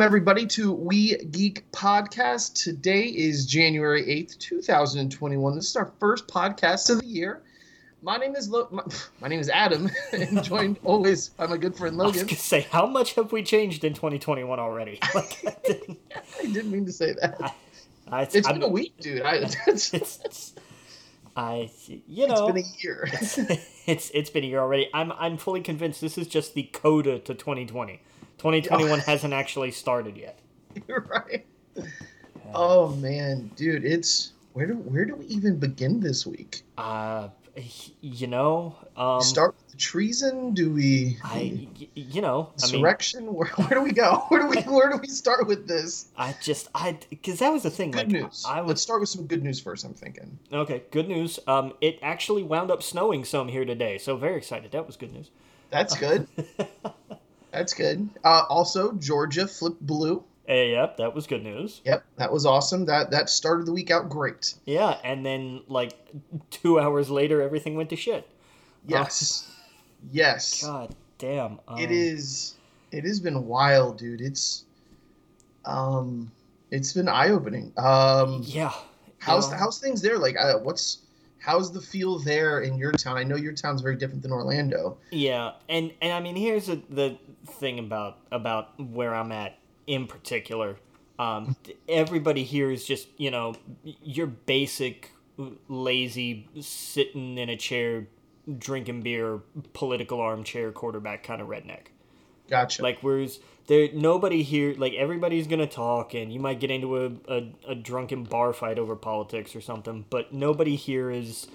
Welcome, everybody, to We Geek Podcast. Today is January 8th, 2021. This is our first podcast of the year. My name is Lo- my, my name is Adam, and joined always by my good friend I was Logan. gonna say, how much have we changed in 2021 already? Like, I didn't- I didn't mean to say that. I, It's I'm- been a week, dude. I, it's, It's, it's- I, you know, it's been a year. it's it's been a year already. I'm I'm fully convinced this is just the coda to 2020. 2021 hasn't actually started yet. You're right. Oh man, dude, it's where do where do we even begin this week? Uh, you know, um, Start with treason? Do we I, you know, I mean, insurrection? where, where do we go? Where do we where do we start with this? I just I because that was the thing. Good like, news. I was Let's start with some good news first. I'm thinking. okay. Good news. Um, it actually wound up snowing some here today, so very excited. That was good news. That's good. That's good. Uh, also, Georgia flipped blue. Hey, yep, that was good news. Yep, that was awesome. That that started the week out great. Yeah, and then like two hours later, everything went to shit. Yes, yes. God damn. Um, It is. It has been wild, dude. It's, um, it's been eye opening. Um, Yeah. how's yeah. how's things there? Like, uh, what's how's the feel there in your town? I know your town's very different than Orlando. Yeah, and and I mean, here's the the thing about about where I'm at in particular. Um, everybody here is just you know your basic lazy sitting in a chair drinking beer political armchair quarterback kind of redneck. Gotcha. Like whereas there nobody here like everybody's gonna talk and you might get into a, a, a drunken bar fight over politics or something, but nobody here is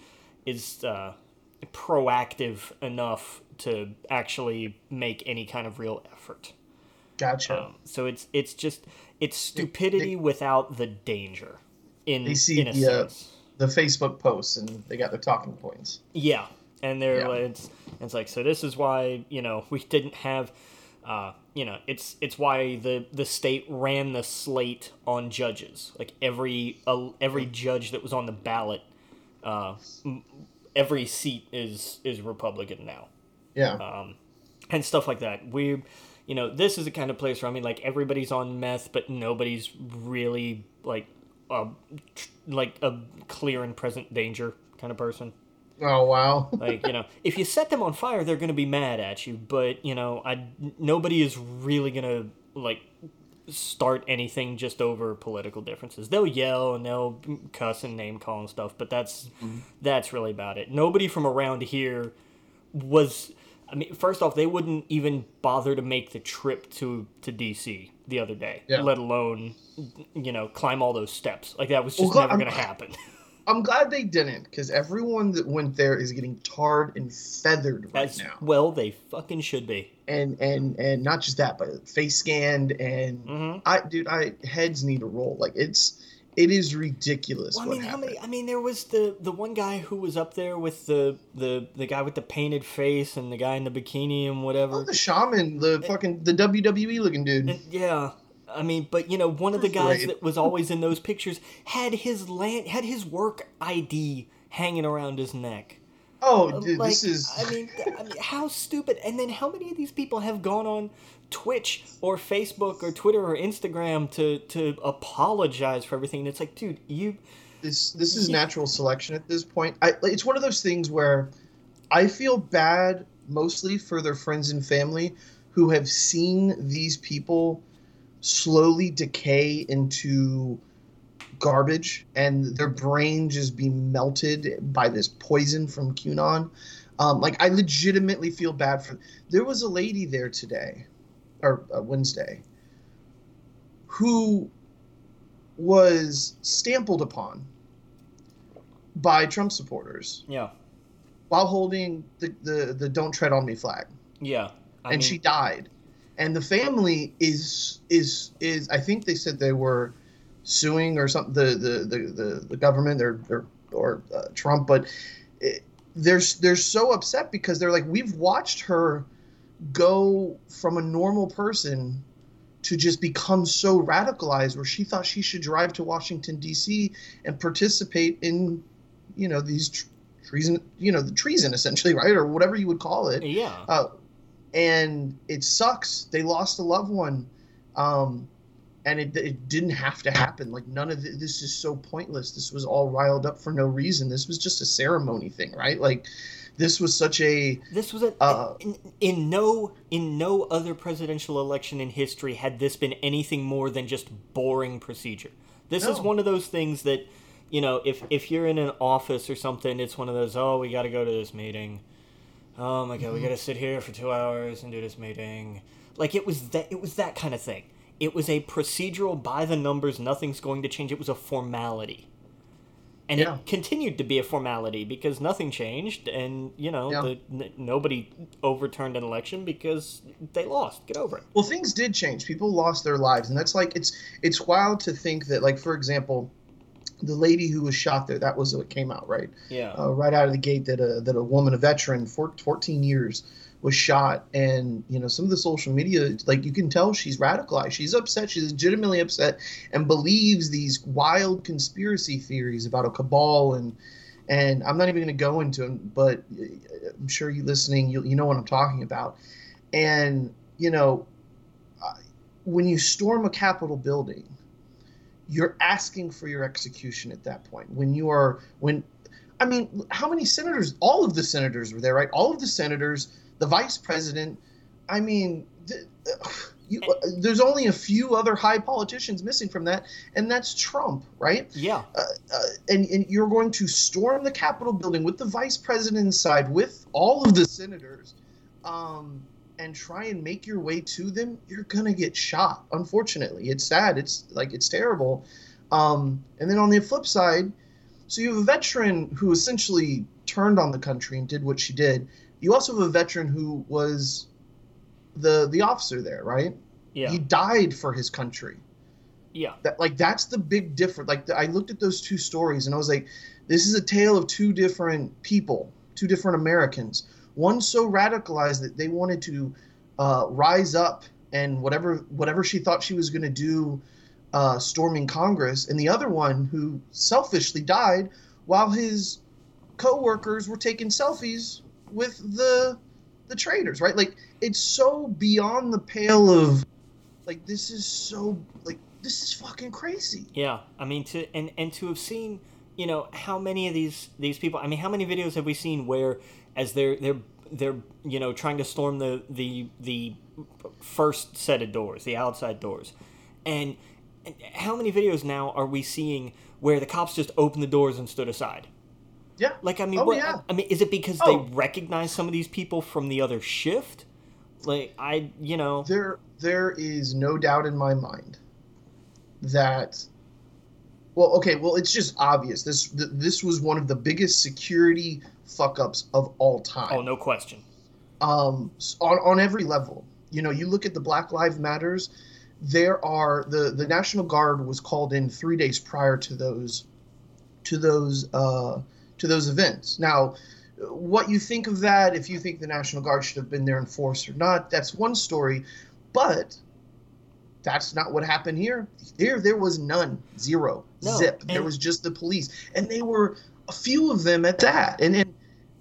is uh, proactive enough to actually make any kind of real effort. gotcha. Um, so it's it's just it's stupidity without the danger. In They see in the, uh, the Facebook posts and they got their talking points. Yeah, and they're Yeah. like, it's it's like so. This is why you know we didn't have, uh, you know, it's it's why the the state ran the slate on judges. Like every uh, every judge that was on the ballot, uh, m- every seat is is Republican now, Yeah. um, and stuff like that. We. You know, this is the kind of place where I mean, like everybody's on meth, but nobody's really like, a, tr- like a clear and present danger kind of person oh wow. like you know if you set them on fire they're going to be mad at you but you know i nobody is really going to like start anything just over political differences. They'll yell and they'll cuss and name call and stuff but that's mm-hmm. that's really about it. Nobody from around here was i mean first off they wouldn't even bother to make the trip to to dc the other day Yeah. let alone you know climb all those steps. Like that was just Well, never going to happen I'm glad they didn't because everyone that went there is getting tarred and feathered right as now. well they fucking should be and and and not just that, but face scanned and mm-hmm. I, dude, I heads need to roll. Like it's, it is ridiculous. Well, I what mean, how happened. many? I mean, there was the the one guy who was up there with the the the guy with the painted face and the guy in the bikini and whatever. Oh, the shaman, the fucking the WWE looking dude. And, yeah, I mean, but you know, one of the guys that was always in those pictures had his land had his work ID hanging around his neck. oh, uh, dude, like, this is. I mean, I mean, how stupid! And then how many of these people have gone on Twitch or Facebook or Twitter or Instagram to to apologize for everything? And it's like, dude, you this this is Yeah. natural selection at this point. I it's one of those things where I feel bad mostly for their friends and family who have seen these people slowly decay into garbage and their brain just be melted by this poison from QAnon. Um, like I legitimately feel bad for. There was a lady there today, or uh, Wednesday, who was stampled upon by Trump supporters yeah while holding the, the, the "Don't Tread on Me" flag, yeah. I and mean, she died. And the family is is is I think they said they were suing or something the the the the, the government or or, or uh, Trump, but it, they're they're so upset because they're like we've watched her go from a normal person to just become so radicalized where she thought she should drive to Washington D.C. and participate in you know these tr- treason you know the treason essentially right or whatever you would call it Yeah. uh, and it sucks. They lost a loved one, um, and it, it didn't have to happen. Like none of th- this is so pointless. This was all riled up for no reason. This was just a ceremony thing, right? Like this was such a This was a Uh, in, in no in no other presidential election in history had this been anything more than just boring procedure. This is one of those things that you know if if you're in an office or something, it's one of those oh we got to go to this meeting. Oh my god, we got to mm-hmm. sit here for two hours and do this meeting. Like it was that it was that kind of thing. It was a procedural by the numbers. Nothing's going to change. It was a formality. And Yeah. it continued to be a formality because nothing changed, and you know Yeah. the, n- nobody overturned an election because they lost. Get over it. well things did change people lost their lives and that's like it's it's wild to think that like for example the lady who was shot there that was what came out right Yeah. uh, right out of the gate that a that a woman, a veteran, for 14 years, was shot. And you know, some of the social media, like you can tell, she's radicalized. She's upset. She's legitimately upset and believes these wild conspiracy theories about a cabal and. And I'm not even going to go into them, but uh, I'm sure you're listening, you, you know what I'm talking about. And you know, when you storm a Capitol building, you're asking for your execution at that point. When you are when I mean, how many senators? All of the senators were there, right? All of the senators, the vice president. I mean, th- you, there's only a few other high politicians missing from that, and that's Trump, right? Yeah. Uh, uh, and, and you're going to storm the Capitol building with the vice president inside, with all of the senators, um, and try and make your way to them. You're gonna get shot. Unfortunately, it's sad. It's like it's terrible. Um, and then on the flip side, so you have a veteran who essentially turned on the country and did what she did. You also have a veteran who was the the officer there, right? Yeah. He died for his country yeah. that like that's the big difference like i looked at those two stories and i was like this is a tale of two different people two different americans one so radicalized that they wanted to uh, rise up and whatever whatever she thought she was going to do uh, storming congress and the other one who selfishly died while his co-workers were taking selfies with the the traitors right like it's so beyond the pale of like this is so like this is fucking crazy. Yeah, I mean to and and to have seen, you know, how many of these these people. I mean, how many videos have we seen where, as they're they're they're you know trying to storm the the the first set of doors, the outside doors, and, and how many videos now are we seeing where the cops just opened the doors and stood aside? Yeah. Like I mean, Oh, what, yeah. I mean, is it because Oh. they recognize some of these people from the other shift? Like I, you know, There there is no doubt in my mind that well, okay, well it's just obvious. This th- this was one of the biggest security fuck ups of all time. oh no question. um, on, on every level. You know, you look at the Black Lives Matters. There are the the National Guard was called in three days prior to those to those uh, to those events. Now, what you think of that? If you think the National Guard should have been there in force or not, that's one story. But that's not what happened here. Here, there was none, zero, No, zip. There was just the police, and they were a few of them at that. And and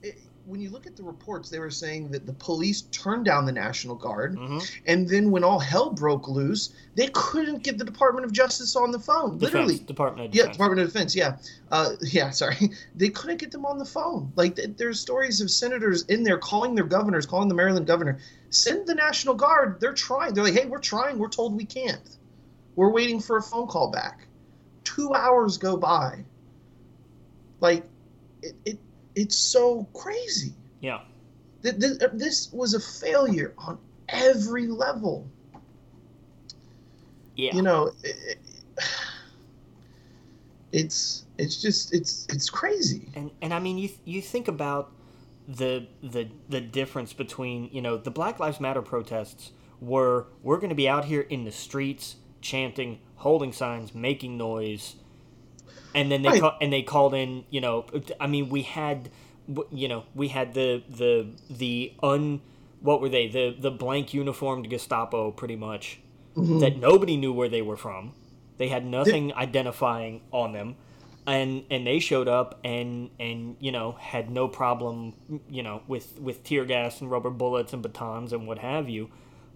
it, when you look at the reports, they were saying that the police turned down the National Guard, hmm and then when all hell broke loose, they couldn't get the Department of Justice on the phone. Literally, Department of yeah, Defense. Department of Defense. Yeah, uh, yeah. Sorry, they couldn't get them on the phone. Like th- there's stories of senators in there calling their governors, calling the Maryland governor, send the National Guard. They're trying. They're like, hey, we're trying. We're told we can't. We're waiting for a phone call back. Two hours go by. Like, it, it it's so crazy. Yeah. Th- th- uh, This was a failure on every level. Yeah. You know, it, it- it's it's just it's it's crazy. and and I mean you you think about the the the difference between you know the Black Lives Matter protests were we're going to be out here in the streets chanting, holding signs, making noise, and then they Right. ca- and they called in. You know, I mean, we had, you know, we had the the the un what were they the the blank uniformed Gestapo pretty much mm-hmm. that nobody knew where they were from. They had nothing identifying on them. And, and they showed up and, and you know had no problem you know with, with tear gas and rubber bullets and batons and what have you,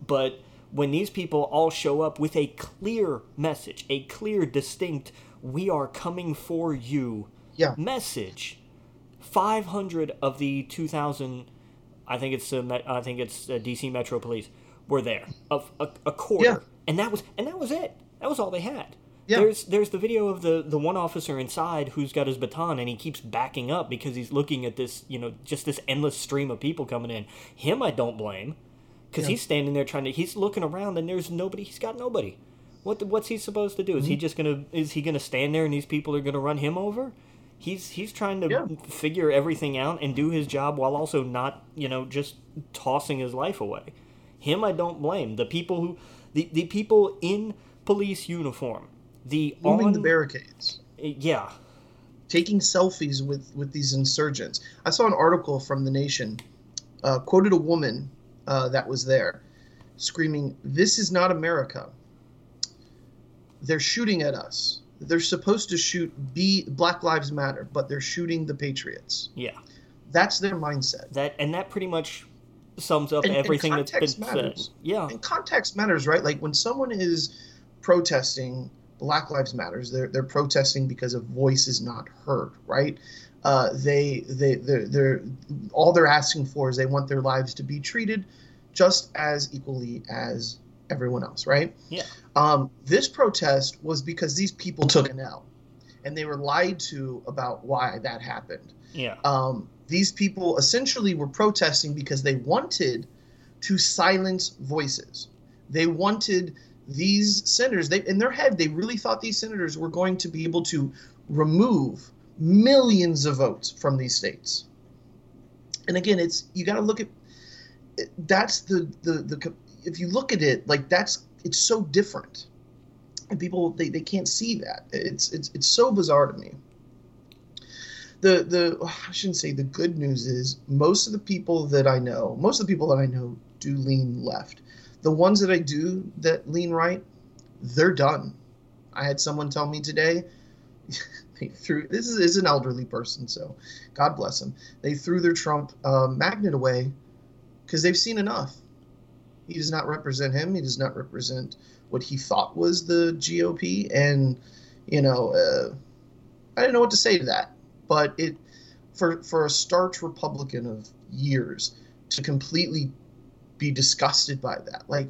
but when these people all show up with a clear message, a clear, distinct "We are coming for you" Yeah. message, five hundred of the two thousand, I think it's uh, I think it's uh, DC Metro Police were there, of a, a quarter, Yeah. and that was and that was it. That was all they had. Yeah. There's there's the video of the the one officer inside who's got his baton and he keeps backing up because he's looking at this you know just this endless stream of people coming in. Him I don't blame because he's standing there trying to he's looking around and there's nobody. He's got nobody. What the, what's he supposed to do? Is he Mm-hmm. just gonna is he gonna stand there and these people are gonna run him over? He's he's trying to Yeah. figure everything out and do his job while also not you know just tossing his life away. Him I don't blame. The people who the, the people in police uniform. The Moving on the barricades. yeah taking selfies with with these insurgents. I saw an article from the Nation, uh, quoted a woman uh, that was there, screaming, "This is not America. They're shooting at us. They're supposed to shoot be Black Lives Matter, but they're shooting the patriots. yeah That's their mindset. that and that pretty much sums up And- and everything that's been context said. Yeah And context matters, right? Like when someone is protesting Black Lives Matters, they're they're protesting because a voice is not heard, right? Uh, they they they're, they're all they're asking for is they want their lives to be treated just as equally as everyone else, right? Yeah. Um, this protest was because these people took an L, and they were lied to about why that happened yeah um, these people essentially were protesting because they wanted to silence voices. They wanted these senators. They in their head they really thought these senators were going to be able to remove millions of votes from these states. And again, it's you got to look at that's the, the the if you look at it like that's it's so different, and people they, they can't see that. It's it's it's so bizarre to me the the I shouldn't say the good news is most of the people that I know, most of the people that I know do lean left. The ones that I do that lean right, they're done. I had someone tell me today they threw this is, is an elderly person, so God bless them. They threw their Trump uh, magnet away because they've seen enough. He does not represent him. He does not represent what he thought was the GOP, and you know, uh, I didn't know what to say to that but it for for a starch Republican of years to completely be disgusted by that. Like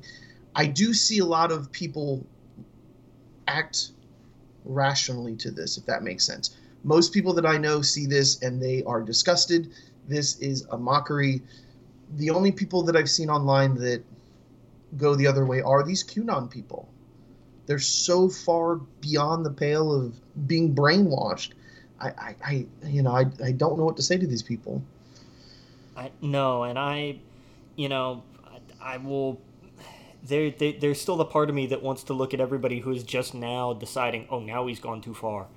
I do see a lot of people act rationally to this, if that makes sense. Most people that I know see this and they are disgusted. This is a mockery. The only people that I've seen online that go the other way are these QAnon people. They're so far beyond the pale of being brainwashed I, I, I you know, I, I don't know what to say to these people. I no, and I, you know, I, I will. There, there, there's still the part of me that wants to look at everybody who is just now deciding, oh, now he's gone too far.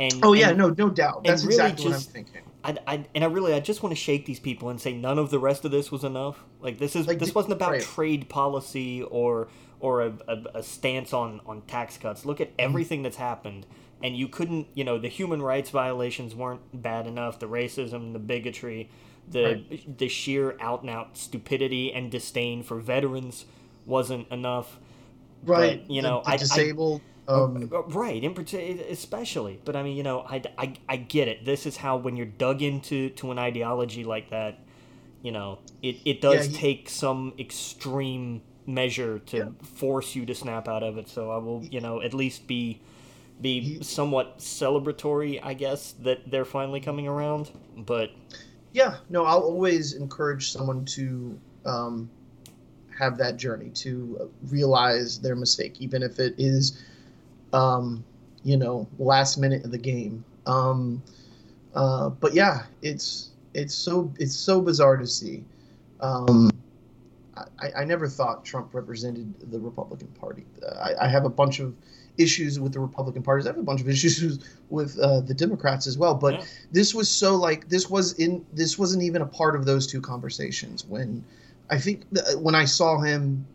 And Oh yeah, and no, no doubt. That's really exactly what I'm thinking. I, I, and I really, I just want to shake these people and say none of the rest of this was enough. Like this is Like, this wasn't about right. trade policy or or a, a, a stance on on tax cuts. Look Mm-hmm. at everything that's happened, and you couldn't, you know, the human rights violations weren't bad enough. The racism, the bigotry, the the sheer out and out stupidity and disdain for veterans wasn't enough. Right. you know, the I- I- disabled. um, Uh, Right, in particular, especially. But I mean, you know, I, I, I get it. This is how when you're dug into to an ideology like that, you know, it, it does Yeah, he- take some extreme measure to Yeah. force you to snap out of it. So I will, you know, at least be be He- somewhat celebratory, I guess, that they're finally coming around. But yeah, no, I'll always encourage someone to um, have that journey to realize their mistake, even if it is, um, you know, last minute of the game. Um, uh, but yeah, it's it's so it's so bizarre to see. Um, I, I never thought Trump represented the Republican Party. Uh, I, I have a bunch of issues with the Republican parties. I have a bunch of issues with uh, the Democrats as well. But yeah. this was so like this was in this wasn't even a part of those two conversations when I think when I saw him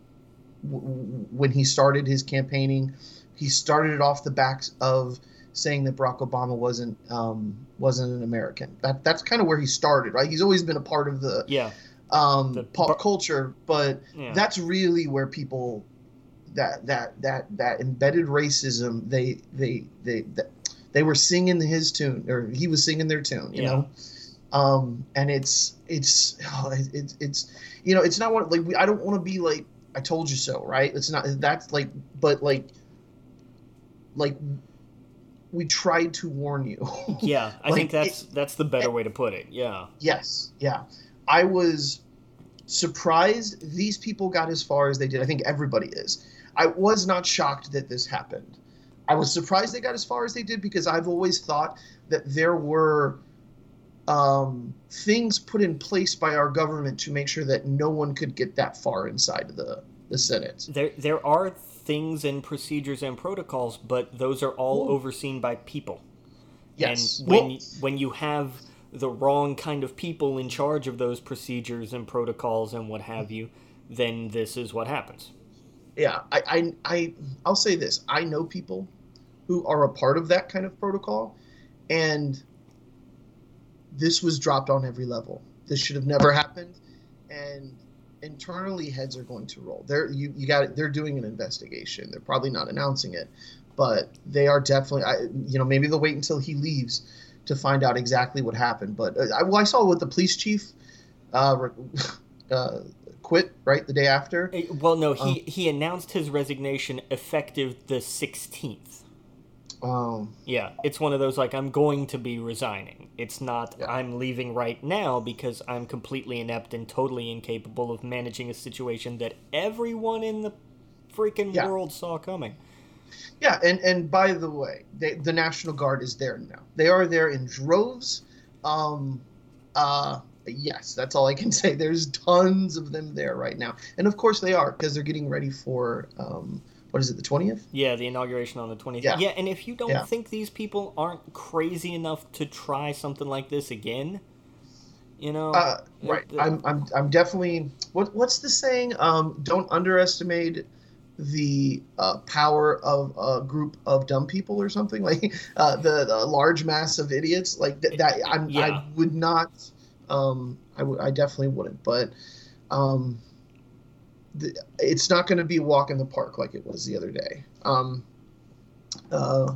when he started his campaigning, he started it off the backs of saying that Barack Obama wasn't um, wasn't an American. That that's kind of where he started, right? He's always been a part of the yeah um, the, pop culture, but yeah. that's really where people that that that that embedded racism they they they that, they were singing his tune or he was singing their tune, you yeah. know. Um, and it's it's oh, it's it's you know it's not what like we, I don't want to be like I told you so, right? It's not that's like but like like we tried to warn you. yeah, I like, think that's it, that's the better way to put it. Yeah. Yes. Yeah. I was surprised these people got as far as they did. I think everybody is. I was not shocked that this happened. I was surprised they got as far as they did because I've always thought that there were um, things put in place by our government to make sure that no one could get that far inside of the, the Senate. There, there are things and procedures and protocols, but those are all Ooh. overseen by people. Yes. And when well, when you have the wrong kind of people in charge of those procedures and protocols and what have you, then this is what happens. Yeah, I, I, I I'll say this: I know people who are a part of that kind of protocol, and this was dropped on every level. This should have never happened, and internally heads are going to roll. They're you, you got it. they're doing an investigation. They're probably not announcing it, but they are definitely. I, you know, maybe they'll wait until he leaves to find out exactly what happened. But uh, I, well, I saw what the police chief uh, uh, quit right the day after. Well, no, he um, he announced his resignation effective the sixteenth. Um, yeah, it's one of those like I'm going to be resigning. It's not yeah. I'm leaving right now because I'm completely inept and totally incapable of managing a situation that everyone in the freaking yeah. world saw coming. Yeah, and and by the way, they, the National Guard is there now. They are there in droves. Um, uh, yes, that's all I can say. There's tons of them there right now, and of course they are because they're getting ready for um, what is it, the 20th? Yeah, the inauguration on the 20th. Yeah, yeah and if you don't yeah. think these people aren't crazy enough to try something like this again, you know, uh, right? I'm, I'm, I'm definitely. What, what's the saying? Um, don't underestimate the uh, power of a group of dumb people or something like uh, the, the, large mass of idiots like th- that. I'm, yeah. I would not. Um, I, w- I definitely wouldn't, but. Um, it's not going to be a walk in the park like it was the other day. Um, uh,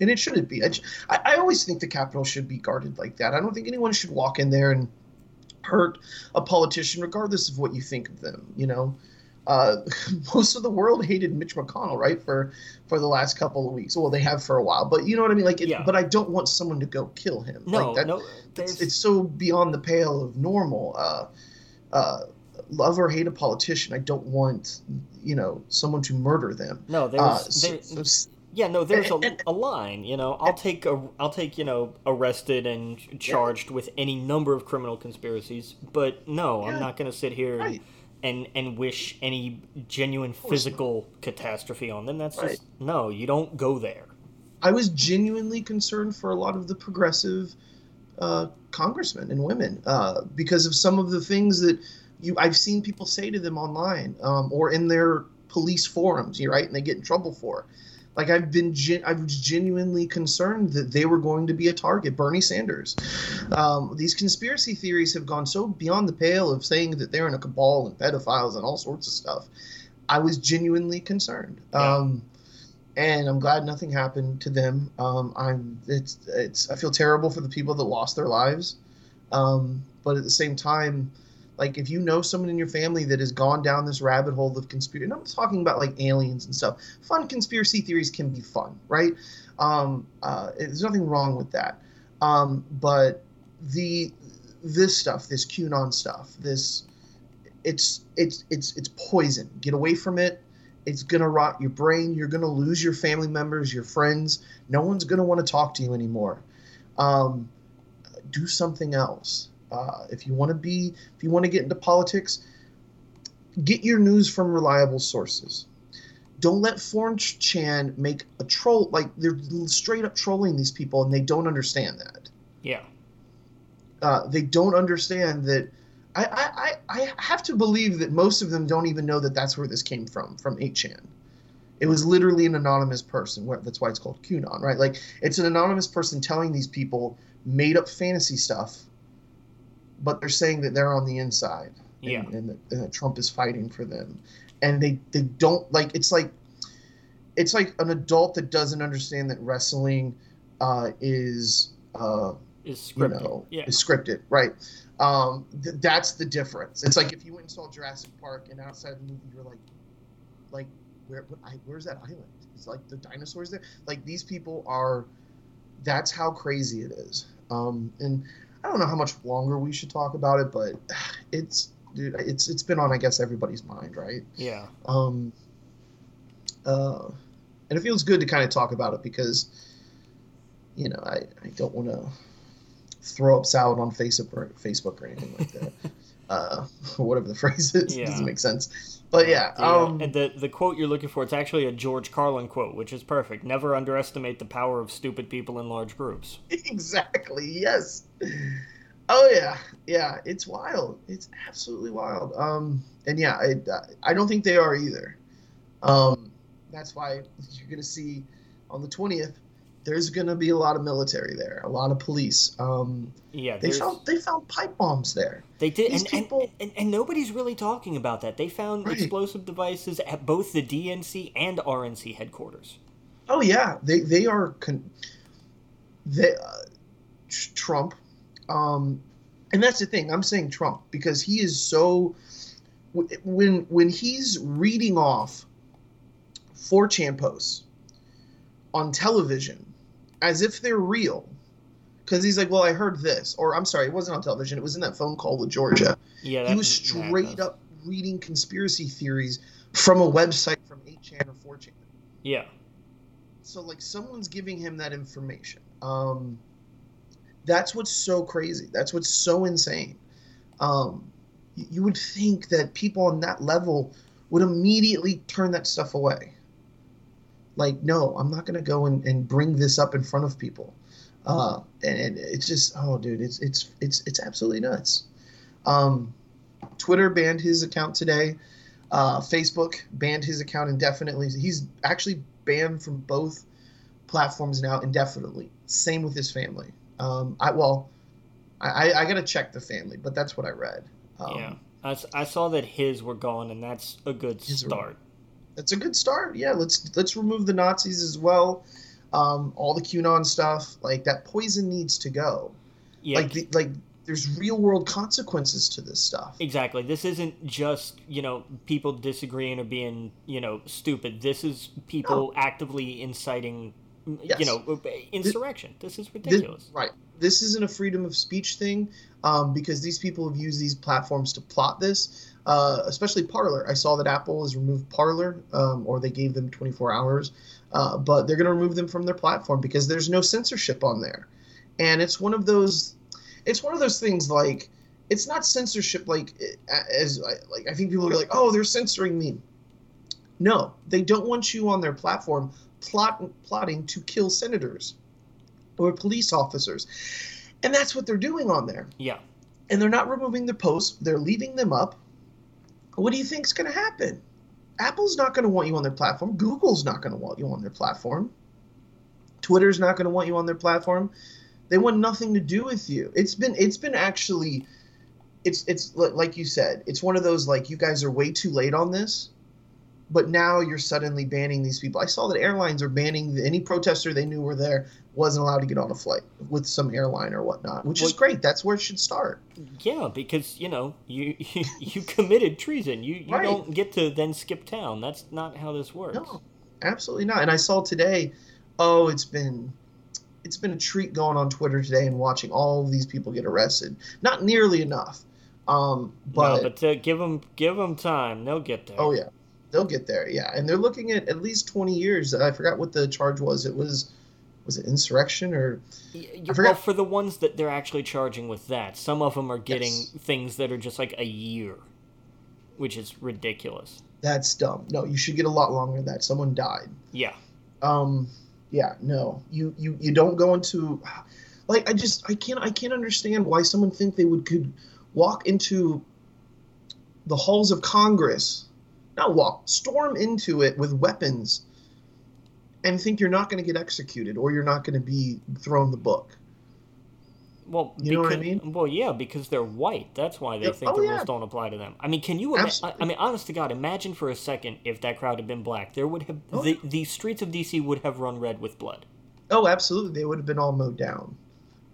and it shouldn't be. I, I always think the Capitol should be guarded like that. I don't think anyone should walk in there and hurt a politician, regardless of what you think of them. You know, uh, most of the world hated Mitch McConnell, right, for for the last couple of weeks. Well, they have for a while, but you know what I mean. Like, it, yeah. but I don't want someone to go kill him. No, like that, no, it's, it's, so beyond the pale of normal. Uh, uh, love or hate a politician. I don't want, you know, someone to murder them. No, there's, uh, so, so, yeah, no, there's a, and, a line. You know, I'll and, take a, I'll take you know arrested and charged yeah. with any number of criminal conspiracies, but no, yeah. I'm not going to sit here right. and and wish any genuine physical not. catastrophe on them. That's right. just no, you don't go there. I was genuinely concerned for a lot of the progressive uh, congressmen and women uh, because of some of the things that you I've seen people say to them online um, or in their police forums, you right, and they get in trouble for. Like I've been, gen- I was genuinely concerned that they were going to be a target. Bernie Sanders. Um, these conspiracy theories have gone so beyond the pale of saying that they're in a cabal and pedophiles and all sorts of stuff. I was genuinely concerned. Yeah. Um, and I'm glad nothing happened to them. Um, I'm it's it's I feel terrible for the people that lost their lives, um, but at the same time, like if you know someone in your family that has gone down this rabbit hole of conspiracy, and I'm talking about like aliens and stuff. Fun conspiracy theories can be fun, right? Um, uh, there's nothing wrong with that. Um, but the this stuff, this QAnon stuff, this it's it's it's it's poison. Get away from it. It's gonna rot your brain. You're gonna lose your family members, your friends. No one's gonna want to talk to you anymore. Um, do something else. Uh, if you want to be, if you want to get into politics, get your news from reliable sources. Don't let 4chan make a troll like they're straight up trolling these people and they don't understand that. Yeah. Uh, they don't understand that. I, I, I have to believe that most of them don't even know that that's where this came from, from 8chan. It was literally an anonymous person. That's why it's called QAnon, right? Like, it's an anonymous person telling these people made up fantasy stuff, but they're saying that they're on the inside. And, yeah. And, that, and that Trump is fighting for them. And they, they don't, like, it's like, it's like an adult that doesn't understand that wrestling uh, is uh, is scripted. You know, yeah. is scripted, right? Um, th- that's the difference. It's like if you went and saw Jurassic Park and outside the movie you're like, like where I, where's that island? It's like the dinosaurs there. Like these people are. That's how crazy it is. Um, and I don't know how much longer we should talk about it, but it's dude, it's it's been on I guess everybody's mind, right? Yeah. Um. Uh, and it feels good to kind of talk about it because, you know, I I don't want to throw up salad on Facebook or Facebook or anything like that. uh, whatever the phrase is, Yeah. doesn't make sense. But yeah, uh, um, and the the quote you're looking for it's actually a George Carlin quote, which is perfect. Never underestimate the power of stupid people in large groups. exactly. Yes. Oh yeah, yeah. It's wild. It's absolutely wild. Um, and yeah, I I don't think they are either. Um, that's why you're gonna see on the twentieth. There's gonna be a lot of military there, a lot of police. Um, Yeah, they found they found pipe bombs there. They did, and, people- and, and, and nobody's really talking about that. They found Right. explosive devices at both the DNC and RNC headquarters. Oh yeah, they they are con- they uh, Trump, um, and that's the thing. I'm saying Trump because he is so when when he's reading off 4chan posts on television as if they're real. Because he's like, well, I heard this, or I'm sorry, it wasn't on television. It was in that phone call with Georgia. Yeah, he was straight up reading conspiracy theories from a website from 8chan or 4chan Yeah, so like someone's giving him that information um that's what's so crazy that's what's so insane um you would think that people on that level would immediately turn that stuff away like no i'm not going to go and, and bring this up in front of people uh and, it's just oh dude it's it's it's it's absolutely nuts um twitter banned his account today uh, Facebook banned his account indefinitely. He's actually banned from both platforms now indefinitely. Same with his family. Um, I well, I, I, I got to check the family, but that's what I read. Um, yeah. I saw that his were gone, and that's a good were- start. That's a good start. Yeah, let's let's remove the Nazis as well. Um, all the QAnon stuff, like that poison needs to go. Yeah, Like the, like there's real world consequences to this stuff. Exactly. This isn't just, you know, people disagreeing or being, you know, stupid. This is people actively inciting, Yes. you know, insurrection. This is Thi- ridiculous. right. This isn't a freedom of speech thing um, because these people have used these platforms to plot this, uh, especially Parler. I saw that Apple has removed Parler, um, or they gave them 24 hours, uh, but they're going to remove them from their platform because there's no censorship on there. And it's one of those, it's one of those things like, it's not censorship like as like I think people are like, oh, they're censoring me. No, they don't want you on their platform plot, plotting to kill senators or police officers. And that's what they're doing on there. Yeah. And they're not removing the posts, they're leaving them up. What do you think's going to happen? Apple's not going to want you on their platform. Google's not going to want you on their platform. Twitter's not going to want you on their platform. They want nothing to do with you. It's been it's been actually it's it's like you said, it's one of those like you guys are way too late on this. But now you're suddenly banning these people. I saw that airlines are banning any protester they knew were there wasn't allowed to get on a flight with some airline or whatnot, which is great. That's where it should start. Yeah, because, you know, you you committed treason. You you Right. don't get to then skip town. That's not how this works. No, absolutely not. And I saw today, oh, it's been it's been a treat going on Twitter today and watching all of these people get arrested. Not nearly enough, um, but, no, but uh, give them give them time. They'll get there. oh yeah, they'll get there. Yeah, and they're looking at at least twenty years. I forgot what the charge was. It was was it insurrection or Y- y- forgot- well, for the ones that they're actually charging with that, some of them are getting Yes. things that are just like a year. which is ridiculous. That's dumb. No, you should get a lot longer than that. Someone died. Yeah. Um, yeah, no, you you you don't go into, like I just I can't I can't understand why someone think they would could walk into the halls of Congress, not walk, storm into it with weapons, and think you're not going to get executed or you're not going to be thrown the book. Well, You know what I mean? Well, yeah, because they're white. That's why they Yeah, think oh, the yeah. rules don't apply to them. I mean, can you? Ima- I, I mean, honest to God, imagine for a second if that crowd had been black. There would have Oh, the, the streets of DC would have run red with blood. Oh, absolutely. They would have been all mowed down.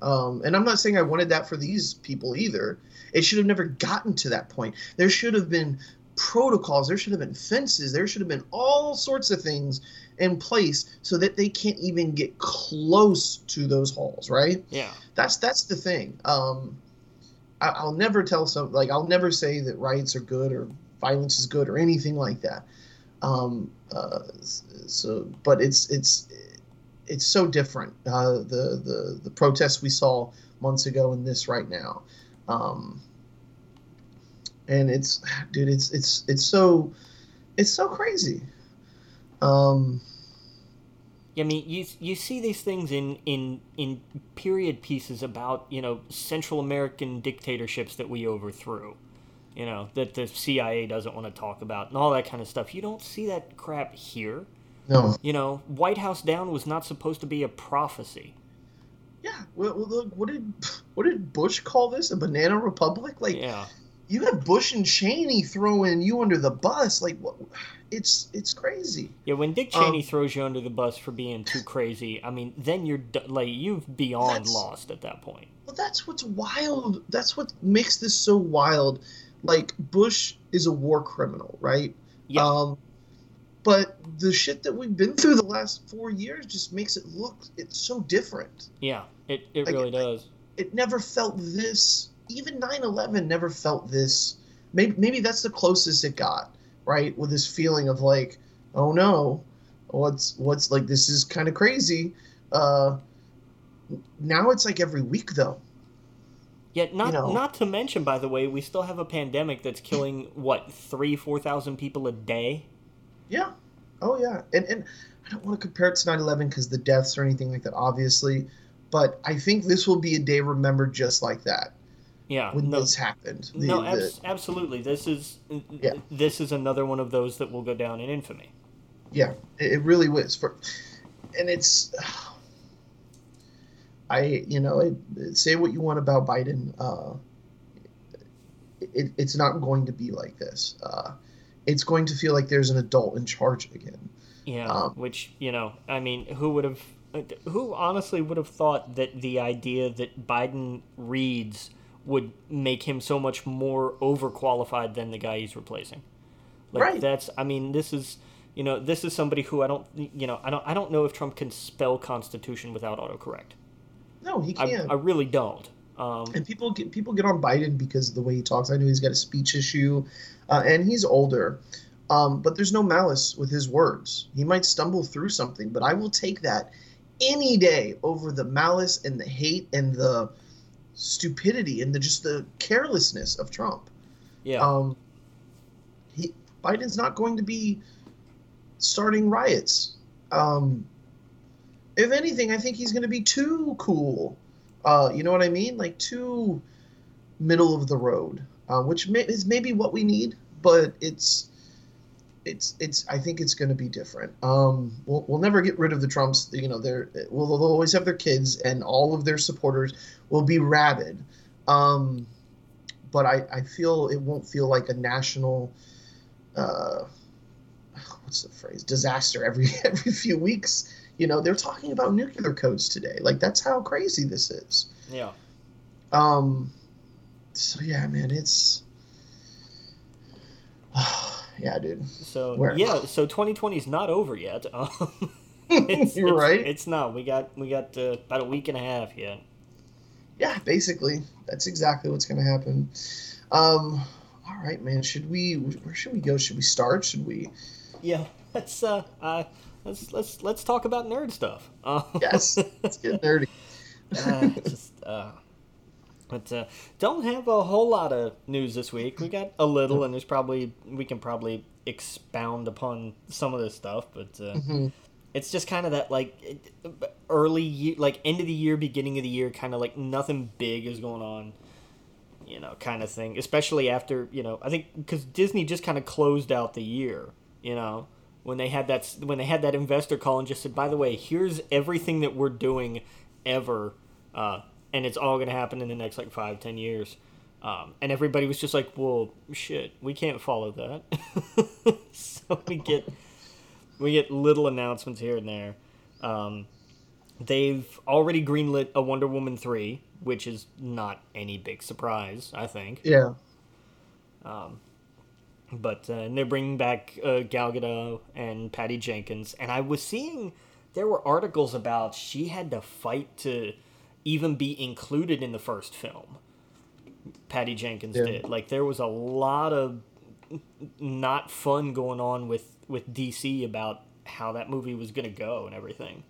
Um, and I'm not saying I wanted that for these people either. It should have never gotten to that point. There should have been protocols. There should have been fences. There should have been all sorts of things in place so that they can't even get close to those halls. Right? Yeah. That's that's the thing. Um, I, I'll never tell some like I'll never say that riots are good or violence is good or anything like that. Um, uh, so, but it's it's it's so different. Uh, the the the protests we saw months ago and this right now, um, and it's dude, it's it's it's so it's so crazy. Um, I mean, you you see these things in in in period pieces about you know Central American dictatorships that we overthrew, you know that the CIA doesn't want to talk about and all that kind of stuff. You don't see that crap here. no, You know, White House down was not supposed to be a prophecy. yeah. Well, well, look, what did what did Bush call this? A banana republic? Like Yeah, you have Bush and Cheney throwing you under the bus. Like what? It's it's crazy. yeah. When Dick Um, Cheney throws you under the bus for being too crazy, I mean, then you're like you've beyond lost at that point. Well, that's what's wild. That's what makes this so wild. Like Bush is a war criminal, right? Yeah. Um, but the shit that we've been through the last four years just makes it look it's so different. Yeah, it it Like, really does. It never felt this. Even 9/11 never felt this. Maybe maybe that's the closest it got, right? With this feeling of like, oh no, what's what's like this is kind of crazy. Uh, now it's like every week though. Yet not know. not to mention, by the way, we still have a pandemic that's killing what three four thousand people a day. Yeah. Oh yeah. And and I don't want to compare it to 9/11 because the deaths or anything like that, obviously. But I think this will be a day remembered just like that Yeah, when no, this happened. The- no, the- absolutely. This is Yeah. this is another one of those that will go down in infamy. yeah, it, it really was. For, and it's, I you know, it, say what you want about Biden. Uh, it, it's not going to be like this. Uh, it's going to feel like there's an adult in charge again. Yeah, Um, which you know, I mean, who would have, who honestly would have thought that the idea that Biden reads would make him so much more overqualified than the guy he's replacing? Like Right. that's, I mean, this is, you know, this is somebody who I don't, you know, I don't, I don't know if Trump can spell Constitution without autocorrect. No, he can't. I really don't. Um, and people get people get on Biden because of the way he talks. I know he's got a speech issue, uh, and he's older, um, but there's no malice with his words. He might stumble through something, but I will take that any day over the malice and the hate and the stupidity and the just the carelessness of Trump. yeah, Um, he Biden's not going to be starting riots. Um, if anything, I think he's going to be too cool. Uh, you know what I mean? Like too middle of the road, uh, which may, is maybe what we need, but it's it's it's. I think it's going to be different. Um, we'll, we'll never get rid of the Trumps. You know, they're will they'll always have their kids, and all of their supporters will be rabid. Um, but I, I feel it won't feel like a national uh, what's the phrase disaster every every few weeks you know they're talking about nuclear codes today like that's how crazy this is yeah. um so yeah man it's yeah dude So Where- yeah, so 2020 is not over yet. Um, it's, you're it's- right It's not. We got we got uh, about a week and a half yet. yeah basically that's exactly what's gonna happen um all right man should we where should we go should we start should we Yeah, let's uh, uh let's let's let's talk about nerd stuff. Uh, yes let's get nerdy uh, just uh, But uh, don't have a whole lot of news this week. We got a little, and there's probably we can probably expound upon some of this stuff, but uh, Mm-hmm. it's just kind of that like early year, like end of the year, beginning of the year, kind of like nothing big is going on, you know, kind of thing. Especially after you know, I think because Disney just kind of closed out the year, you know, when they had that when they had that investor call and just said, by the way, here's everything that we're doing ever, uh, and it's all gonna happen in the next like five, ten years. Um, and everybody was just like, "Well, shit, we can't follow that." so we get we get little announcements here and there. Um, they've already greenlit a Wonder Woman three, which is not any big surprise, I think. Yeah. But uh, and they're bringing back uh, Gal Gadot and Patty Jenkins, and I was seeing there were articles about she had to fight to even be included in the first film. Patty Jenkins Yeah. did. Like there was a lot of not fun going on with with DC about how that movie was going to go and everything.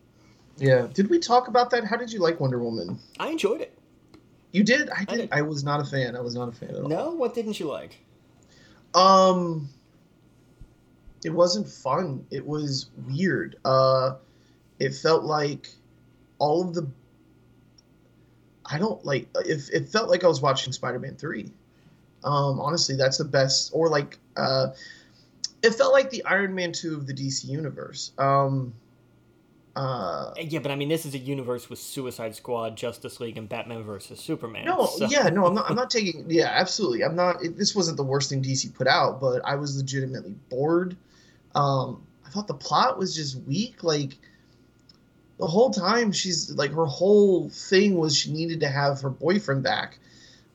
Yeah. Did we talk about that? How did you like Wonder Woman? I enjoyed it. You did? I did. did. I, was not a fan. I was not a fan at all. No, what didn't you like? Um, it wasn't fun. It was weird. Uh, it felt like all of the. I don't like. It, it felt like I was watching Spider-Man three. Um, honestly, that's the best. Or like, uh, it felt like the Iron Man two of the DC universe. Um, uh, Yeah, but I mean, this is a universe with Suicide Squad, Justice League, and Batman versus Superman. No, so- yeah, no, I'm not. I'm not taking. Yeah, absolutely. I'm not. It, this wasn't the worst thing DC put out, but I was legitimately bored. Um, I thought the plot was just weak. Like the whole time, she's like her whole thing was she needed to have her boyfriend back.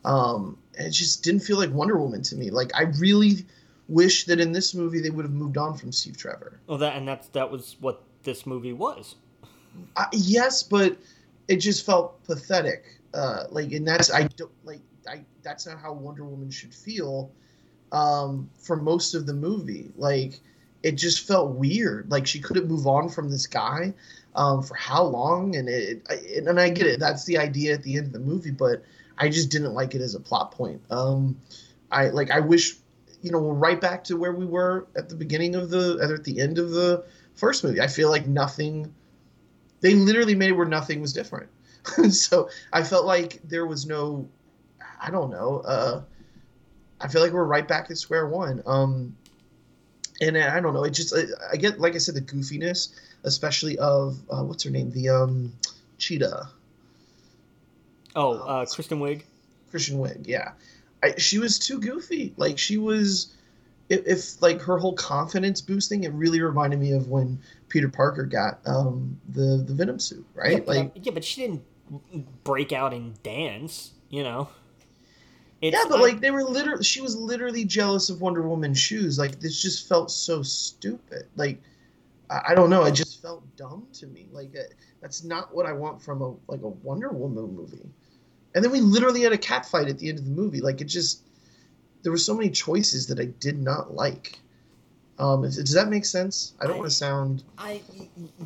Um, and it just didn't feel like Wonder Woman to me. Like I really wish that in this movie they would have moved on from Steve Trevor. Well, that and that's that was what this movie was. I, yes, but it just felt pathetic. Uh, like, and that's I don't like. I that's not how Wonder Woman should feel. Um, for most of the movie, like it just felt weird. Like she couldn't move on from this guy. Um, for how long? And it, I, and I get it. That's the idea at the end of the movie, but I just didn't like it as a plot point. Um, I like. I wish, you know, we're right back to where we were at the beginning of the, at the end of the first movie. I feel like nothing they literally made it where nothing was different. so I felt like there was no, I don't know. Uh, I feel like we're right back at square one. Um, and I don't know. It just I, I get like I said the goofiness, especially of uh, what's her name, the um, cheetah, Oh, uh, Kristen Wiig. Christian Wiig. Yeah, I, she was too goofy. Like she was. If, if like her whole confidence boosting, it really reminded me of when Peter Parker got um, the the Venom suit, right? Yeah, but, like yeah, but she didn't break out and dance. You know. It's, yeah, but I- like they were literally, she was literally jealous of Wonder Woman's shoes. Like this just felt so stupid. Like I, don't know, it just felt dumb to me. Like uh, that's not what I want from a like a Wonder Woman movie. And then we literally had a cat fight at the end of the movie. Like it just there were so many choices that I did not like. Um, does that make sense? I don't want to sound. I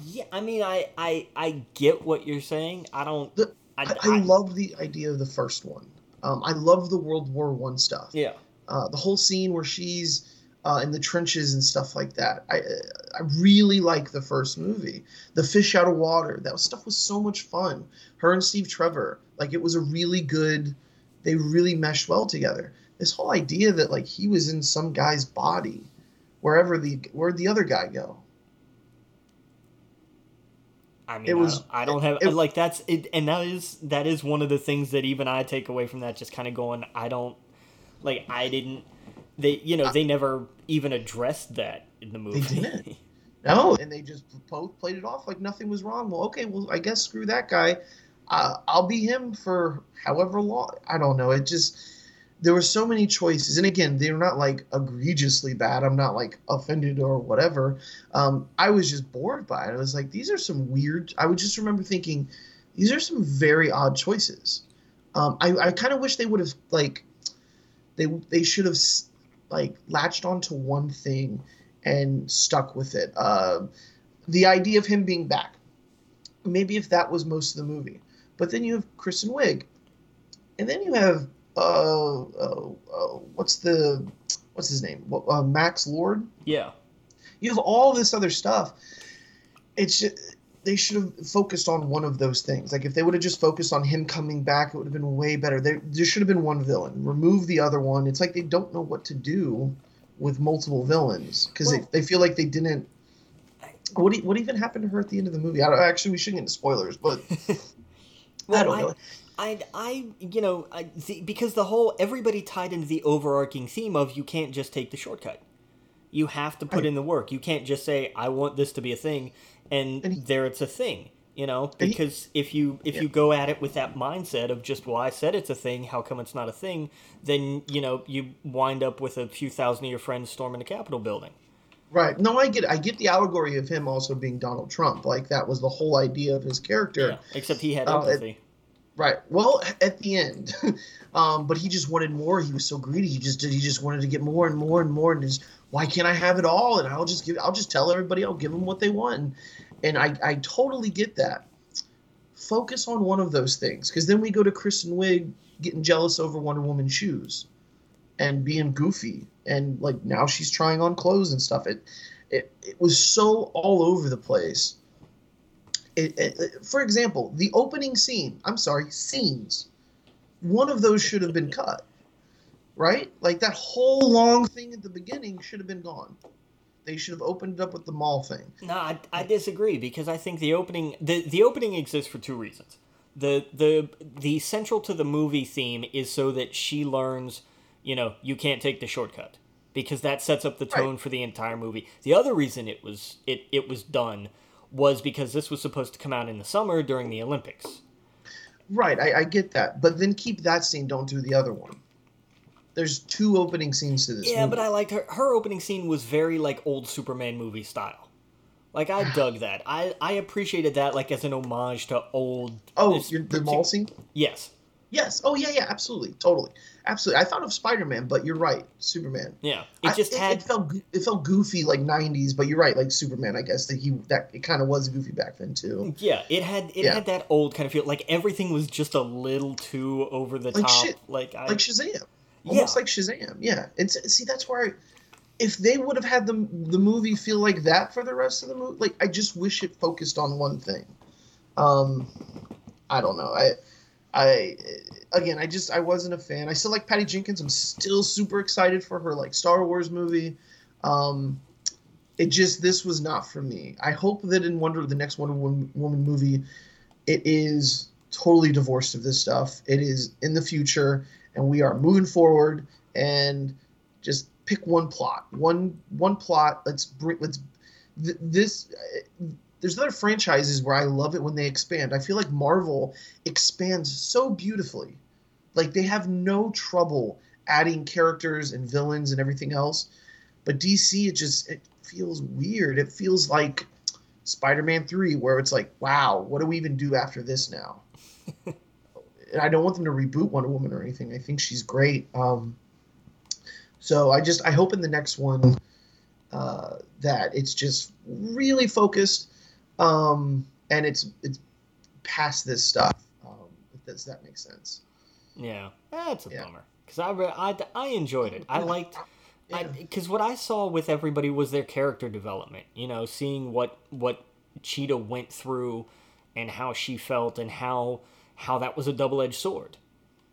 yeah, I mean, I I I get what you're saying. I don't. The- I, I, I love the idea of the first one. Um, I love the World War One stuff. Yeah. uh, the whole scene where she's uh, in the trenches and stuff like that. I I really like the first movie. The fish out of water. That stuff was so much fun. Her and Steve Trevor. Like it was a really good. They really meshed well together. This whole idea that like he was in some guy's body, wherever the where'd the other guy go? I mean, It it was- was. I don't, I don't it- have like that's it, and that is that is one of the things that even I take away from that. Just kind of going, I don't like. I didn't. They, you know, they never even addressed that in the movie. didn't. No, and they just both played it off like nothing was wrong. Well, okay, well, I guess screw that guy. Uh, I'll be him for however long. I don't know. It just there were so many choices, and again, they're not like egregiously bad. I'm not like offended or whatever. Um, I was just bored by it. I was like, these are some weird. I would just remember thinking, these are some very odd choices. Um, I, I kind of wish they would have like they they should have like latched onto one thing and stuck with it. Uh, the idea of him being back, maybe if that was most of the movie, but then you have Kristen Wiig, and then you have uh, uh, uh what's the what's his name? Uh, Max Lord. Yeah. You have all this other stuff. It's just, they should have focused on one of those things. Like if they would have just focused on him coming back, it would have been way better. There, there should have been one villain. Remove the other one. It's like they don't know what to do with multiple villains because well, they, they feel like they didn't. What what even happened to her at the end of the movie? I actually we shouldn't get into spoilers, but well, I don't know. I, I, you know, I, the, because the whole everybody tied into the overarching theme of you can't just take the shortcut. You have to put in the work. You can't just say I want this to be a thing, and, and he, there it's a thing. You know, because he, if you if yeah. you go at it with that mindset of just well, I said it's a thing. How come it's not a thing? Then you know you wind up with a few thousand of your friends storming the Capitol building. Right. No, I get I get the allegory of him also being Donald Trump. Like that was the whole idea of his character. Yeah, except he had empathy. Uh, Right. Well, at the end, um, but he just wanted more. He was so greedy. He just did. He just wanted to get more and more and more. And just why can't I have it all? And I'll just give. I'll just tell everybody. I'll give them what they want. And I I totally get that. Focus on one of those things, because then we go to Kristen Wiig getting jealous over Wonder Woman's shoes, and being goofy, and like now she's trying on clothes and stuff. It it it was so all over the place it, it, for example, the opening scene, I'm sorry, scenes, one of those should have been cut, right? Like that whole long thing at the beginning should have been gone. They should have opened it up with the mall thing. No, I, I disagree because I think the opening the, the opening exists for two reasons. The the the central to the movie theme is so that she learns, you know, you can't take the shortcut because that sets up the tone right. for the entire movie. The other reason it was it it was done was because this was supposed to come out in the summer during the Olympics. Right, I, I get that, but then keep that scene. Don't do the other one. There's two opening scenes to this. Yeah, movie. but I liked her. Her opening scene was very like old Superman movie style. Like I dug that. I I appreciated that like as an homage to old. Oh, the mall scene. Yes. Yes. Oh yeah, yeah, absolutely, totally, absolutely. I thought of Spider Man, but you're right, Superman. Yeah, it just I, had. It, it, felt it felt goofy like '90s, but you're right, like Superman. I guess that he that it kind of was goofy back then too. Yeah, it had it yeah. had that old kind of feel. Like everything was just a little too over the like top. Shit, like I, like Shazam, almost yeah. like Shazam. Yeah, and see that's where. I, if they would have had the the movie feel like that for the rest of the movie, like I just wish it focused on one thing. Um, I don't know. I I again, I just I wasn't a fan. I still like Patty Jenkins. I'm still super excited for her like Star Wars movie. Um, it just this was not for me. I hope that in Wonder the next Wonder Woman movie, it is totally divorced of this stuff. It is in the future, and we are moving forward. And just pick one plot, one one plot. Let's bring let's th- this there's other franchises where I love it when they expand. I feel like Marvel expands so beautifully. Like they have no trouble adding characters and villains and everything else. But DC it just it feels weird. It feels like Spider-Man 3 where it's like, wow, what do we even do after this now? and I don't want them to reboot Wonder Woman or anything. I think she's great. Um, so I just I hope in the next one uh, that it's just really focused um, and it's it's past this stuff. Um, if does that make sense? Yeah, that's a yeah. bummer because I, I I enjoyed it. I liked. Because what I saw with everybody was their character development. You know, seeing what what Cheetah went through, and how she felt, and how how that was a double edged sword.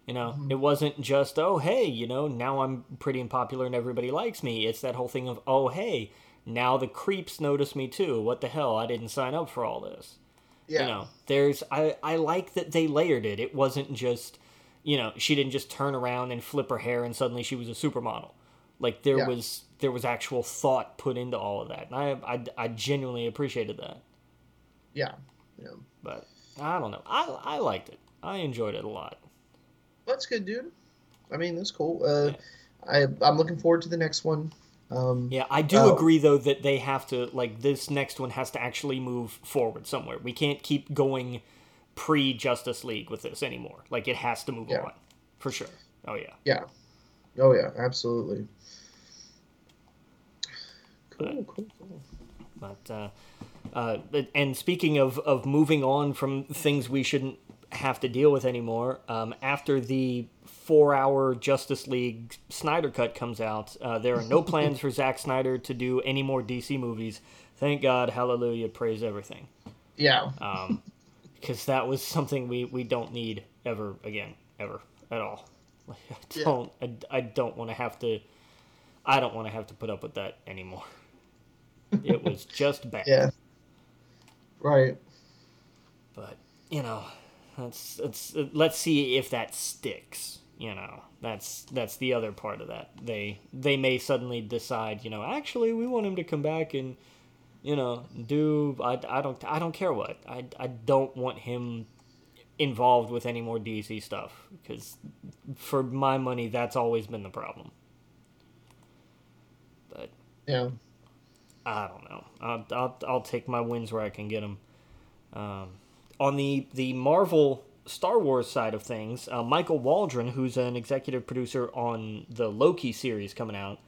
You know, mm-hmm. it wasn't just oh hey, you know now I'm pretty and popular and everybody likes me. It's that whole thing of oh hey, now the creeps notice me too. What the hell? I didn't sign up for all this. Yeah. You know, there's I I like that they layered it. It wasn't just, you know, she didn't just turn around and flip her hair and suddenly she was a supermodel. Like there yeah. was there was actual thought put into all of that. And I I, I genuinely appreciated that. Yeah. Yeah. But I don't know. I I liked it. I enjoyed it a lot. That's good, dude. I mean, that's cool. Uh, yeah. I I'm looking forward to the next one. Um, yeah, I do uh, agree though that they have to like this next one has to actually move forward somewhere. We can't keep going pre Justice League with this anymore. Like it has to move yeah. on for sure. Oh yeah. Yeah. Oh yeah, absolutely. Cool, but, cool, cool. But uh, uh, and speaking of of moving on from things we shouldn't have to deal with anymore. Um, after the four-hour Justice League Snyder cut comes out, uh, there are no plans for Zack Snyder to do any more DC movies. Thank God, hallelujah, praise everything. Yeah. Um, because that was something we, we don't need ever again, ever at all. Like, I don't I, I don't want to have to I don't want to have to put up with that anymore. It was just bad. Yeah. Right. But you know, that's that's let's see if that sticks. You know, that's that's the other part of that. They they may suddenly decide, you know, actually we want him to come back and you know do I, I don't I don't care what I I don't want him involved with any more DC stuff because for my money that's always been the problem. But Yeah. I don't know. I'll, I'll, I'll take my wins where I can get them. Um, on the, the Marvel Star Wars side of things, uh, Michael Waldron, who's an executive producer on the Loki series coming out,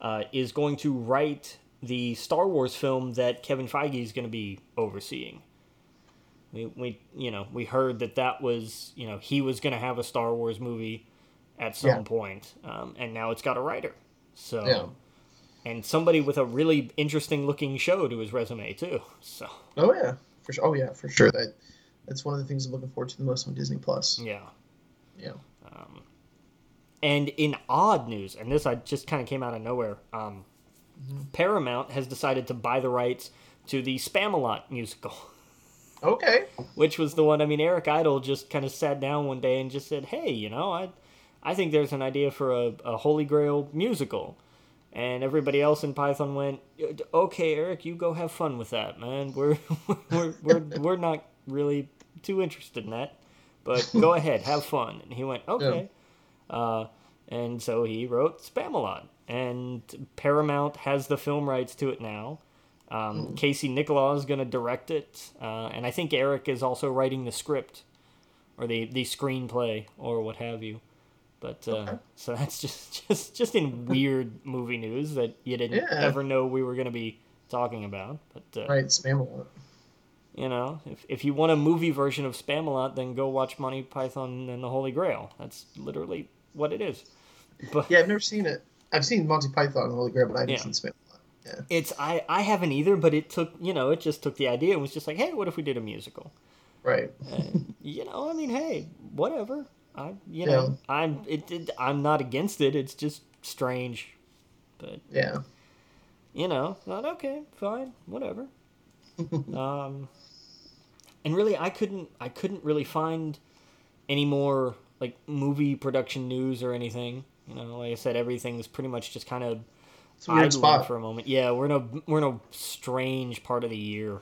uh, is going to write the Star Wars film that Kevin Feige is going to be overseeing. We, we you know we heard that that was you know he was going to have a Star Wars movie at some Yeah. point, um, and now it's got a writer. So Yeah. And somebody with a really interesting looking show to his resume too. So Oh yeah. For sure. Oh yeah, for sure. That that's one of the things I'm looking forward to the most on Disney Plus. yeah. Yeah. And in odd news, and this I just kind of came out of nowhere, um, Paramount has decided to buy the rights to the Spamalot musical, Okay. which was the one. I mean, Eric Idle just kind of sat down one day and just said, "Hey, you know, I, I think there's an idea for a, a Holy Grail musical." And everybody else in Python went, "Okay, Eric, you go have fun with that, man. We're we're we're, we're not really too interested in that, but go ahead, have fun." And he went, "Okay." Uh, and so he wrote Spamalot, and Paramount has the film rights to it now. Um, Casey Nicholaw is going to direct it, uh, and I think Eric is also writing the script or the the screenplay or what have you. But uh, so that's just just just in weird movie news that you didn't Yeah. ever know we were going to be talking about. But uh, Right. Spam a lot. you know, if if you want a movie version of Spamalot, then go watch Monty Python and the Holy Grail. That's literally what it is. But Yeah, I've never seen it. I've seen Monty Python and the Holy Grail, but I haven't Yeah. seen Spam a lot. Yeah. it's I I haven't either, but it took you know it just took the idea and was just like, hey, what if we did a musical? Right. And, you know, I mean, hey, whatever. I you know I'm it, it I'm not against it. It's just strange, but Yeah. you know, not okay, fine, whatever. um, and really, I couldn't, I couldn't really find any more like movie production news or anything. You know, like I said, everything's pretty much just kind of It's a weird idling spot. for a moment. Yeah, we're in a we're in a strange part of the year,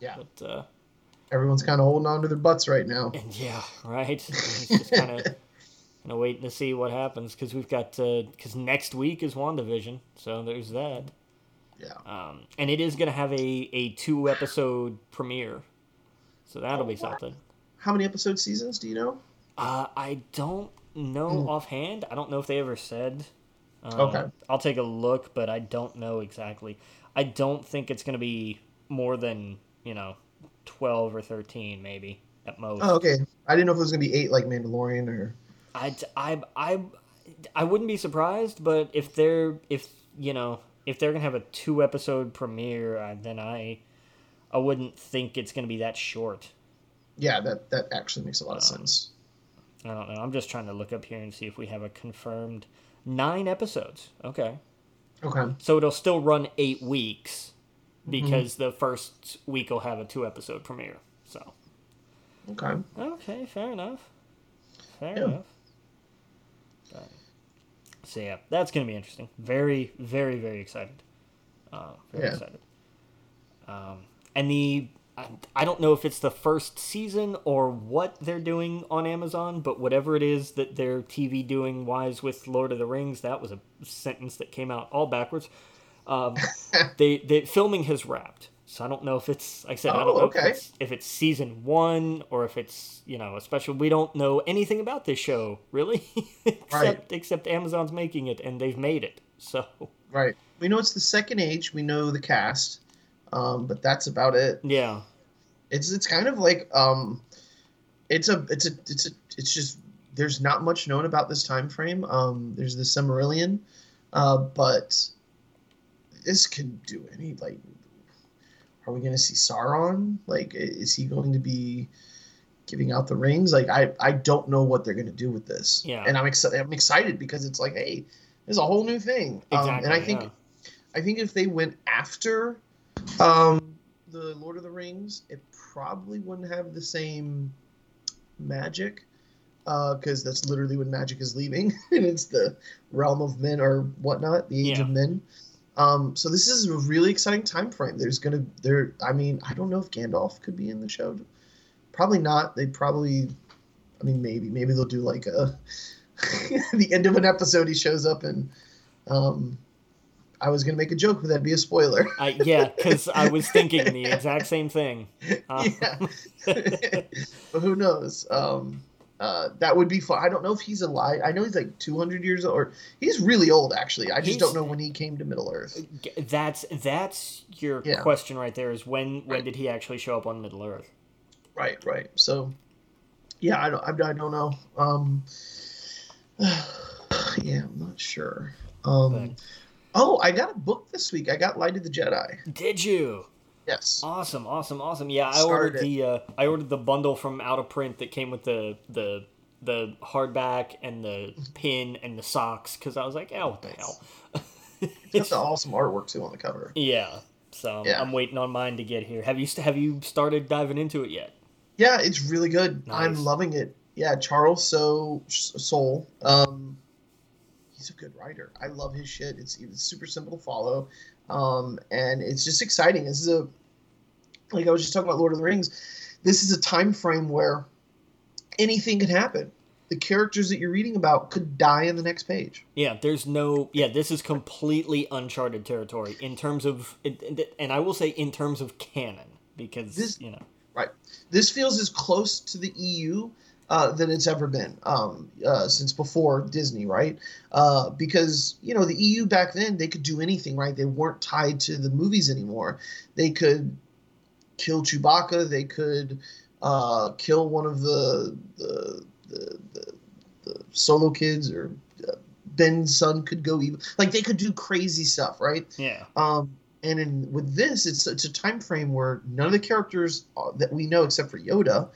Yeah. but uh, Everyone's kind of holding on to their butts right now. and yeah, right. It's just kind of kind of waiting to see what happens because we've got because next week is Wandavision, so there's that. Yeah. Um, and it is going to have a, a two episode premiere. So that'll be something. How many episode seasons do you know? Uh, I don't know offhand. I don't know if they ever said. Um, Okay. I'll take a look, but I don't know exactly. I don't think it's going to be more than, you know, 12 or 13 maybe at most. Oh, okay. I didn't know if it was gonna be eight like Mandalorian or. I, I, I, I wouldn't be surprised, but if they're if you know if they're gonna have a two episode premiere, uh, then I, I wouldn't think it's gonna be that short. Yeah, that that actually makes a lot of Um, sense. I don't know. I'm just trying to look up here and see if we have a confirmed nine episodes. Okay, Okay. so it'll still run eight weeks because the first week will have a two episode premiere. So Okay. okay, fair enough. Fair Yeah. enough. But- so yeah, that's gonna be interesting. Very, very, very excited. Uh, very Yeah. excited. Um, and the I, I don't know if it's the first season or what they're doing on Amazon, but whatever it is that they're TV doing wise with Lord of the Rings, that was a sentence that came out all backwards. Um, they, they filming has wrapped, so I don't know if it's. Like I said, I don't Oh, know okay. if, it's, if it's season one or if it's you know a special. We don't know anything about this show really, except Right. except Amazon's making it and they've made it. So Right. We know it's the second age. We know the cast, um, but that's about it. yeah, It's it's kind of like um, it's a it's a it's a it's just there's not much known about this time frame. Um, there's the Silmarillion, uh, but this could do any like. Are we going to see Sauron? Like, is he going to be giving out the rings? Like, I I don't know what they're going to do with this. Yeah. And I'm excited. I'm excited because it's like, hey, there's a whole new thing. Exactly. Um, and I think yeah. I think if they went after um, the Lord of the Rings, it probably wouldn't have the same magic because that's literally when magic is leaving, and it's the realm of men or whatnot, the age Yeah. of men. Um, so this is a really exciting time frame. There's gonna there. I mean, I don't know if Gandalf could be in the show. Probably not. They'd probably. I mean, maybe maybe they'll do like a. the end of an episode, he shows up and. Um, I was gonna make a joke, but that'd be a spoiler. I, yeah, because I was thinking the exact same thing. Um, yeah. but who knows? Um, uh, that would be fun. I don't know if he's alive. I know he's like 200 years old, or he's really old actually. I just He's- don't know when he came to Middle Earth. That's that's your Yeah. question right there. Is when when Right. did he actually show up on Middle Earth? Right, right. So, yeah, I don't, I, I don't know. Um, yeah, I'm not sure. Um, But- oh, I got a book this week. I got Light of the Jedi. Did you? Yes. Awesome, awesome, awesome. Yeah, I ordered the uh, I ordered the bundle from out of print that came with the the the hardback and the pin and the socks because I was like, oh, what the Nice. hell? It's got the awesome artwork too on the cover. yeah. So Yeah. I'm waiting on mine to get here. Have you have you started diving into it yet? Yeah, it's really good. I'm loving it. Yeah, Charles So Soule. Um, he's a good writer. I love his shit. It's, it's super simple to follow, um, and it's just exciting. This is a like I was just talking about Lord of the Rings. This is a time frame where anything can happen. The characters that you're reading about could die in the next page. Yeah, there's no. Yeah, this is completely uncharted territory in terms of, and I will say in terms of canon because This- you know. Right. This feels as close to the EU uh, than it's ever been um, uh, since before Disney, right? Uh, because you know the EU back then they could do anything, right? They weren't tied to the movies anymore. They could kill Chewbacca. They could uh, kill one of the the the, the, the solo kids or. Uh, Ben's son could go evil. Like they could do crazy stuff, right? Yeah. Um, and in with this, it's it's a time frame where none of the characters that we know, except for Yoda,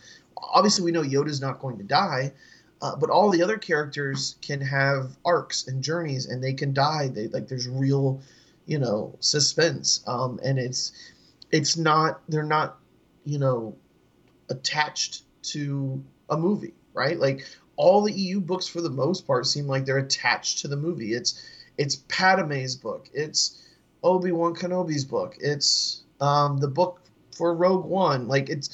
obviously we know Yoda's not going to die, uh, but all the other characters can have arcs and journeys, and they can die. They like there's real, you know, suspense. Um, and it's it's not they're not, you know, attached to a movie, right? Like all the EU books for the most part seem like they're attached to the movie. It's it's Padme's book. It's Obi Wan Kenobi's book. It's um, the book for Rogue One. Like it's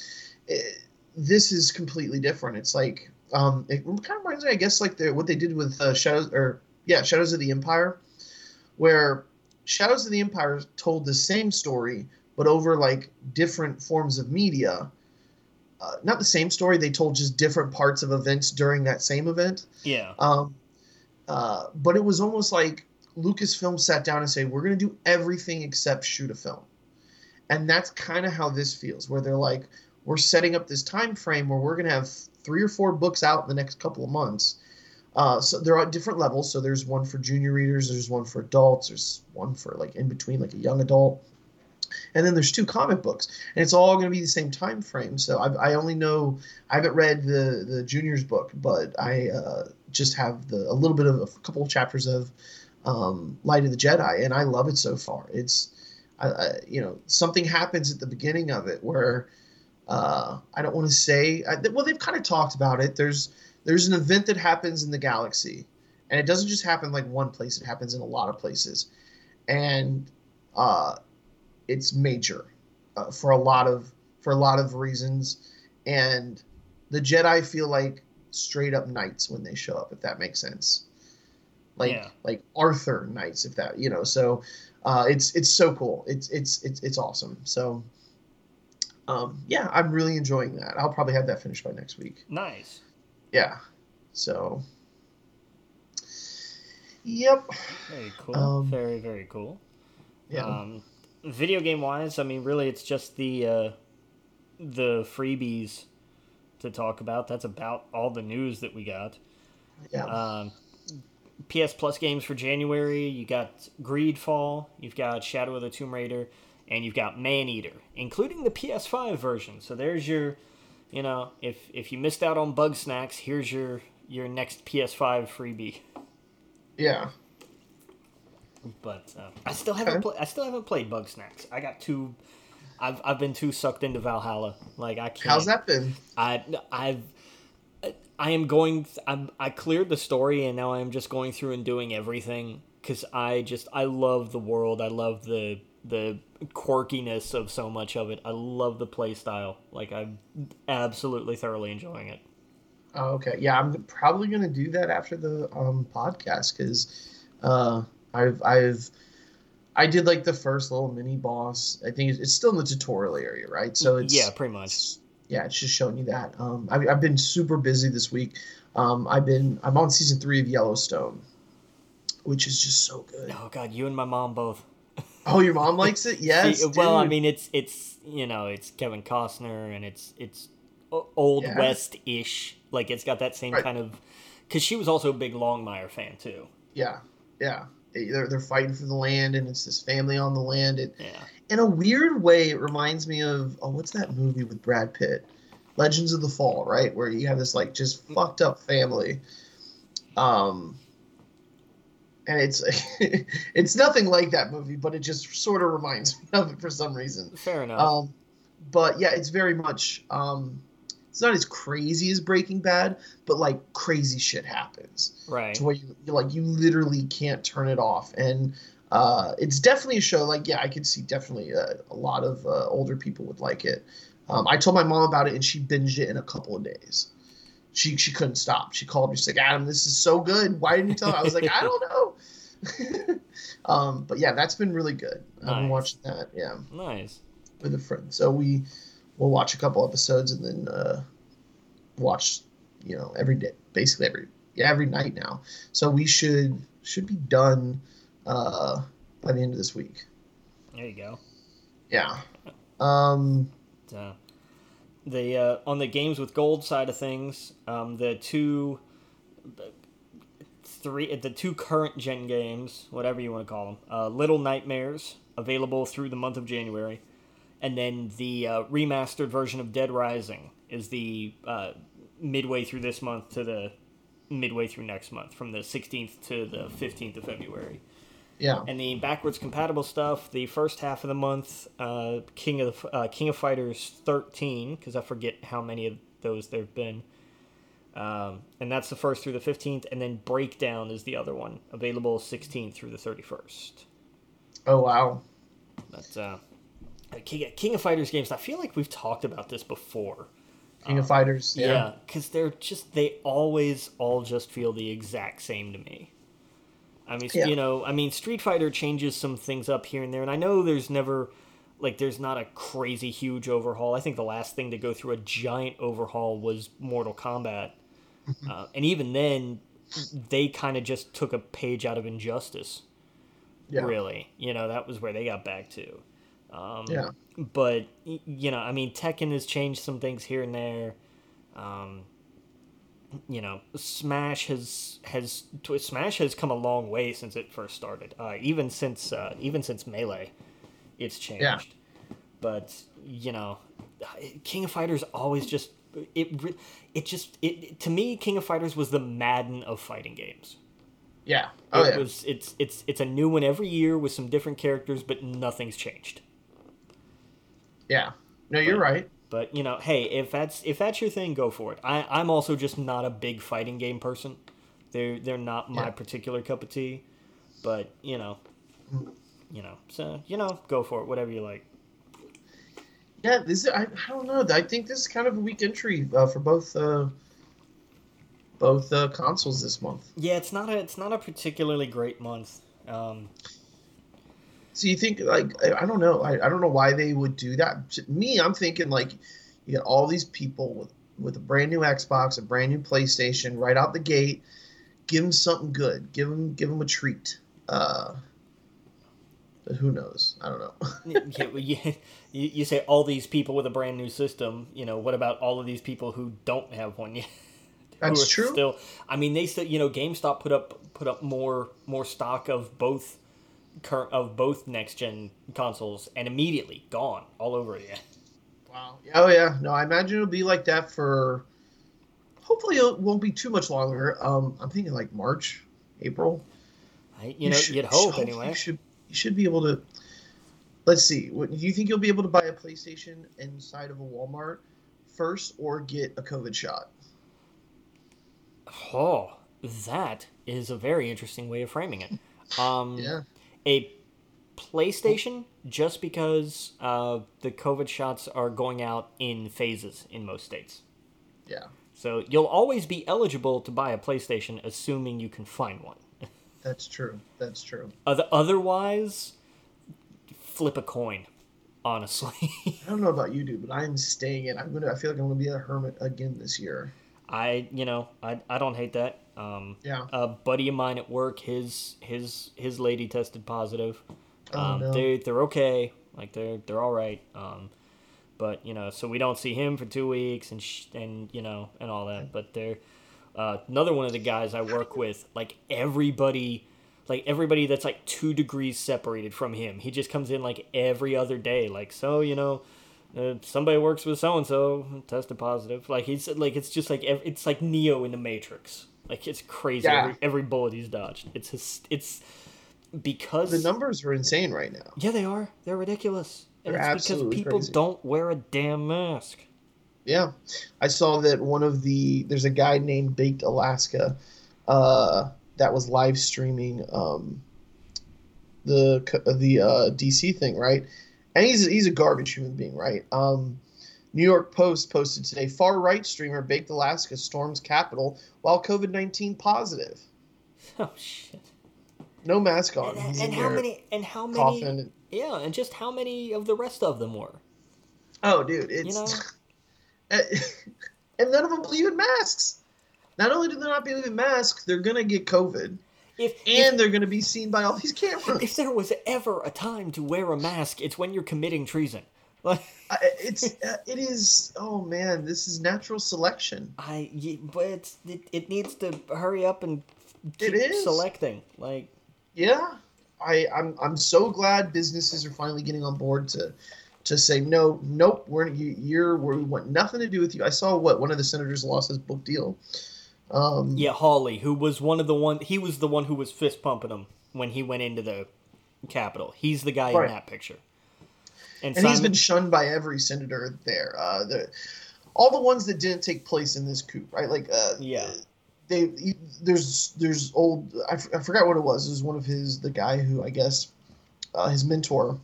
it, this is completely different. It's like um, it kind of reminds me, I guess, like the, what they did with uh, Shadows or yeah, Shadows of the Empire, where Shadows of the Empire told the same story but over like different forms of media. Uh, not the same story. They told just different parts of events during that same event. Yeah. Um, uh, but it was almost like Lucasfilm sat down and said, "We're going to do everything except shoot a film," and that's kind of how this feels. Where they're like, "We're setting up this time frame where we're going to have three or four books out in the next couple of months." Uh, so they're at different levels. So there's one for junior readers, there's one for adults, there's one for like in between, like a young adult, and then there's two comic books, and it's all going to be the same time frame. So I, I only know I haven't read the the juniors book, but I uh, just have the a little bit of a couple of chapters of um, Light of the Jedi, and I love it so far. It's I, I, you know something happens at the beginning of it where uh, I don't want to say I, well they've kind of talked about it. There's there's an event that happens in the galaxy, and it doesn't just happen like one place. It happens in a lot of places, and uh, it's major uh, for a lot of for a lot of reasons, and the Jedi feel like straight up knights when they show up, if that makes sense. Like Yeah. like Arthur knights, if that you know. So uh, it's it's so cool. It's it's it's it's awesome. So um, yeah, I'm really enjoying that. I'll probably have that finished by next week. Nice. Yeah. So. Yep. Very cool. Um, very very cool. Yeah. Um, video game wise, I mean, really, it's just the uh, the freebies to talk about. That's about all the news that we got. Yeah. Um, PS Plus games for January. You got Greedfall. You've got Shadow of the Tomb Raider, and you've got Maneater, including the PS5 version. So there's your, you know, if if you missed out on Bugsnax, here's your your next PS5 freebie. yeah. But uh, I still haven't Okay. pla- I still haven't played Bugsnax. I got too. I've, I've been too sucked into Valhalla. Like I can't. How's that been? I I've I am going. I'm, I cleared the story, and now I am just going through and doing everything because I just I love the world. I love the the quirkiness of so much of it. I love the play style. Like I'm absolutely thoroughly enjoying it. Oh, okay. Yeah, I'm probably gonna do that after the um, podcast because uh, I've I've I did like the first little mini boss. I think it's, it's still in the tutorial area, right? So it's yeah, pretty much. yeah, it's just showing you that. Um, I've, I've been super busy this week. Um, I've been I'm on season three of Yellowstone, which is just so good. Oh god, you and my mom both. Oh, your mom likes it? Yes. Well, I mean, it's it's you know it's Kevin Costner and it's it's old Yeah. west ish. Like it's got that same Right. kind of. Because she was also a big Longmire fan too. yeah, yeah. They're they're fighting for the land, and it's this family on the land. It, Yeah. in a weird way, it reminds me of oh, what's that movie with Brad Pitt, Legends of the Fall, right? Where you have this like just fucked up family, um, and it's it's nothing like that movie, but it just sort of reminds me of it for some reason. Fair enough. Um, but yeah, it's very much um, it's not as crazy as Breaking Bad, but like crazy shit happens right. to where you like you literally can't turn it off and uh, it's definitely a show like yeah i could see definitely uh, a lot of uh, older people would like it um, i told my mom about it and she binged it in a couple of days she she couldn't stop she called me she's like adam this is so good why didn't you tell me i was like i don't know um, but yeah that's been really good i've been Nice. watching that yeah Nice. with a friend. So we will watch a couple episodes and then uh, watch, you know, every day, basically every yeah every night now. So we should should be done uh, by the end of this week. There you go. Yeah. Um. The uh, on the games with gold side of things, um, the two, three, the two current gen games, whatever you want to call them, uh, Little Nightmares, available through the month of January, and then the uh, remastered version of Dead Rising is the uh, midway through this month to the midway through next month, from the 16th to the 15th of February. Yeah. And the backwards compatible stuff, the first half of the month, uh, King of uh, King of Fighters 13, because I forget how many of those there've been. Um, and that's the first through the 15th, and then Breakdown is the other one, available 16th through the 31st. Oh wow. But uh, King, King of Fighters games, I feel like we've talked about this before. King of Fighters. Yeah. Yeah, because they're just they always all just feel the exact same to me. I mean, Yeah. you know, I mean, Street Fighter changes some things up here and there, and I know there's never like there's not a crazy huge overhaul. I think the last thing to go through a giant overhaul was Mortal Kombat, uh, and even then, they kind of just took a page out of Injustice. Yeah. Really, you know, that was where they got back to. Um, Yeah. but you know, I mean, Tekken has changed some things here and there. Um, you know, Smash has has Smash has come a long way since it first started. Uh, even since uh, even since Melee, it's changed. Yeah. But you know, King of Fighters always just it it just it to me King of Fighters was the Madden of fighting games. Yeah. Oh it yeah. was it's it's it's a new one every year with some different characters, but nothing's changed. Yeah. No, you're right. But you know, hey, if that's if that's your thing, go for it. I I'm also just not a big fighting game person. They're they're not my Yeah. particular cup of tea. But you know, you know, so you know, go for it. Whatever you like. Yeah. This is, I, I don't know. I think this is kind of a weak entry uh, for both uh, both uh, consoles this month. Yeah, it's not a it's not a particularly great month. Um, So you think like I I don't know I, I don't know why they would do that. To me, I'm thinking like you got all these people with with a brand new Xbox, a brand new PlayStation, right out the gate. Give them something good. Give them give them a treat. Uh, But who knows? I don't know. yeah, well, you, you you say all these people with a brand new system. You know, what about all of these people who don't have one yet? That's true. Still, I mean, they still, you know, GameStop put up put up more more stock of both current of both next gen consoles, and immediately gone all over again. Wow. Oh yeah. No, I imagine it'll be like that for. Hopefully, it won't be too much longer. Um, I'm thinking like March, April. I, you know, should- you'd hope hopefully anyway. You should you should be able to. Let's see. What, do you think you'll be able to buy a PlayStation inside of a Walmart first, or get a COVID shot? Oh, that is a very interesting way of framing it. Um, Yeah. A PlayStation just because uh, the COVID shots are going out in phases in most states. Yeah. So you'll always be eligible to buy a PlayStation, assuming you can find one. That's true. That's true. Other- otherwise, flip a coin. Honestly, I don't know about you, dude, but I'm staying in. I'm gonna. I feel like I'm gonna be a hermit again this year. I you know I, I don't hate that. Um, Yeah. a buddy of mine at work, his his his lady tested positive. Oh, Um, no. they they're okay, like they're they're all right. Um, but you know, so we don't see him for two weeks and sh- and you know and all that. But they're uh, another one of the guys I work with. Like everybody, like everybody that's like two degrees separated from him. He just comes in like every other day. Like so, you know. Uh, somebody works with so and so tested positive. Like he's like it's just like it's like Neo in the Matrix. Like it's crazy. Yeah. Every, every bullet he's dodged. It's his, it's because The numbers are insane right now. yeah, they are. They're ridiculous. And They're it's because people crazy. don't wear a damn mask. Yeah, I saw that one of the there's a guy named Baked Alaska uh, that was live streaming um, the the uh, DC thing, right? And he's he's a garbage human being, right? Um, New York Post posted today: far right streamer Baked Alaska storms Capitol while COVID nineteen positive. Oh shit. No mask on. And, He's and in how many and how many coughing. Yeah, and just how many of the rest of them were? Oh, dude, it's know? and none of them believe in masks. Not only do they not believe in masks, they're gonna get COVID. If and if, they're going to be seen by all these cameras. if there was ever a time to wear a mask, it's when you're committing treason. Like I, it's uh, it is. Oh man, this is natural selection. I but it's, it, it needs to hurry up and keep It is. selecting. Like Yeah, I I'm I'm so glad businesses are finally getting on board to to say no, nope, we're you, you're we want nothing to do with you. I saw what one of the senators lost his book deal. Um, yeah, Hawley, who was one of the one, he was the one who was fist pumping him when he went into the Capitol. He's the guy Right. in that picture. And, and he's Simon- been shunned by every senator there. Uh, the all the ones that didn't take place in this coup, right? Like, uh, Yeah. they there's there's old I, f- I forgot what it was. It was one of his the guy who I guess uh, his mentor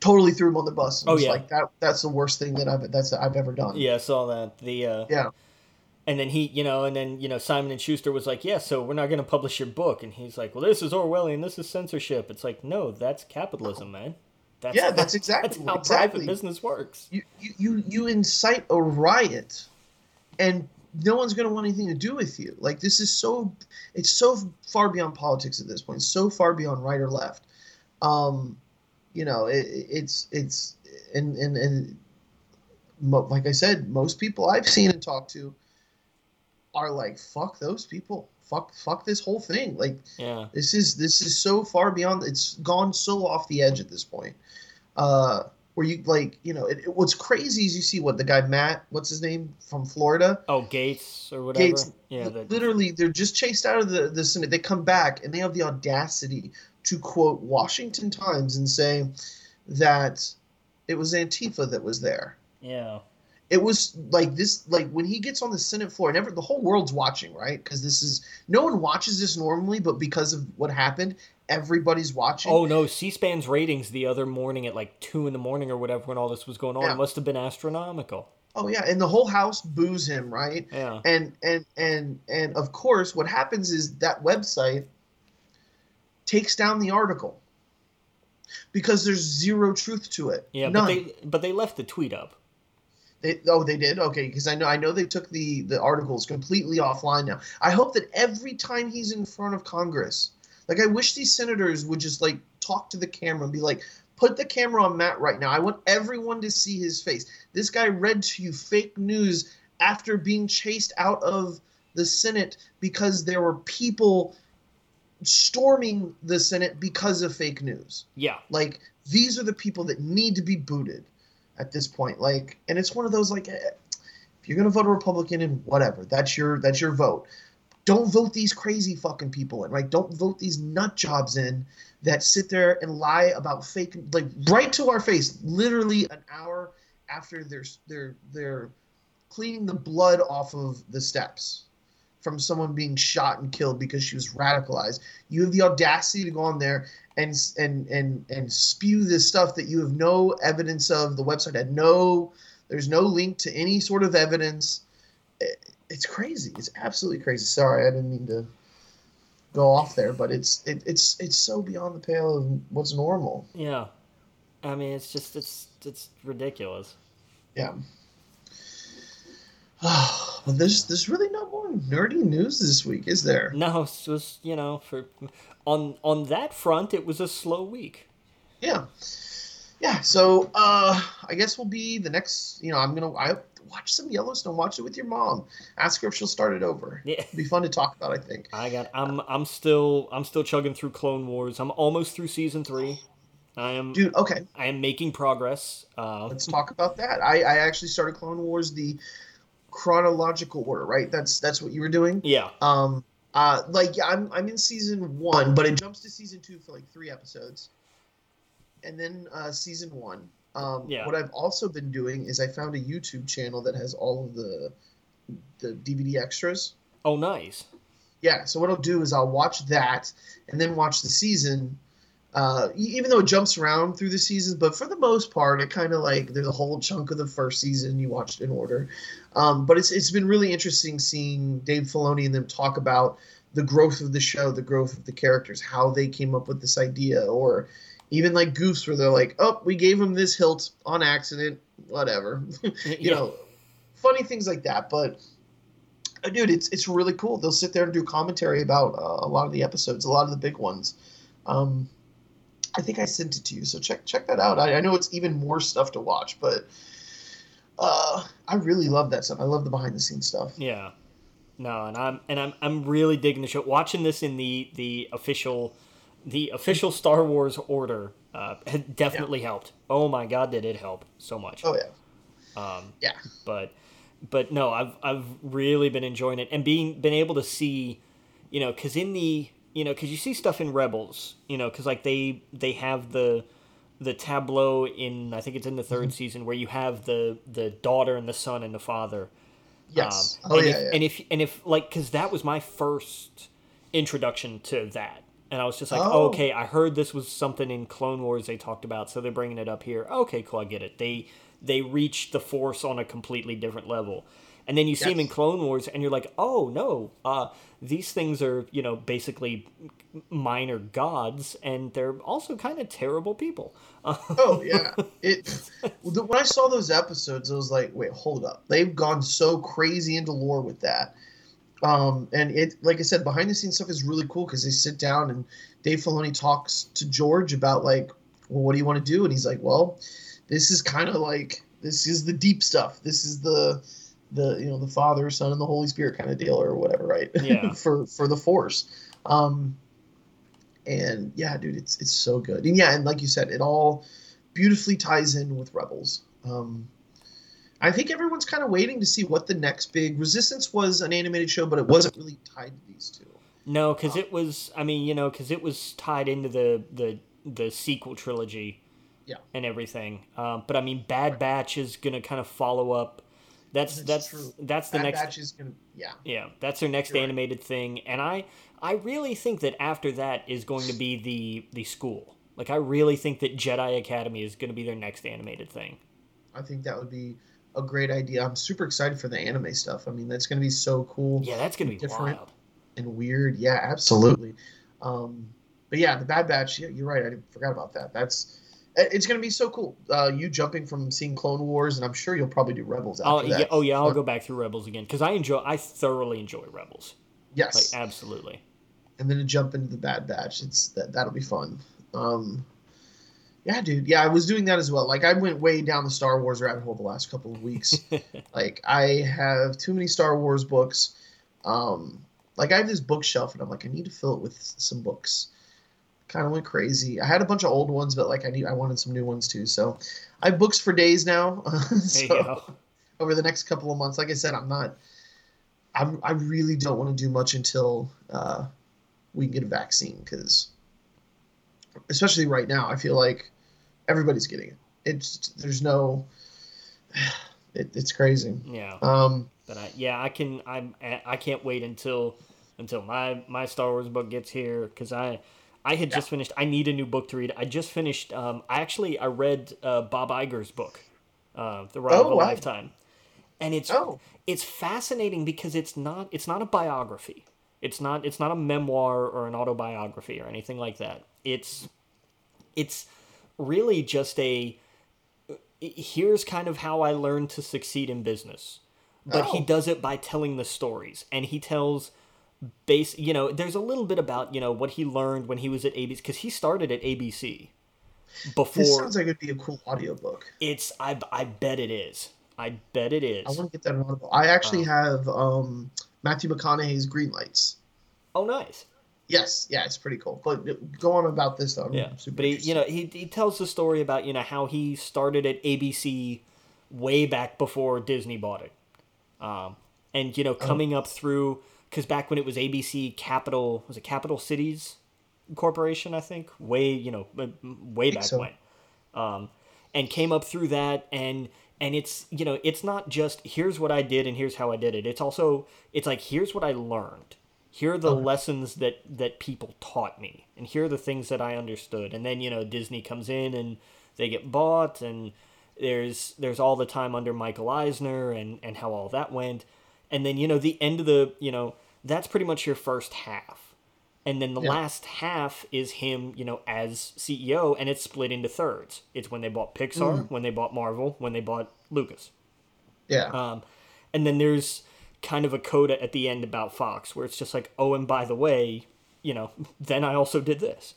totally threw him on the bus. And Oh, was yeah. like that that's the worst thing that I've that's I've ever done. Yeah, I saw that. The uh, Yeah. And then he, you know, and then you know Simon and Schuster was like, "Yeah, so we're not going to publish your book," and he's like, "Well, this is Orwellian. This is censorship." It's like, no, that's capitalism, man. That's Yeah, that's exactly- that's how exactly. private business works. You you you, you incite a riot, and no one's going to want anything to do with you. Like this is so it's so far beyond politics at this point. So far beyond right or left. Um, you know, it, it's it's and and and like I said, most people I've seen and talked to are like, "Fuck those people. Fuck fuck this whole thing." Like Yeah, this is this is so far beyond. It's gone so off the edge at this point. Uh, where you like, you know, it, it- what's crazy is you see what the guy Matt, what's his name from Florida, Oh, Gaetz or whatever. Gaetz, yeah, literally they're just chased out of the the Senate. They come back and they have the audacity to quote Washington Times and say that it was Antifa that was there. yeah, It was like this, like when he gets on the Senate floor, and every, the whole world's watching, right? Because this is no one watches this normally, but because of what happened, everybody's watching. Oh no, C-SPAN's ratings the other morning at like two in the morning or whatever when all this was going on Yeah. must have been astronomical. Oh yeah, and the whole house boos him, right? Yeah, And and and and of course, what happens is that website takes down the article because there's zero truth to it. yeah, None. but they but they left the tweet up. They, oh, they did. Okay, because I know I know they took the the articles completely offline now. I hope that every time he's in front of Congress, Like I wish these senators would just like talk to the camera and be like, put the camera on Matt right now. I want everyone to see his face. This guy read to you fake news after being chased out of the Senate because there were people storming the Senate because of fake news. Yeah. Like these are the people that need to be booted at this point. Like, and it's one of those like, eh, if you're gonna vote a Republican and whatever, that's your that's your vote. Don't vote these crazy fucking people in, right? Don't vote these nut jobs in that sit there and lie about fake, like right to our face, literally an hour after they're they're they're cleaning the blood off of the steps from someone being shot and killed because she was radicalized. You have the audacity to go on there and and and and spew this stuff that you have no evidence of. The website had no, there's no link to any sort of evidence. it's crazy. It's absolutely crazy. Sorry, I didn't mean to go off there, but it's it, it's it's so beyond the pale of what's normal. Yeah, I mean, it's just it's it's ridiculous. Yeah. Oh, well, there's there's really no more nerdy news this week, is there? No, it was you know for on on that front, it was a slow week. Yeah, yeah. So uh, I guess we'll be the next. You know, I'm gonna I watch some Yellowstone. Watch it with your mom. Ask her if she'll start it over. Yeah, It'd be fun to talk about. I think. I got. I'm I'm still I'm still chugging through Clone Wars. I'm almost through season three. I am, dude. Okay, I am making progress. Uh, Let's talk about that. I, I actually started Clone Wars the chronological order, right? That's that's what you were doing. Yeah. Um. Uh. Like yeah, I'm I'm in season one, but it jumps to season two for like three episodes, and then uh, season one. Um, yeah. What I've also been doing is I found a YouTube channel that has all of the the DVD extras. Oh, nice. Yeah. So what I'll do is I'll watch that and then watch the season uh, even though it jumps around through the seasons, but for the most part, it kind of like there's a whole chunk of the first season you watched in order. Um, but it's it's been really interesting seeing Dave Filoni and them talk about the growth of the show, the growth of the characters, how they came up with this idea, or even like goofs where they're like, "Oh, we gave him this hilt on accident, whatever," you yeah. know, funny things like that. But uh, dude, it's it's really cool. They'll sit there and do commentary about uh, a lot of the episodes, a lot of the big ones. Um, I think I sent it to you, so check check that out. I, I know it's even more stuff to watch, but uh, I really love that stuff. I love the behind the scenes stuff. Yeah, no, and I'm and I'm I'm really digging the show. Watching this in the the official the official Star Wars order uh, definitely yeah. helped. Oh my god, did it help so much? Oh yeah. Um, yeah. But but no, I've I've really been enjoying it and being been able to see, you know, because in the you know, because you see stuff in Rebels, you know, because like they they have the the tableau in I think it's in the 3rd mm-hmm. season where you have the the daughter and the son and the father. Yes. Um, oh and yeah, if, yeah. And if and if like because that was my first introduction to that, and I was just like, oh. oh. okay, I heard this was something in Clone Wars they talked about, so they're bringing it up here. Okay, cool, I get it. They they reached the Force on a completely different level and then you see yes. him in Clone Wars, and you're like, oh no, uh, these things are you know basically minor gods, and they're also kind of terrible people. oh yeah, it. When I saw those episodes, I was like, wait, hold up, they've gone so crazy into lore with that. Um, and it, like I said, behind the scenes stuff is really cool because they sit down and Dave Filoni talks to George about like, well, what do you want to do? And he's like, well, this is kind of like this is the deep stuff. This is the the you know the Father, Son, and the Holy Spirit kind of deal or whatever, right? Yeah. for for the Force. Um, and yeah, dude, it's it's so good. And yeah, and like you said, it all beautifully ties in with Rebels. Um, I think everyone's kind of waiting to see what the next big Resistance was an animated show, but it wasn't really tied to these two. No, because um, it was. I mean, you know, because it was tied into the the the sequel trilogy. Yeah. And everything. Um, but I mean, Bad Batch is gonna kind of follow up that's that's that's, that's the that next. Batch is gonna yeah. Yeah, that's their next You're animated right. thing, and I I really think that after that is going to be the the school. Like I really think that Jedi Academy is going to be their next animated thing. I think that would be a great idea. I'm super excited for the anime stuff. I mean, that's going to be so cool. Yeah, that's going to be different wild. and weird. Yeah, absolutely. Um, but yeah, the Bad Batch. Yeah, you're right. I forgot about that. That's it's going to be so cool. Uh, you jumping from seeing Clone Wars, and I'm sure you'll probably do Rebels after oh, that. Yeah, oh yeah, I'll go back through Rebels again because I enjoy. I thoroughly enjoy Rebels. Yes, like absolutely. and then to jump into the Bad Batch. It's that that'll be fun. Um, yeah, dude. Yeah, I was doing that as well. Like I went way down the Star Wars rabbit hole the last couple of weeks. like I have too many Star Wars books. Um, like I have this bookshelf, and I'm like, I need to fill it with some books. Kind of went crazy. I had a bunch of old ones, but like I need, I wanted some new ones too. So I have books for days now. so over the next couple of months, like I said, I'm not. I'm, I really don't want to do much until uh, we can get a vaccine because, especially right now, I feel like everybody's getting it. It's there's no. It, it's crazy. Yeah. Um. But I, yeah, I can. I'm. I can't wait until until my my Star Wars book gets here because I I had just finished. I need a new book to read. I just finished. Um, I actually I read uh, Bob Iger's book, uh, The Ride oh, of a wow. Lifetime, and it's oh. it's fascinating because it's not it's not a biography. It's not it's not a memoir or an autobiography or anything like that. It's it's really just a here's kind of how I learned to succeed in business. But oh. he does it by telling the stories and he tells base you know there's a little bit about you know what he learned when he was at ABC cuz he started at ABC before This sounds like it'd be a cool audiobook. It's I I bet it is. I bet it is. I want to get that on Audible. I actually uh, have um Matthew McConaughey's Green Lights. Oh nice. Yes, yeah, it's pretty cool. But go on about this though. yeah, but he, you know, he he tells the story about you know how he started at ABC way back before Disney bought it, um, and you know oh. coming oh. up through because back when it was ABC Capital was it Capital Cities Corporation I think way you know way back so. when, um, and came up through that and and it's you know it's not just here's what I did and here's how I did it. It's also it's like here's what I learned here are the okay. lessons that that people taught me and here are the things that i understood and then you know disney comes in and they get bought and there's there's all the time under michael eisner and and how all that went and then you know the end of the you know that's pretty much your first half and then the yeah. last half is him you know as ceo and it's split into thirds it's when they bought pixar mm. when they bought marvel when they bought lucas yeah um and then there's kind of a coda at the end about Fox, where it's just like, oh, and by the way, you know, then I also did this.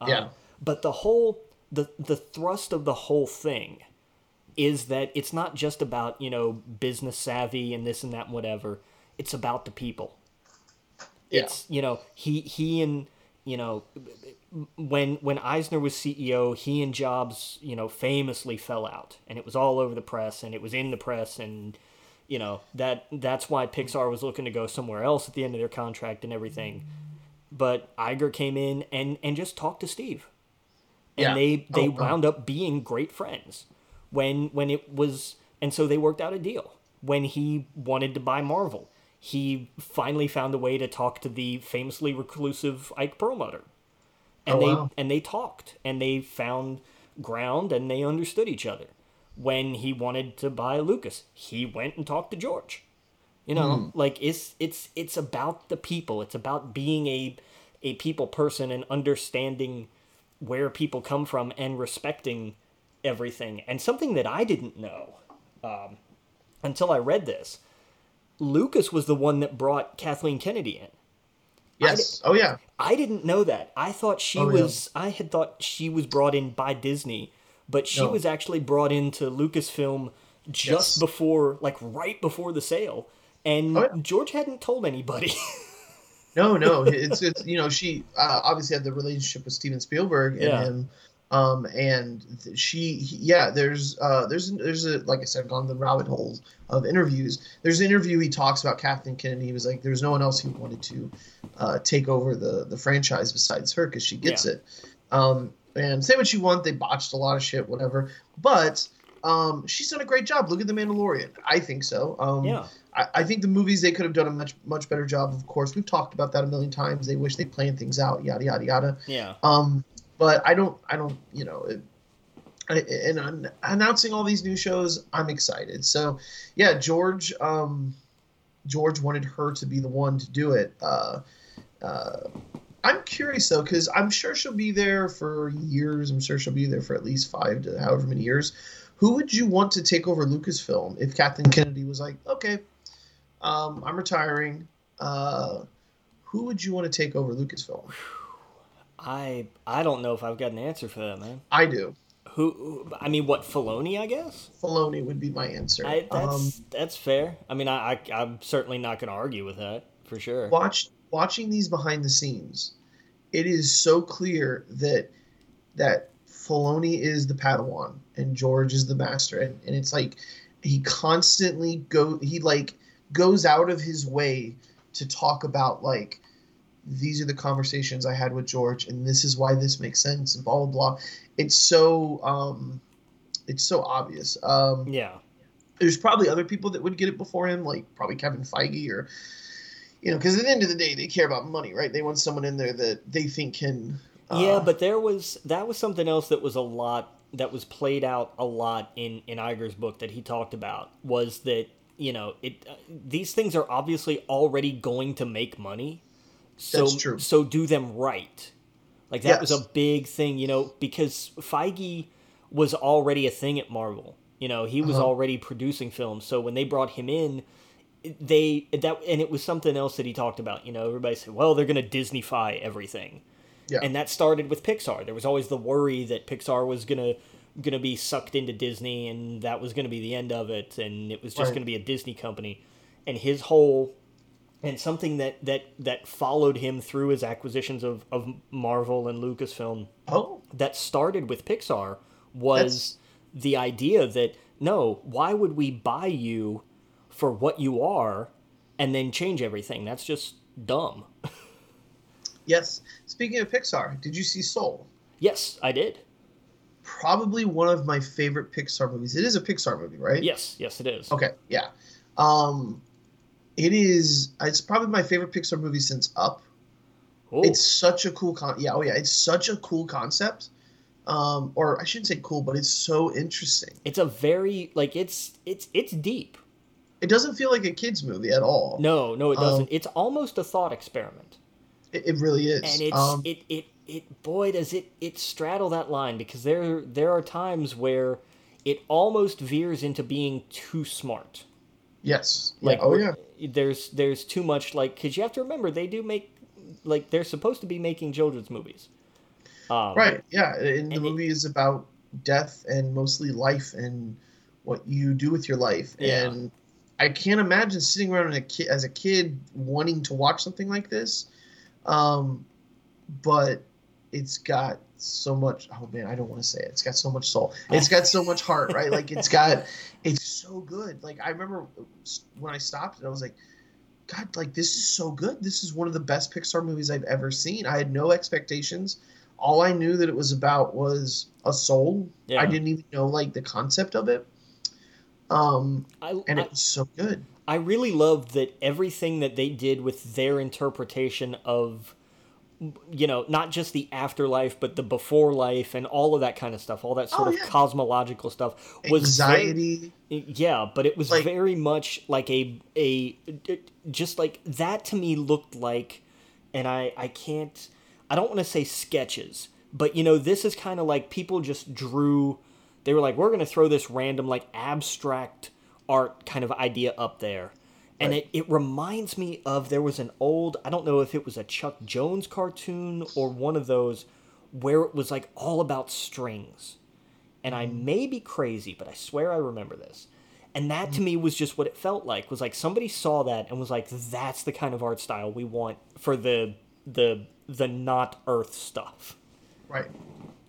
Um, yeah. but the whole the the thrust of the whole thing is that it's not just about you know business savvy and this and that and whatever. It's about the people. Yeah. It's you know he he and you know when when Eisner was CEO, he and Jobs you know famously fell out, and it was all over the press, and it was in the press, and you know that that's why Pixar was looking to go somewhere else at the end of their contract and everything. But Iger came in and and just talked to Steve, and yeah. they they oh, wound oh. up being great friends when when it was and so they worked out a deal when he wanted to buy Marvel. He finally found a way to talk to the famously reclusive Ike Perlmutter, and oh, they wow. and they talked and they found ground and they understood each other when he wanted to buy Lucas. He went and talked to George. You know, mm. like it's it's it's about the people. It's about being a a people person and understanding where people come from and respecting everything. And something that I didn't know um, until I read this, Lucas was the one that brought Kathleen Kennedy in. Yes. oh yeah. I didn't know that. I thought she oh, was. Yeah. I had thought she was brought in by Disney but she no. was actually brought into Lucasfilm just yes. before, like right before the sale, and oh, yeah. George hadn't told anybody. no, no, it's it's you know she uh, obviously had the relationship with Steven Spielberg and yeah. him. Um, and she, yeah, there's, uh, there's, there's a, like I said, gone the rabbit holes of interviews. There's an interview he talks about Kathleen Kennedy. He was like, there's no one else who wanted to, uh, take over the, the franchise besides her because she gets yeah. it. Um, and say what you want, they botched a lot of shit, whatever. But um, she's done a great job. Look at the Mandalorian. I think so. Um, yeah. I, I, think the movies they could have done a much much better job. Of course, we've talked about that a million times. They wish they planned things out. Yada yada yada. Yeah. Um, but I don't. I don't. You know. It, and announcing all these new shows, I'm excited. So, yeah, George. Um, George wanted her to be the one to do it. Uh, uh, I'm curious though, because I'm sure she'll be there for years. I'm sure she'll be there for at least five to however many years. Who would you want to take over Lucasfilm if Kathleen Kennedy was like, okay, um, I'm retiring. Uh, who would you want to take over Lucasfilm? I I don't know if I've got an answer for that, man. I do. Who? I mean, what Filoni? I guess. Filoni would be my answer. I, that's um, that's fair. I mean, I, I I'm certainly not going to argue with that for sure. watch watching these behind the scenes, it is so clear that that Filoni is the Padawan and George is the master, and, and it's like he constantly go he like goes out of his way to talk about like these are the conversations I had with George, and this is why this makes sense, and blah blah blah. It's so um, it's so obvious. Um, Yeah. there's probably other people that would get it before him, like probably Kevin Feige or, you know, because at the end of the day, they care about money, right? They want someone in there that they think can. Uh, yeah, but there was that was something else that was a lot that was played out a lot in in Iger's book that he talked about was that you know it uh, these things are obviously already going to make money. So That's true. so do them right. Like that was a big thing, you know, because Feige was already a thing at Marvel. You know, he was Uh-huh. already producing films. So when they brought him in, they that and it was something else that he talked about. You know, everybody said, "Well, they're going to Disneyfy everything." Yeah. and that started with Pixar. There was always the worry that Pixar was gonna gonna be sucked into Disney, and that was gonna be the end of it, and it was just Right. gonna be a Disney company. And his whole and something that that that followed him through his acquisitions of of Marvel and Lucasfilm oh, that started with Pixar was the idea that no, why would we buy you for what you are and then change everything? That's just dumb. yes. Speaking of Pixar, did you see Soul? yes, I did. Probably one of my favorite Pixar movies. It is a Pixar movie, right? Yes, yes, it is. Okay, yeah. Um, it is. It's probably my favorite Pixar movie since Up. Oh. It's such a cool con. Yeah, oh yeah, it's such a cool concept. Um, or I shouldn't say cool, but it's so interesting. it's a very like it's it's it's deep. It doesn't feel like a kids movie at all. No, no, it Um, doesn't. it's almost a thought experiment, It, it really is. and it's um, it it it boy does it it straddle that line because there there are times where it almost veers into being too smart. Yes. Like yeah. Oh yeah. there's there's too much like because you have to remember they do make like they're supposed to be making children's movies. Um, Right. Yeah. And the and it- movie is about death and mostly life and what you do with your life. Yeah. And I can't imagine sitting around a ki- as a kid wanting to watch something like this. Um, but it's got so much. Oh man, I don't want to say it. It's got so much soul. It's got so much heart. Right. Like it's got. It's so good. Like I remember when I stopped and I was like. God, like this is so good. This is one of the best Pixar movies I've ever seen. I had no expectations. All I knew that it was about was a soul. Yeah. I didn't even know like the concept of it. Um, I, and I, it was so good. I really loved that everything that they did with their interpretation of you know not just the afterlife but the before life and all of that kind of stuff all that sort Oh, of cosmological stuff was very- Anxiety. yeah but it was Like- very much like a a just like that to me looked like and i i can't i don't want to say sketches but you know this is kind of like people just drew they were like we're going to throw this random like abstract art kind of idea up there and Right. it, it reminds me of there was an old i don't know if it was a chuck jones cartoon or one of those where it was like all about strings and I may be crazy, but I swear I remember this. And that to me was just what it felt like. Was like somebody saw that and was like, "That's the kind of art style we want for the the the not Earth stuff." Right.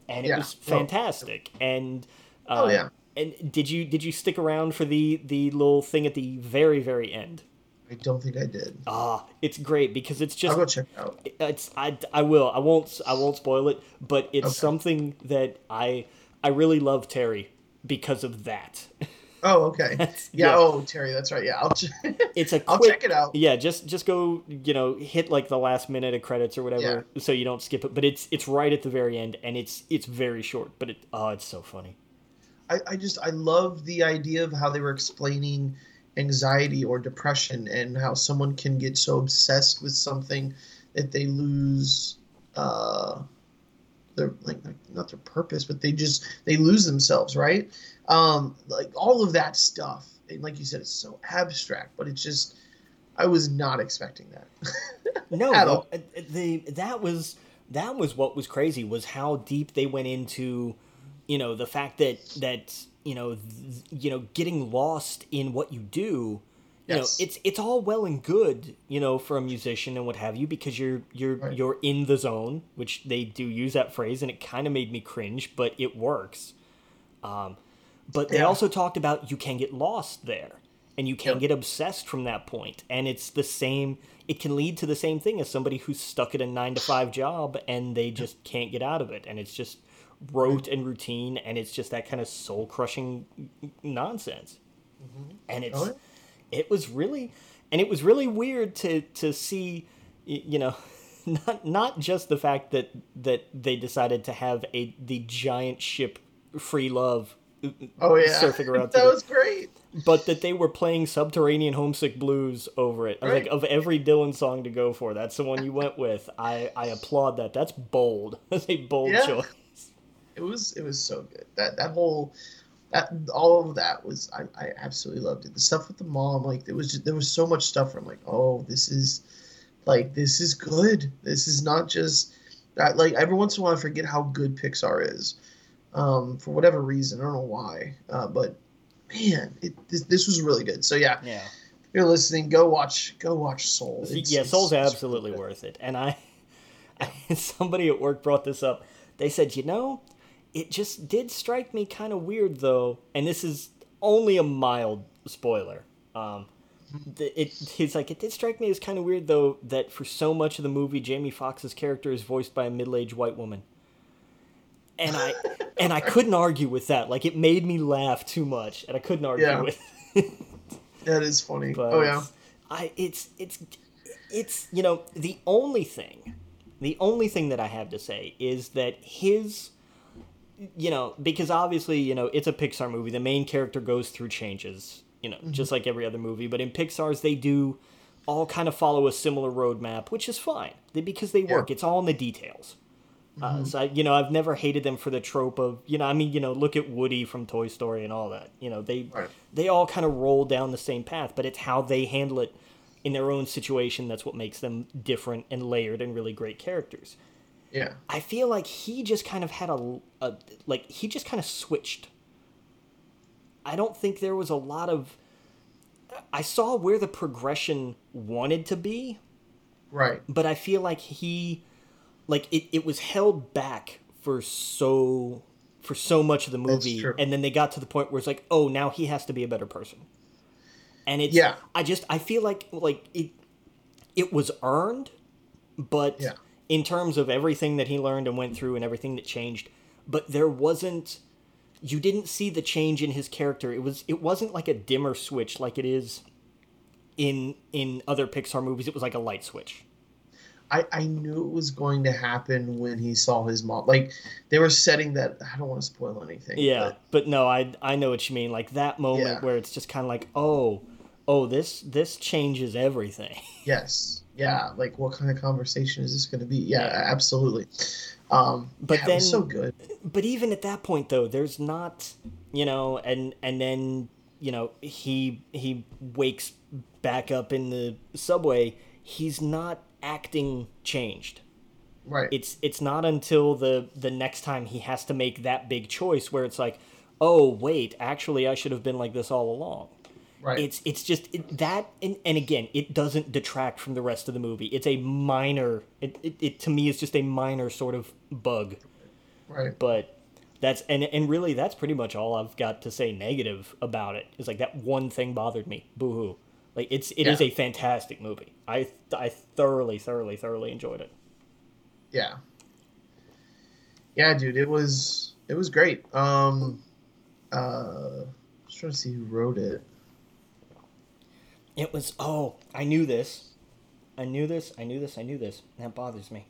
And it Yeah. was Well, fantastic. And uh, Oh, yeah. And did you did you stick around for the the little thing at the very very end? I don't think I did. Ah, it's great because it's just I'll go check it out. it's I, I will I won't I won't spoil it, but it's Okay. something that I I really love Terry because of that. Oh, okay. Yeah. yeah. Oh, Terry, that's right. Yeah. I'll. Ch- It's a I'll check it out. Yeah, just just go you know hit like the last minute of credits or whatever, so you don't skip it. But it's it's right at the very end, and it's it's very short, but it oh it's so funny. I, I just I love the idea of how they were explaining anxiety or depression and how someone can get so obsessed with something that they lose uh their like like, not their purpose but they just they lose themselves right um like all of that stuff and like you said it's so abstract but it's just I was not expecting that. no, the, uh, the that was that was what was crazy was how deep they went into, you know, the fact that that you know th- you know getting lost in what you do. You yes. know, it's it's all well and good, you know, for a musician and what have you, because you're you're right. you're in the zone, which they do use that phrase, and it kind of made me cringe, but it works. Um, but they yeah. also talked about you can get lost there and you can yep. get obsessed from that point and it's the same it can lead to the same thing as somebody who's stuck at a 9 to 5 job and they just can't get out of it and it's just rote and routine and it's just that kind of soul crushing nonsense. Mm-hmm. and it's oh, it was really and it was really weird to to see you know not not just the fact that that they decided to have a the giant ship free love oh yeah. surfing around that was great. But that they were playing subterranean homesick blues over it. Right. like of every dylan song to go for that's the one you went with. I i applaud that. That's bold. That's a bold yeah. choice it was it was so good that that whole that all of that was I, I absolutely loved it the stuff with the mom like there was just, there was so much stuff where i'm like oh this is like this is good this is not just that like every once in a while i forget how good pixar is um, for whatever reason. I don't know why, uh, but man, it, this, this was really good. So yeah, yeah. If you're listening, go watch, go watch Soul. It's, yeah, Soul's it's, absolutely worth it. And I, I, somebody at work brought this up. They said, you know, it just did strike me kind of weird though, and this is only a mild spoiler. Um, it he's like it did strike me as kind of weird though that for so much of the movie Jamie Foxx's character is voiced by a middle-aged white woman and I and I couldn't argue with that. Like it made me laugh too much, and I couldn't argue yeah. with. that is funny. But oh yeah. I it's it's it's you know the only thing, the only thing that I have to say is that his, you know, because obviously you know it's a Pixar movie. The main character goes through changes, you know, mm-hmm. just like every other movie. But in Pixar's, they do all kind of follow a similar roadmap, which is fine because they work. Yeah. It's all in the details. Uh, mm-hmm. so I, you know, I've never hated them for the trope of you know, I mean, you know, look at Woody from Toy Story and all that. You know, they right. they all kind of roll down the same path, but it's how they handle it in their own situation that's what makes them different and layered and really great characters. Yeah, I feel like he just kind of had a, a like he just kind of switched. I don't think there was a lot of. I saw where the progression wanted to be. Right. But I feel like he like it, it was held back for so for so much of the movie and then they got to the point where it's like oh now he has to be a better person and it's yeah i just i feel like like it it was earned but yeah. In terms of everything that he learned and went through and everything that changed but there wasn't you didn't see the change in his character it was it wasn't like a dimmer switch like it is in in other pixar movies it was like a light switch I, I knew it was going to happen when he saw his mom. Like they were setting that. I don't want to spoil anything. Yeah, but, but no, I I know what you mean. Like that moment yeah. where it's just kind of like, oh, oh, this this changes everything. Yes. Yeah. Like what kind of conversation is this going to be? Yeah, yeah. absolutely. Um, but yeah, then so good. But even at that point, though, there's not, you know, and and then you know he he wakes back up in the subway. He's not acting changed. Right. It's it's not until the the next time he has to make that big choice where it's like, oh wait, actually I should have been like this all along. Right. It's it's just it, that and, and again it doesn't detract from the rest of the movie. It's a minor. It, it, it to me is just a minor sort of bug. Right. But that's and and really that's pretty much all I've got to say negative about it. it. Is like that one thing bothered me. Boo hoo. Like it's it yeah. is a fantastic movie. I I thoroughly thoroughly thoroughly enjoyed it. Yeah. Yeah, dude, it was it was great. Um uh just trying to see who wrote it. It was oh, I knew this. I knew this, I knew this, I knew this. That bothers me.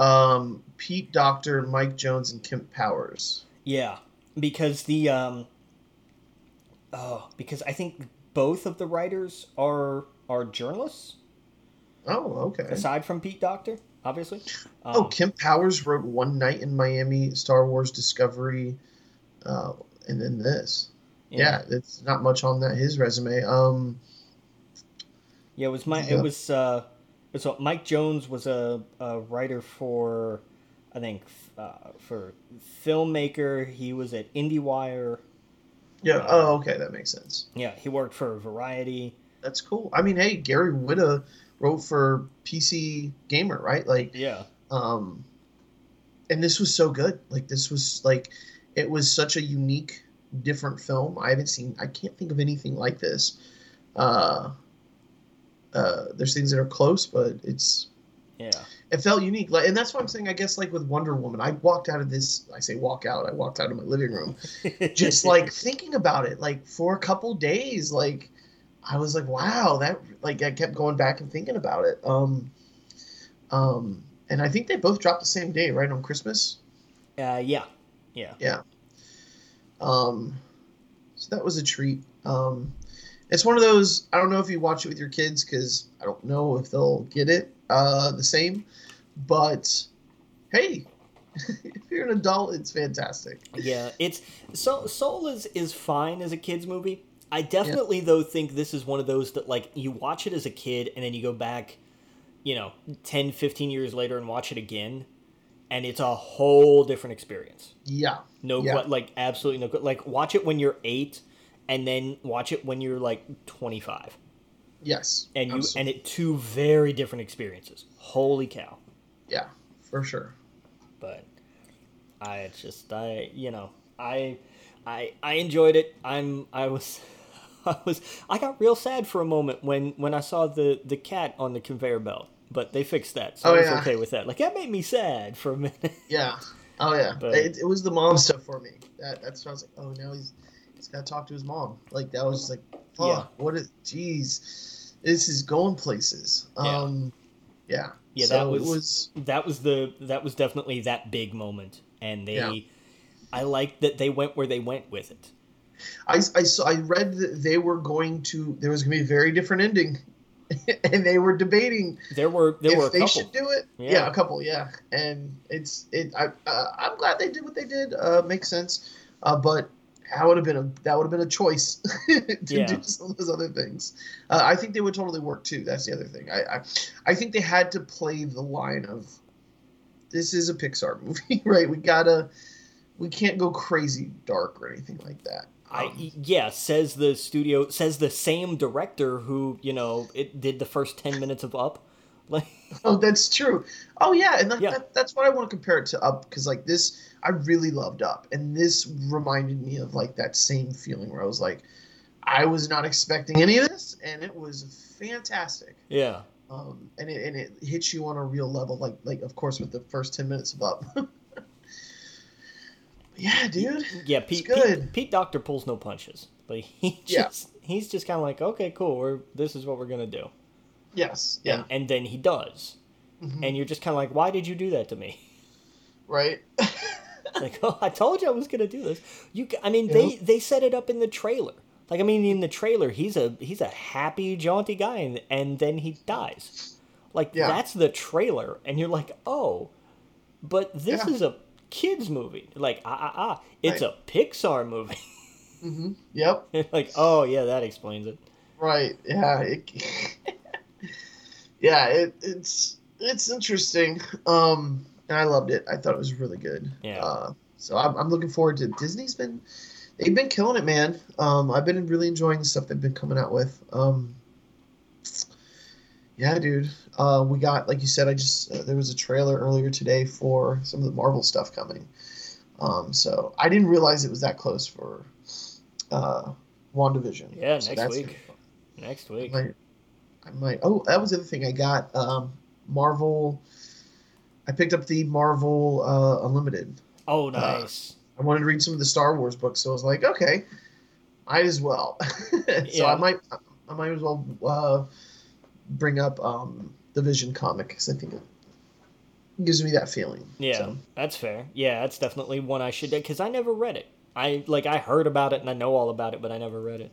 Um Pete Docter, Mike Jones and Kemp Powers. Yeah, because the um oh, because I think both of the writers are are journalists. Oh, okay. Aside from Pete Docter, obviously. Um, oh, Kemp Powers wrote One Night in Miami, Star Wars Discovery, uh, and then this. Yeah. yeah, it's not much on that his resume. Um, Yeah, it was my. Yeah. It was. uh So Mike Jones was a, a writer for, I think, uh, for filmmaker. He was at IndieWire. Yeah. Oh, okay, that makes sense. Yeah, he worked for Variety. That's cool. I mean, hey, Gary Whitta wrote for PC Gamer, right? Like, Yeah. um, and this was so good. Like, this was like, it was such a unique, different film. I haven't seen. I can't think of anything like this. Uh, uh, there's things that are close, but it's Yeah. it felt unique like and that's what i'm saying i guess like with wonder woman i walked out of this i say walk out i walked out of my living room just like thinking about it like for a couple days like i was like wow that like i kept going back and thinking about it um um and i think they both dropped the same day right on christmas Uh, yeah. Yeah. yeah um so that was a treat um it's one of those i don't know if you watch it with your kids because i don't know if they'll get it uh the same but hey if you're an adult it's fantastic Yeah. It's so Soul is is fine as a kids movie. I definitely though think this is one of those that like you watch it as a kid and then you go back, you know, 10, 15 years later and watch it again and it's a whole different experience. yeah No, Yeah. like absolutely no. Like watch it when you're eight, and then watch it when you're like 25, yes and you Absolutely. and it two very different experiences. Holy cow! yeah for sure But I just I you know I I I enjoyed it. I'm I was. I was I got real sad for a moment when when I saw the the cat on the conveyor belt, but they fixed that, so Oh, I was yeah. okay with that. Like that made me sad for a minute. yeah oh yeah But- it, it was the mom stuff for me that that's what i was like oh now he's he's got to talk to his mom like that was like fuck Yeah. what is jeez this is going places Yeah. um yeah Yeah, so that was, it was that was the that was definitely that big moment, and they, Yeah. I liked that they went where they went with it. I, I saw I read that they were going to there was going to be a very different ending, and they were debating There were there if were a they should do it. Yeah. Yeah. a couple. Yeah, and it's it. I uh, I'm glad they did what they did. Uh, makes sense. Uh, but that would have been a that would have been a choice to Yeah. do some of those other things. Uh, I think they would totally work too. That's the other thing. I, I I think they had to play the line of this is a Pixar movie, right? We gotta we can't go crazy dark or anything like that. I Um, yeah says the studio says the same director who you know it did the first ten minutes of Up, like Oh, that's true. Oh yeah, and that, Yeah. That, that's what I want to compare it to Up because like this, I really loved Up, and this reminded me of like that same feeling where I was like, I was not expecting any of this, and it was fantastic. yeah Um, and it and it hits you on a real level, like like of course with the first ten minutes of Up. yeah, dude. yeah Pete, good. Pete Pete Docter pulls no punches, like he Yeah. just he's just kind of like okay cool we're this is what we're gonna do, Yes. Yeah. and, and then he does, Mhm. and you're just kind of like why did you do that to me? Right. like oh i told you i was gonna do this You, I mean they they set it up in the trailer like i mean in the trailer he's a he's a happy jaunty guy and, and then he dies like Yeah. that's the trailer and you're like oh but this Yeah. is a kids movie like ah ah ah it's Right. a pixar movie hmm Yep. like oh yeah that explains it Right. Yeah. It, yeah. It, it's it's interesting. Um, and I loved it. I thought it was really good. Yeah. Uh, so I'm, I'm looking forward to Disney's been they've been killing it, man. Um, I've been really enjoying the stuff they've been coming out with. Um, yeah, dude. Uh, we got like you said. I just uh, there was a trailer earlier today for some of the Marvel stuff coming. Um, so I didn't realize it was that close for uh, WandaVision. yeah So next week gonna be fun. next I week might, I might. Oh, that was the other thing. I got um, Marvel. I picked up the Marvel uh, Unlimited. oh nice I wanted to read some of the Star Wars books, so I was like, okay, might as well. so Yeah. I might, I might as well uh, bring up um, the Vision comic because I think it gives me that feeling. Yeah, So, that's fair. Yeah, that's definitely one I should because I never read it. I like I heard about it and I know all about it, but I never read it.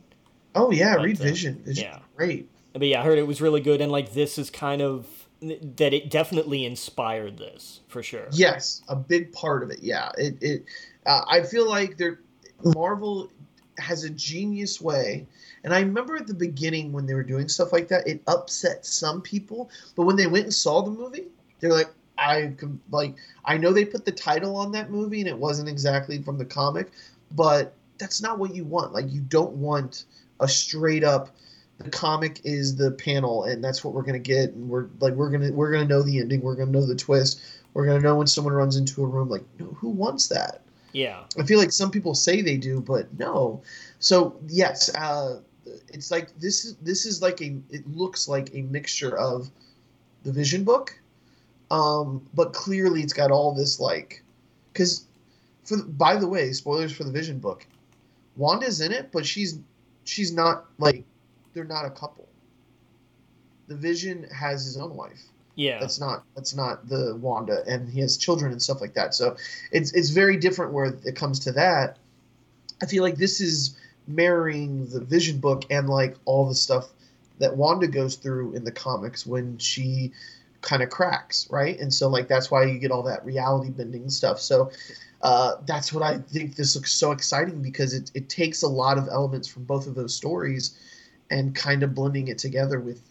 oh yeah, But, read uh, Vision. Yeah. great. But yeah, I heard it was really good, and like this is kind of that it definitely inspired this for sure. Yes, a big part of it. Yeah, it. it uh, I feel like they're Marvel has a genius way. And I remember at the beginning when they were doing stuff like that, it upset some people. But when they went and saw the movie, they're like, I like I know they put the title on that movie and it wasn't exactly from the comic, but that's not what you want. Like you don't want a straight up the comic is the panel and that's what we're gonna get and we're like we're gonna we're gonna know the ending, we're gonna know the twist, we're gonna know when someone runs into a room. Like no, who wants that? Yeah. I feel like some people say they do, but no. So yes, uh, it's like this is this is like a it looks like a mixture of the Vision book, um, but clearly it's got all this like, because for the, by the way, spoilers for the Vision book, Wanda's in it, but she's she's not like they're not a couple. The Vision has his own wife. Yeah. That's not that's not the Wanda, and he has children and stuff like that. So it's it's very different where it comes to that. I feel like this is marrying the Vision book and like all the stuff that Wanda goes through in the comics when she kind of cracks, right? And so like that's why you get all that reality bending stuff. So uh, that's what I think this looks so exciting because it it takes a lot of elements from both of those stories and kind of blending it together with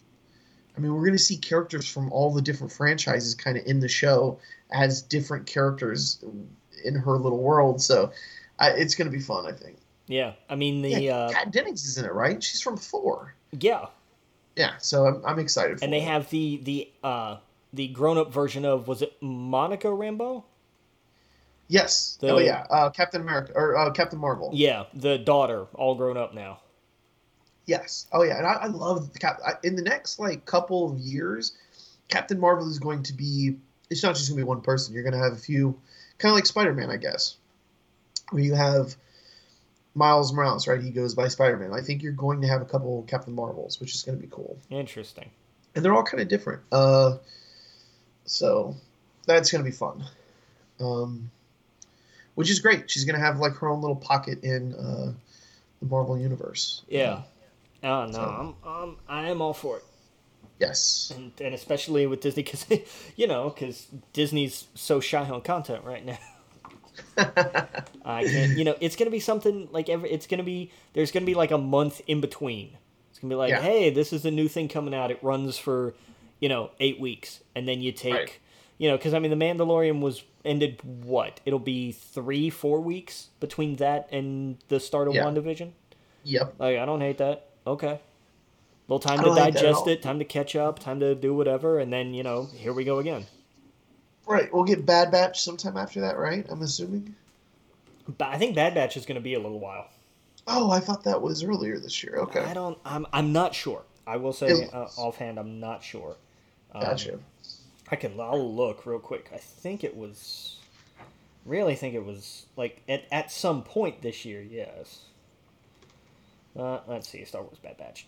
I mean, we're going to see characters from all the different franchises kind of in the show as different characters in her little world. So I, it's going to be fun, I think. Yeah. I mean, the. Yeah, uh, Kat Dennings is in it, right? She's from Thor. yeah. Yeah, so I'm, I'm excited for And they have the the uh the grown up version of was it Monica Rambeau? Yes. The- oh, yeah. Uh, Captain America, or uh, Captain Marvel. Yeah, the daughter, all grown up now. Yes. Oh, yeah. And I, I love the Cap. I, in the next, like, couple of years, Captain Marvel is going to be, it's not just going to be one person. You're going to have a few, kind of like Spider Man, I guess, where you have Miles Morales, right? He goes by Spider Man. I think you're going to have a couple Captain Marvels, which is going to be cool. Interesting. And they're all kind of different. Uh, so that's going to be fun. Um, which is great. She's going to have, like, her own little pocket in uh, the Marvel Universe. Yeah. Oh no, So- I'm um I am all for it, Yes. and, and especially with Disney because you know because Disney's so shy on content right now. I can't. You know, it's gonna be something like every. It's gonna be there's gonna be like a month in between. It's gonna be like, Yeah. hey, this is a new thing coming out. It runs for, you know, eight weeks, and then you take, Right. you know, because I mean, the Mandalorian was ended what? It'll be three, four weeks between that and the start of Yeah. WandaVision. Yep. Like, I don't hate that. Okay. little time to don't hate that at digest it, time to catch up, time to do whatever, and then you know, here we go again. Right. We'll get Bad Batch sometime after that, right? I'm assuming. But I think Bad Batch is going to be a little while. Oh, I thought that was earlier this year. Okay. I don't. I'm. I'm not sure. I will say uh, offhand, I'm not sure. Um, Gotcha. I can. I'll look real quick. I think it was. Really think it was like at at some point this year. Yes. Uh, let's see. Star Wars Bad Batch.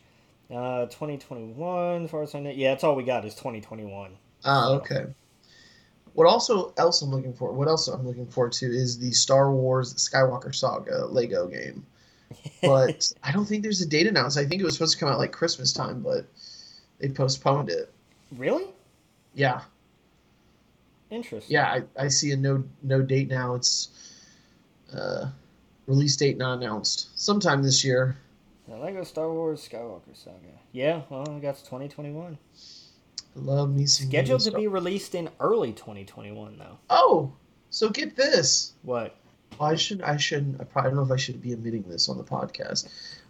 Uh, 2021. As far as I know, yeah, that's all we got is 2021. Ah, okay. What also else I'm looking for? What else I'm looking forward to is the Star Wars Skywalker Saga Lego game. But I don't think there's a date announced. I think it was supposed to come out like Christmas time, but they postponed it. Really Yeah, interesting. yeah. I, I see a no no date now. It's uh, release date not announced. Sometime this year. The Lego Star Wars Skywalker Saga. Yeah, well, I got 2021. I love me some. Scheduled to be released in early 2021, though. Oh, so get this. What? I should I shouldn't I probably don't know if I should be admitting this on the podcast.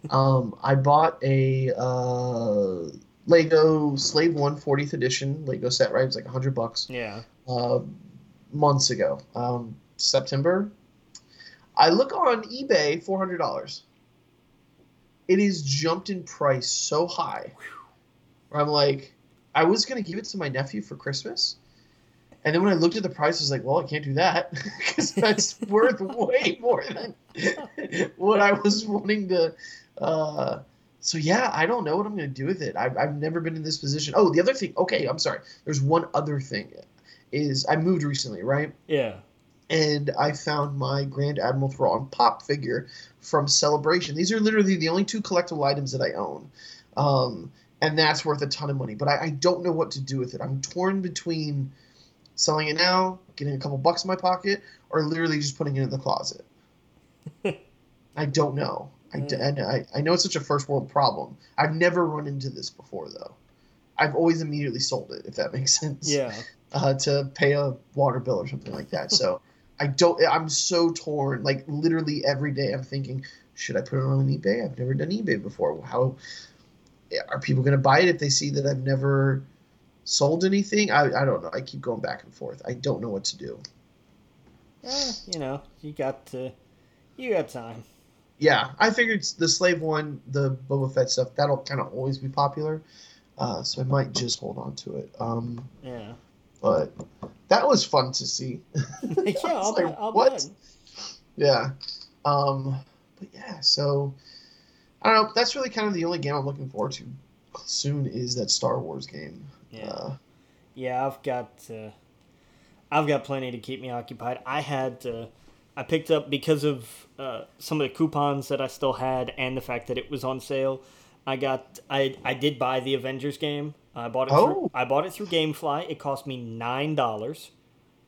Um, I bought a uh, Lego Slave One 40th edition Lego set. Right, it was like hundred bucks Yeah. uh, months ago. Um, September. I look on eBay four hundred dollars. It is jumped in price so high. Where I'm like, I was gonna give it to my nephew for Christmas. And then when I looked at the price, I was like, well, I can't do that because that's worth way more than what I was wanting to. Uh, so yeah, I don't know what I'm going to do with it. I've, I've never been in this position. Oh, the other thing. Okay, I'm sorry. There's one other thing. Is I moved recently, right? Yeah. And I found my Grand Admiral Thrawn pop figure from Celebration. These are literally the only two collectible items that I own. Um, and that's worth a ton of money. But I, I don't know what to do with it. I'm torn between selling it now, getting a couple bucks in my pocket, or literally just putting it in the closet. I don't know. I, and I, I know it's such a first world problem. I've never run into this before though. I've always immediately sold it, if that makes sense. Yeah. Uh, to pay a water bill or something like that. So I don't. I'm so torn. Like literally every day, I'm thinking, should I put it on eBay? I've never done eBay before. How are people going to buy it if they see that I've never sold anything? I, I don't know. I keep going back and forth. I don't know what to do. Eh, you know, you got to, you got time. Yeah, I figured the slave one, the Boba Fett stuff, that'll kind of always be popular. Uh, so I might just hold on to it. Um, Yeah. but that was fun to see. yeah, I'll, like, I'll what? Yeah. Um, but yeah, so I don't know. That's really kind of the only game I'm looking forward to soon is that Star Wars game. Yeah. Uh, Yeah, I've got uh, I've got plenty to keep me occupied. I had uh, I picked up because of uh, some of the coupons that I still had and the fact that it was on sale. I got I I did buy the Avengers game. I bought it Oh. through I bought it through GameFly. It cost me nine dollars.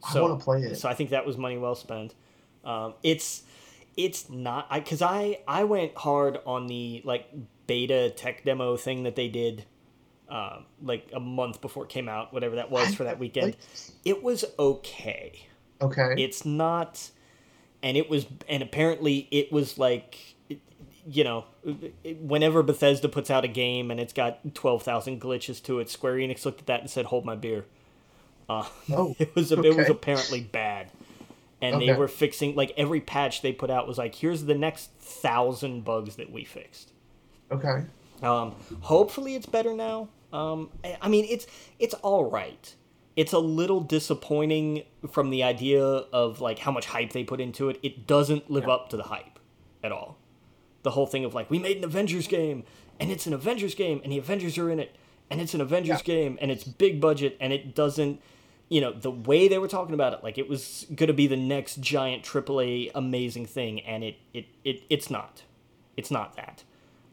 I wanna play it. So I think that was money well spent. Um, it's it's not I because I I went hard on the like beta tech demo thing that they did uh, like a month before it came out, whatever that was for that weekend. It was okay. okay. It's not, and it was, and apparently it was like, you know, whenever Bethesda puts out a game and it's got twelve thousand glitches to it, Square Enix looked at that and said, "Hold my beer." Uh, Oh, it was it was apparently bad, and they were fixing like every patch they put out was like, "Here's the next thousand bugs that we fixed." okay. Um, hopefully it's better now. Um, I- mean, it's it's all right. It's a little disappointing from the idea of like how much hype they put into it. It doesn't live up to the hype at all. The whole thing of like we made an Avengers game and it's an Avengers game and the Avengers are in it and it's an Avengers Yeah. game and it's big budget and it doesn't you know the way they were talking about it like it was going to be the next giant AAA amazing thing and it it, it it's not. It's not that.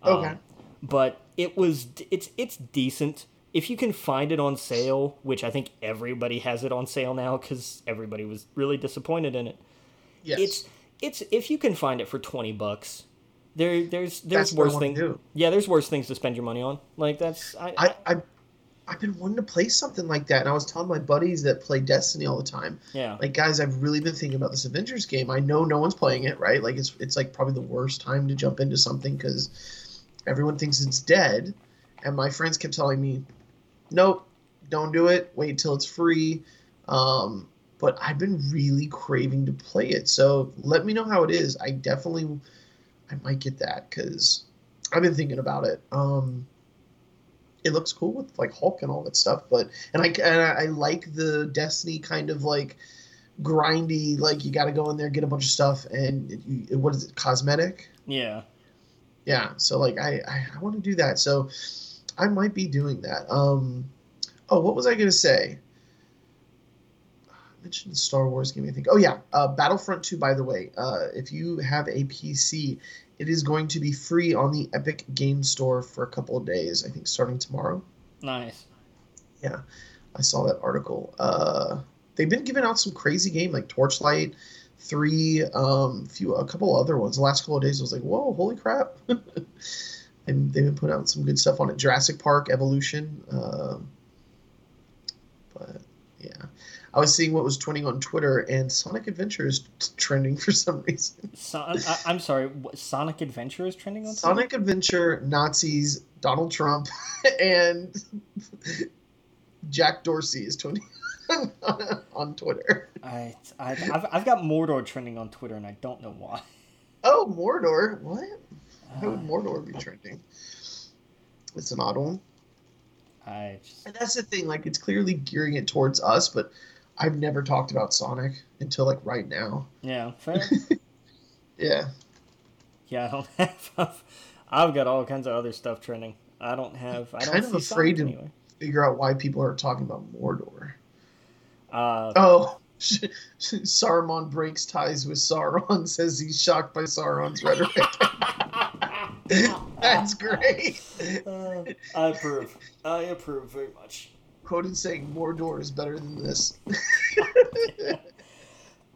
Okay. Um, but it was it's it's decent if you can find it on sale, which I think everybody has it on sale now because everybody was really disappointed in it. yes. It's it's if you can find it for twenty bucks, there there's there's That's worse things. Yeah, there's worse things to spend your money on. Like that's I, I, I, I've been wanting to play something like that, and I was telling my buddies that play Destiny all the time, yeah like guys, I've really been thinking about this Avengers game. I know no one's playing it, right? Like it's it's like probably the worst time to jump into something because everyone thinks it's dead, and my friends kept telling me, "Nope, don't do it. Wait till it's free." Um, but I've been really craving to play it, so let me know how it is. I definitely, I might get that because I've been thinking about it. Um, it looks cool with like Hulk and all that stuff, but and I and I, I like the Destiny kind of like grindy, like you got to go in there get a bunch of stuff and it, you, what is it, cosmetic? yeah Yeah, so like I I, I want to do that, so I might be doing that. Um, oh, what was I gonna say? I mentioned the Star Wars game. I think. Oh yeah, uh, Battlefront Two. By the way, uh, if you have a PC, it is going to be free on the Epic Game Store for a couple of days. I think starting tomorrow. nice Yeah, I saw that article. Uh, they've been giving out some crazy game like Torchlight, three, um, few, a couple other ones. The last couple of days, I was like, whoa, holy crap! and they've been putting out some good stuff on it. Jurassic Park Evolution. But yeah, I was seeing what was trending on Twitter, and Sonic Adventure is trending for some reason. so, I, I'm sorry what, Sonic Adventure is trending on Twitter? Sonic Adventure, Nazis, Donald Trump, and Jack Dorsey is trending on Twitter. I, I I've, I've got Mordor trending on Twitter and I don't know why. Oh, Mordor. What? How Uh, would Mordor be trending? It's an odd one. I just And that's the thing, like it's clearly gearing it towards us, but I've never talked about Sonic until like right now. yeah fair. Yeah. Yeah, I don't have. I've, I've got all kinds of other stuff trending. I don't have. I don't Kind of afraid Sonic to- anyway. Figure out why people are talking about Mordor. Uh, Oh, Saruman breaks ties with Sauron, says he's shocked by Sauron's rhetoric. That's great. uh, I approve. I approve very much. Quoted saying Mordor is better than this.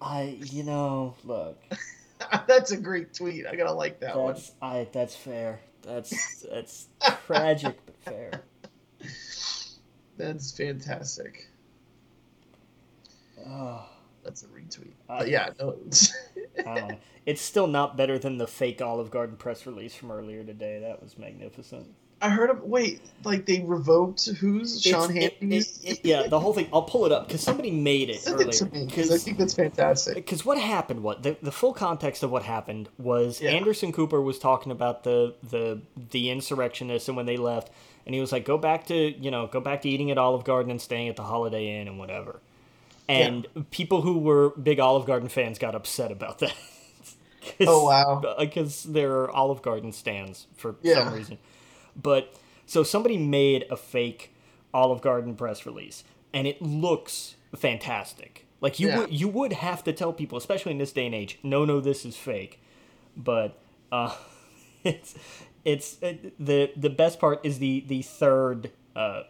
I, you know, look. that's a great tweet. I gotta like that one. That's I. That's fair. That's that's tragic but fair. That's fantastic. Oh, That's a retweet. I- But yeah, no. Don't. It's still not better than the fake Olive Garden press release from earlier today. That was magnificent. I heard of wait, like they revoked who's Sean It's- it- Hannity's. it- it- yeah, the whole thing. I'll pull it up because somebody made it Send earlier. because I think that's fantastic. because what happened what the, the full context of what happened was Yeah. anderson cooper was talking about the the the insurrectionists and when they left and he was like go back to you know go back to eating at olive garden and staying at the holiday inn and whatever and people who were big olive garden fans got upset about that Oh, wow. because there are olive garden stands for Yeah. some reason but so somebody made a fake olive garden press release and it looks fantastic like you Yeah. would you would have to tell people especially in this day and age no no this is fake but uh it's it's it, the the best part is the the third uh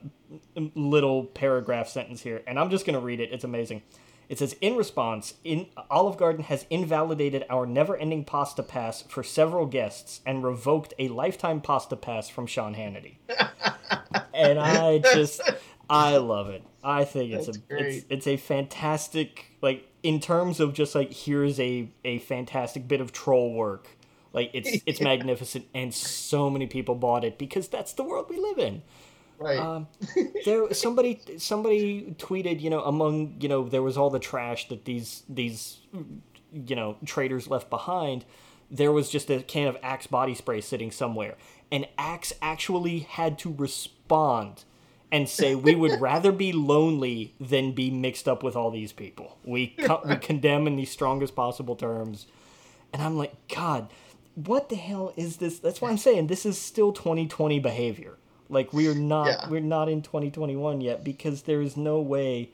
little paragraph sentence here and i'm just going to read it. It's amazing. It says in response in olive garden has invalidated our never-ending pasta pass for several guests and revoked a lifetime pasta pass from sean hannity. And i just i love it. I think it's That's a great. it's, it's a fantastic like in terms of just like here's a a fantastic bit of troll work like it's it's magnificent and so many people bought it because that's the world we live in Right. um, there somebody somebody tweeted you know among you know there was all the trash that these these you know traders left behind there was just a can of axe body spray sitting somewhere. And axe actually had to respond and say we would rather be lonely than be mixed up with all these people. We co- we condemn in the strongest possible terms. And i'm like god what the hell is this? That's why i'm saying this is still 2020 behavior like we are not Yeah. we're not in 2021 yet because there is no way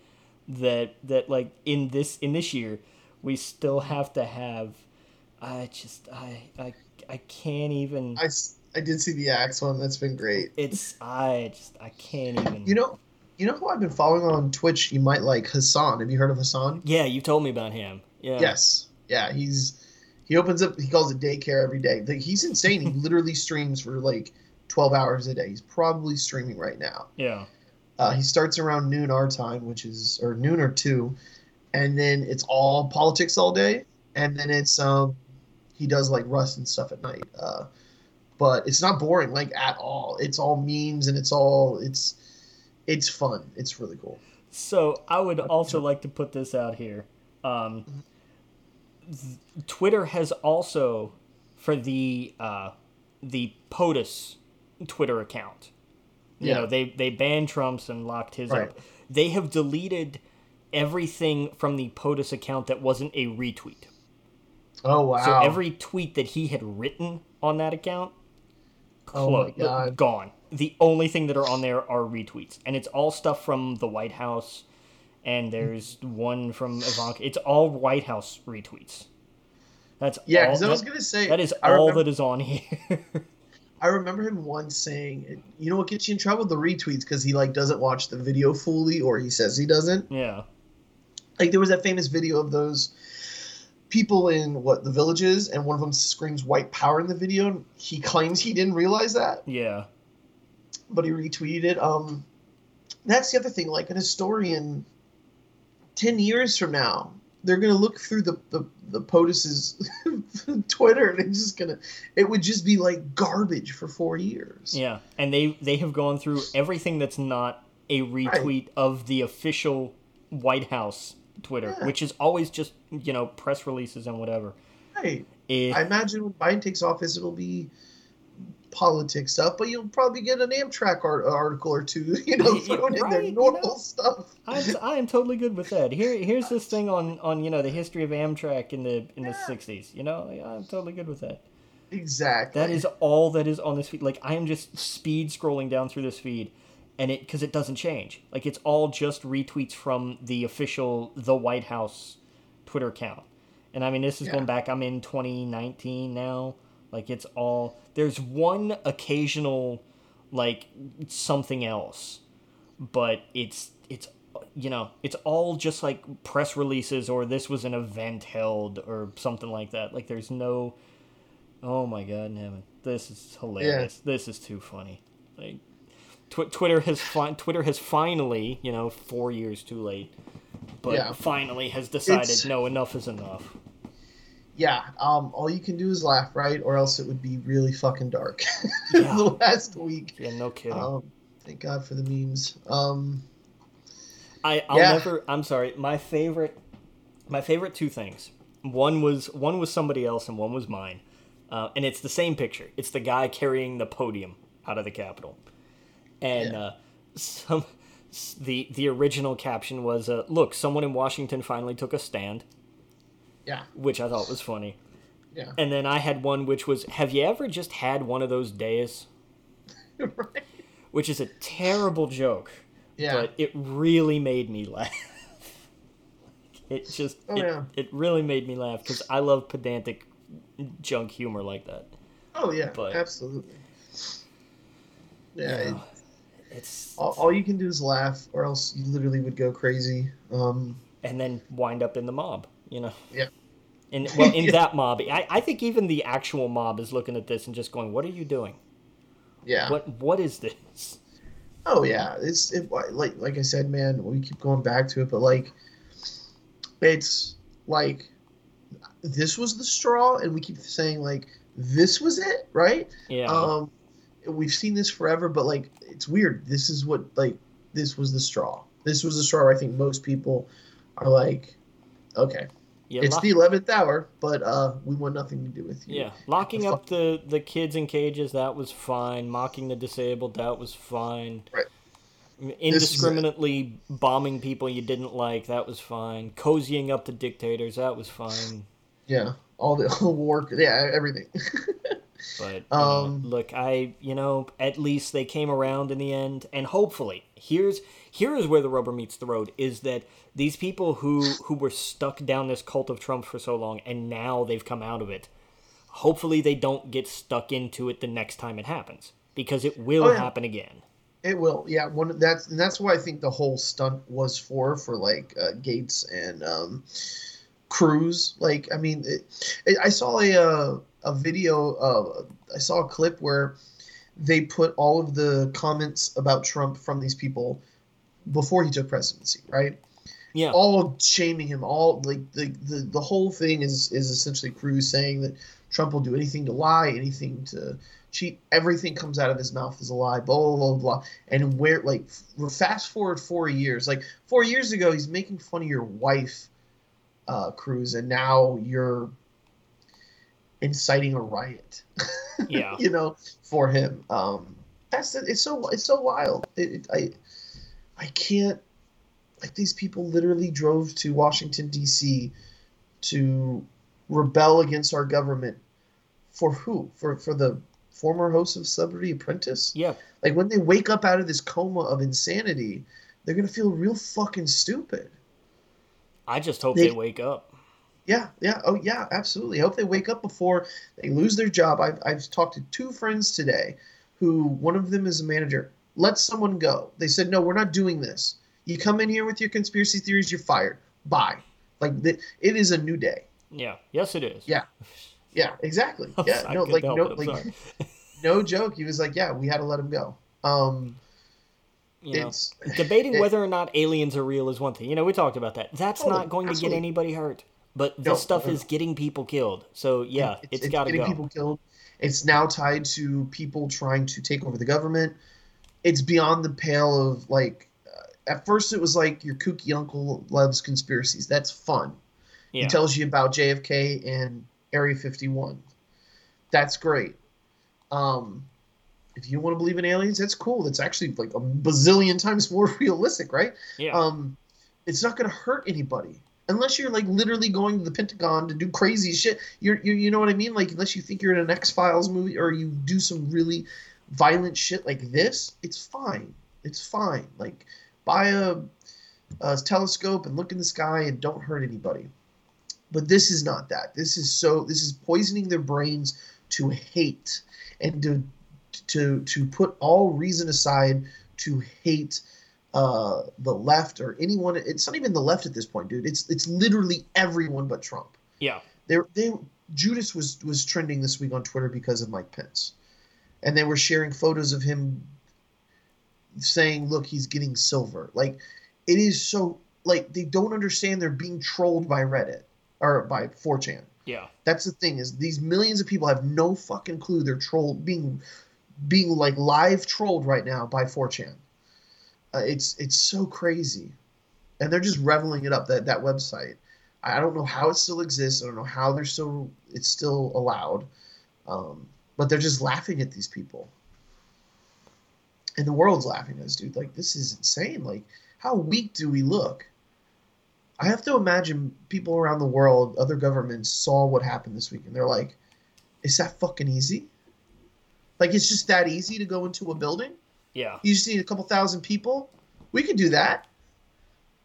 that that like in this in this year we still have to have i just i i, I can't even I I did see the axe one. That's been great. it's i just i can't even You know, you know who I've been following on Twitch. You might like Hasan. Have you heard of Hasan? yeah you told me about him yeah Yes. Yeah, he's he opens up. He calls it daycare every day. Like he's insane. he literally streams for like twelve hours a day. He's probably streaming right now. yeah Uh, he starts around noon our time, which is or noon or two, and then it's all politics all day, and then it's um he does like Rust and stuff at night. Uh, but it's not boring like at all. It's all memes and it's all it's it's fun. It's really cool. So I would also like to put this out here. Um, th- Twitter has also, for the uh, the POTUS Twitter account, you Yeah. know they they banned Trump's and locked his Right. up. They have deleted everything from the POTUS account that wasn't a retweet. Oh wow! So every tweet that he had written on that account, Oh my uh, God. gone. The only thing that are on there are retweets, and it's all stuff from the White House. And there's one from Ivanka. It's all White House retweets. That's yeah, because I was gonna say that is all remember, that is on here. I remember him once saying, "You know what gets you in trouble? The retweets, because he like doesn't watch the video fully, or he says he doesn't." yeah, like there was that famous video of those people in what the villages and one of them screams white power in the video and he claims he didn't realize that yeah, but he retweeted it um that's the other thing like an historian 10 years from now they're gonna look through the the, the POTUS's Twitter and it's just gonna it would just be like garbage for four years. yeah. And they they have gone through everything that's not a retweet of the official White House Twitter, Yeah. which is always just you know press releases and whatever. Right. It- I imagine when Biden takes office, it'll be politics stuff, but you'll probably get an Amtrak art- article or two, you know, thrown in right, there, you normal know. stuff. I'm, I am totally good with that. Here, here's this thing on, on you know the history of Amtrak in the in the '60s. You know, I'm totally good with that. Exactly. That is all that is on this feed. Like I am just speed scrolling down through this feed, and it because it doesn't change. Like it's all just retweets from the official the White House Twitter account. And I mean, this is Yeah. going back. I'm in 2019 now. Like it's all there's one occasional like something else, but it's it's you know, it's all just like press releases or this was an event held or something like that. Like there's no Oh my god in heaven. This is hilarious. Yeah. This is too funny. Like tw- Twitter has fi- Twitter has finally, you know, 4 years too late, but yeah. finally has decided it's... no enough is enough. Yeah, um, all you can do is laugh, right? Or else it would be really fucking dark. Yeah. the last week. Yeah, no kidding. Um, thank God for the memes. Um, I I'll yeah. never. I'm sorry. My favorite, my favorite two things. One was one was somebody else, and one was mine. Uh, and it's the same picture. It's the guy carrying the podium out of the Capitol, and yeah. uh, some the the original caption was, uh, "Look, someone in Washington finally took a stand." Yeah, which I thought was funny. Yeah, and then I had one which was, "Have you ever just had one of those days?" right. Which is a terrible joke. Yeah. But it really made me laugh. it just oh, it, yeah. it really made me laugh because I love pedantic junk humor like that. Oh yeah, but, absolutely. Yeah, it, it's all, all, you can do is laugh, or else you literally would go crazy. Um, and then wind up in the mob, you know. Yeah. In well, in yeah. that mob, I, I think even the actual mob is looking at this and just going, "What are you doing? Yeah. What what is this?" Oh yeah, it's it, like like I said, man. We keep going back to it, but like, it's like this was the straw, and we keep saying like this was it, right? Yeah. Um, we've seen this forever, but like it's weird. This is what like this was the straw. This was the straw. I think most people are like, okay, yeah, it's lock- the eleventh hour, but uh, we want nothing to do with you. Yeah, locking up the the kids in cages that was fine. Mocking the disabled that was fine. Right. Indiscriminately bombing people you didn't like that was fine. Cozying up to dictators that was fine. Yeah, all the war. Yeah, everything. but um, know, look, I you know at least they came around in the end, and hopefully here's here is where the rubber meets the road. Is that these people who who were stuck down this cult of Trump for so long and now they've come out of it. Hopefully they don't get stuck into it the next time it happens because it will oh, yeah. happen again. It will, yeah. One that's and that's why I think the whole stunt was for for like uh, Gaetz and um, Cruz. Like, I mean, it, it, I saw a uh, a video. Uh, I saw a clip where they put all of the comments about Trump from these people before he took presidency, right? yeah all shaming him all like the, the the whole thing is is essentially cruz saying that trump will do anything to lie anything to cheat everything comes out of his mouth is a lie blah blah blah blah and where like fast forward four years like four years ago he's making fun of your wife uh cruz and now you're inciting a riot yeah you know for him um that's it's so it's so wild it, it, i i can't like these people literally drove to Washington D.C. to rebel against our government for who? For for the former host of Celebrity Apprentice? Yeah. Like when they wake up out of this coma of insanity, they're gonna feel real fucking stupid. I just hope they, they wake up. Yeah, yeah, oh yeah, absolutely. I hope they wake up before they lose their job. I've I've talked to two friends today, who one of them is a manager. Let someone go. They said no, we're not doing this. You come in here with your conspiracy theories, you're fired. Bye. Like the, it is a new day. Yeah. Yes, it is. Yeah. Yeah. Exactly. yeah. no. Like no. Like no joke. He was like, yeah, we had to let him go. Um. You know, debating it, whether or not aliens are real is one thing. You know, we talked about that. That's not going absolutely. to get anybody hurt. But this no, stuff no. is getting people killed. So yeah, it's, it's got to go. Getting people killed. It's now tied to people trying to take over the government. It's beyond the pale of like at first it was like your kooky uncle loves conspiracies. That's fun. Yeah. He tells you about JFK and Area 51. That's great. Um, if you want to believe in aliens, that's cool. That's actually like a bazillion times more realistic, right? Yeah. Um, it's not going to hurt anybody unless you're like literally going to the Pentagon to do crazy shit. You're, you you know what I mean? Like unless you think you're in an X Files movie or you do some really violent shit like this, it's fine. It's fine. Like buy a, a telescope and look in the sky and don't hurt anybody. But this is not that. This is so. This is poisoning their brains to hate and to to to put all reason aside to hate uh, the left or anyone. It's not even the left at this point, dude. It's it's literally everyone but Trump. Yeah. They they Judas was was trending this week on Twitter because of Mike Pence, and they were sharing photos of him saying, "Look, he's getting silver." Like it is so like they don't understand they're being trolled by Reddit or by 4chan. Yeah. That's the thing is these millions of people have no fucking clue they're trolled being being like live trolled right now by 4chan. Uh, it's it's so crazy, and they're just reveling it up that that website. I don't know how it still exists. I don't know how they're still it's still allowed, um, but they're just laughing at these people, and the world's laughing at us, dude. Like this is insane. Like how weak do we look? I have to imagine people around the world, other governments saw what happened this week, and they're like, "Is that fucking easy? Like it's just that easy to go into a building? Yeah. You just need a couple thousand people. We could do that.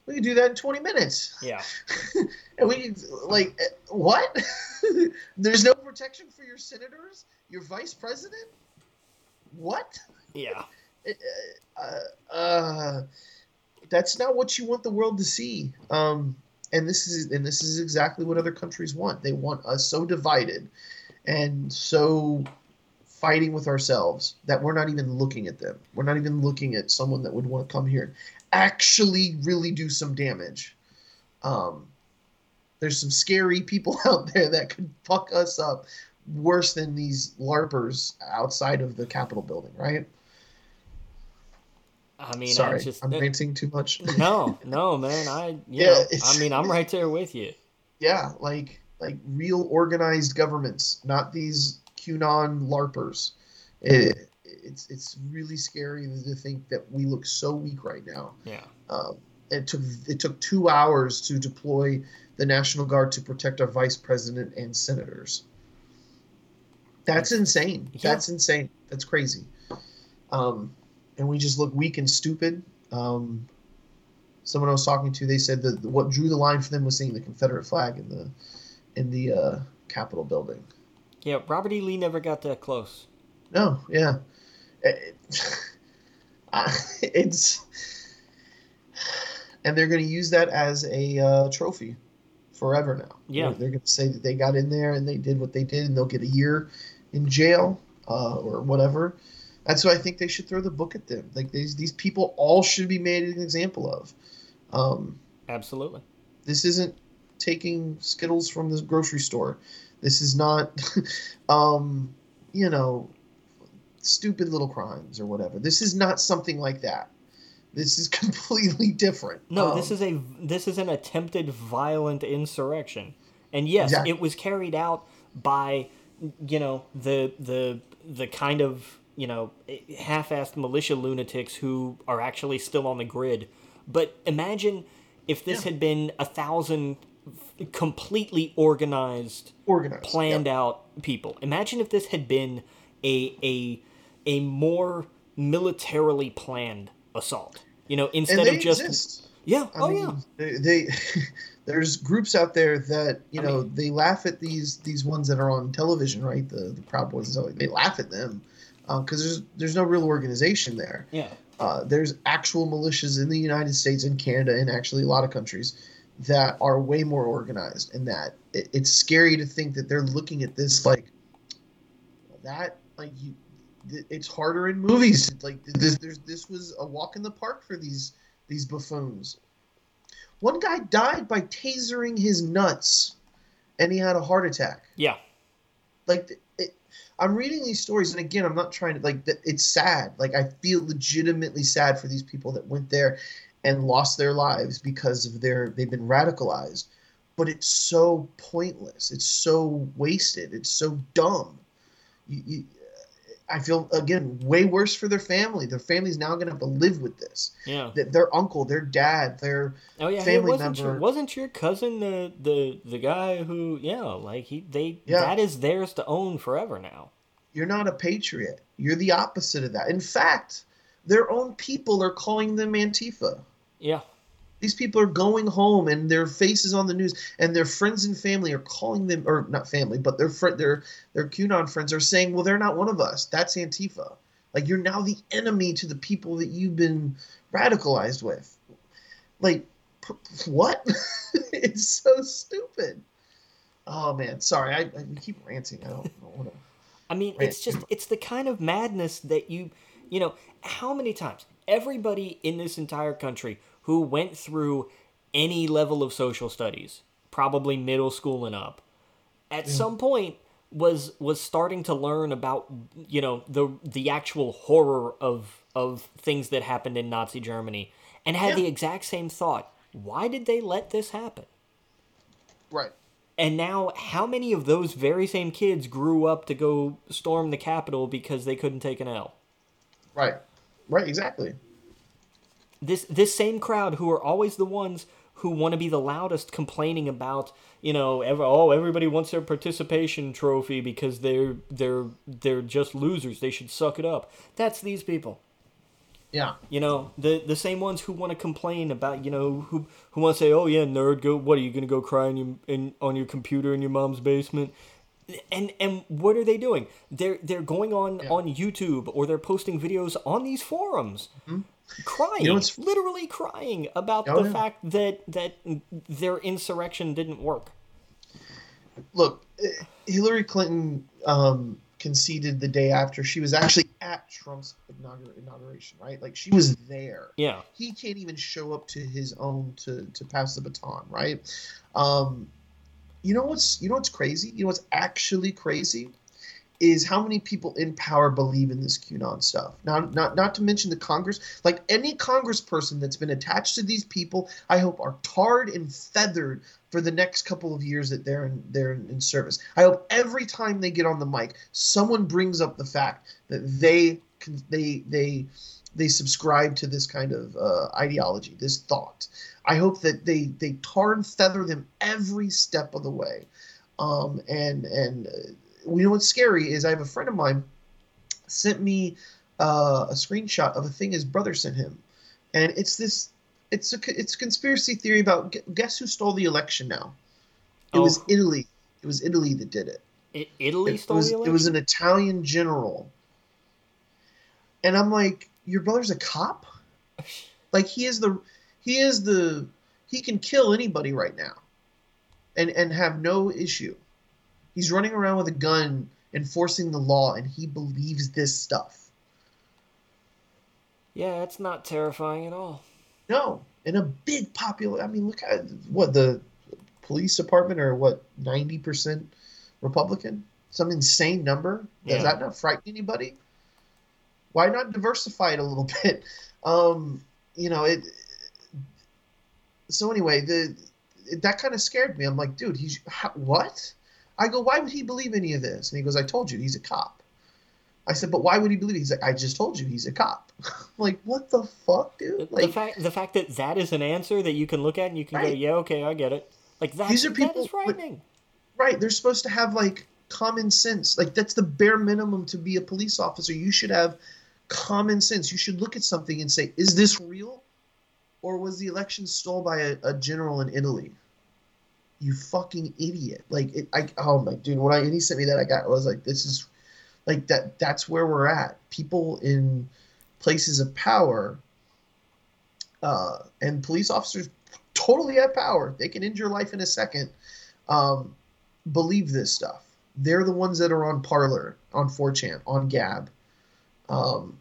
We could do that in 20 minutes." Yeah. and we like what? There's no protection for your senators, your vice president. What? Yeah. Uh, uh, that's not what you want the world to see. Um, and this is and this is exactly what other countries want. They want us so divided and so fighting with ourselves that we're not even looking at them. We're not even looking at someone that would want to come here and actually really do some damage. Um, there's some scary people out there that could fuck us up worse than these larpers outside of the Capitol building, right? I mean, Sorry, I just I'm ranting too much. no, no, man. I Yeah, know, I mean, I'm right there with you. yeah, like like real organized governments, not these QAnon larpers. It, it's it's really scary to think that we look so weak right now. Yeah. Um, it took it took two hours to deploy the National Guard to protect our vice president and senators. That's insane. Yeah. That's insane. That's crazy. Um, and we just look weak and stupid. Um, someone I was talking to, they said that what drew the line for them was seeing the Confederate flag in the in the uh, Capitol building. Yeah, Robert E. Lee never got that close. No, yeah, It- it's and they're going to use that as a uh, trophy forever now. Yeah. they're, going to say that they got in there and they did what they did, and they'll get a year in jail uh, or whatever. That's why I think they should throw the book at them. Like these these people all should be made an example of. Um, Absolutely. this isn't taking Skittles from the grocery store. This is not, um, you know, stupid little crimes or whatever. This is not something like that. This is completely different. No, Um, this is a this is an attempted violent insurrection, and yes, Exactly. it was carried out by you know the the the kind of you know half-assed militia lunatics who are actually still on the grid. But imagine if this Yeah. had been a thousand completely organized organized, planned out people. Imagine if this had been a a a more militarily planned assault. You know, instead of just exist. yeah, I oh mean, yeah, They, they there's groups out there that you I know mean- they laugh at these these ones that are on television, right? The the Proud Boys and. They laugh at them because there's there's no real organization there. yeah, Uh, there's actual militias in the United States and Canada and actually a lot of countries that are way more organized and that it, it's scary to think that they're looking at this like that like you th- it's harder in movies. Like this there's this was a walk in the park for these these buffoons. One guy died by tasering his nuts and he had a heart attack. Yeah, like it, i'm reading these stories and again i'm not trying to like it's sad. Like i feel legitimately sad for these people that went there and lost their lives because of their they've been radicalized. But it's so pointless. It's so wasted. It's so dumb. You, you, i feel again way worse for their family. Their family's now going to have to live with this. Yeah. that their uncle their dad their Oh yeah, hey, wasn't your wasn't your cousin the the the guy who yeah like he they Yeah. that is theirs to own forever now. you're not a patriot. You're the opposite of that. In fact their own people are calling them antifa Yeah, These people are going home and their faces on the news, and their friends and family are calling them, or not family, but their friend, their their QAnon friends are saying, "Well, they're not one of us. That's Antifa. Like you're now the enemy to the people that you've been radicalized with. Like what? it's so stupid. Oh man, sorry. I, I keep ranting. I don't, don't want to. I mean, rant. it's just it's the kind of madness that you, you know, how many times everybody in this entire country who went through any level of social studies, probably middle school and up, at yeah. some point was was starting to learn about you know the the actual horror of of things that happened in Nazi Germany and had yeah. the exact same thought. Why did they let this happen? Right. And now, how many of those very same kids grew up to go storm the Capitol because they couldn't take an L? Right. Right. Exactly. This this same crowd who are always the ones who want to be the loudest complaining about you know every, oh everybody wants their participation trophy because they're they're they're just losers. They should suck it up. That's these people. Yeah. You know the the same ones who want to complain about you know who who want to say oh yeah nerd go what are you gonna go cry in your in on your computer in your mom's basement? And and what are they doing? They're they're going on yeah. on youtube or they're posting videos on these forums. Mm-hmm crying, you know, literally crying about oh, the yeah. fact that that their insurrection didn't work. Look, Hillary Clinton um, conceded the day after she was actually at Trump's inauguration, right? Like she was there. Yeah. He can't even show up to his own to to pass the baton, right? Um, you know what's you know what's crazy? You know what's actually crazy is how many people in power believe in this QAnon stuff. Now, not not to mention the Congress, like any Congressperson that's been attached to these people, I hope are tarred and feathered for the next couple of years that they're in they're in service. I hope every time they get on the mic, someone brings up the fact that they they they they subscribe to this kind of uh, ideology, this thought. I hope that they they tar and feather them every step of the way. Um, and and uh, you know what's scary is I have a friend of mine sent me uh, a screenshot of a thing his brother sent him, and it's this. It's a it's a conspiracy theory about guess who stole the election now. It oh. was Italy. It was Italy that did it. it Italy it stole was, the election. It was an Italian general, and I'm like, your brother's a cop. like he is the he is the he can kill anybody right now, and and have no issue. He's running around with a gun enforcing the law, and he believes this stuff. Yeah, it's not terrifying at all. No, in a big popular. I mean, look at what the police department are. What ninety percent Republican? Some insane number. Does yeah. that not frighten anybody? Why not diversify it a little bit? Um, you know it. So anyway, the that kind of scared me. I'm like, dude, he's what? I go, why would he believe any of this? And he goes, I told you, he's a cop. I said, but why would he believe? It? He's like, I just told you, he's a cop. like, what the fuck, dude? Like, the fact, the fact that that is an answer that you can look at and you can right. go, yeah, okay, I get it. Like that. These are people. That is frightening. right, they're supposed to have like common sense. Like that's the bare minimum to be a police officer. You should have common sense. You should look at something and say, is this real, or was the election stole by a, a general in Italy? You fucking idiot. Like it, I oh my dude, when I he sent me that I got I was like, this is like that that's where we're at. People in places of power uh, and police officers totally have power. They can end your life in a second. Um, believe this stuff. They're the ones that are on Parler, on 4chan, on Gab. Um,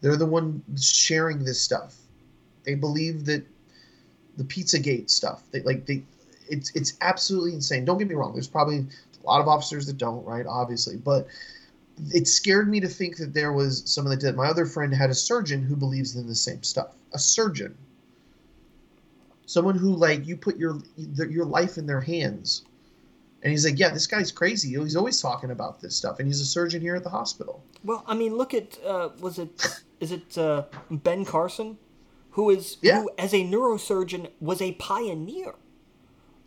they're the one sharing this stuff. They believe that the Pizzagate stuff. They like they it's it's absolutely insane. Don't get me wrong. There's probably a lot of officers that don't, right? Obviously, but it scared me to think that there was someone that did. My other friend had a surgeon who believes in the same stuff. A surgeon, someone who like you put your your life in their hands, and he's like, yeah, this guy's crazy. He's always talking about this stuff, and he's a surgeon here at the hospital. Well, I mean, look at uh, was it is it uh, Ben Carson, who is yeah. who as a neurosurgeon was a pioneer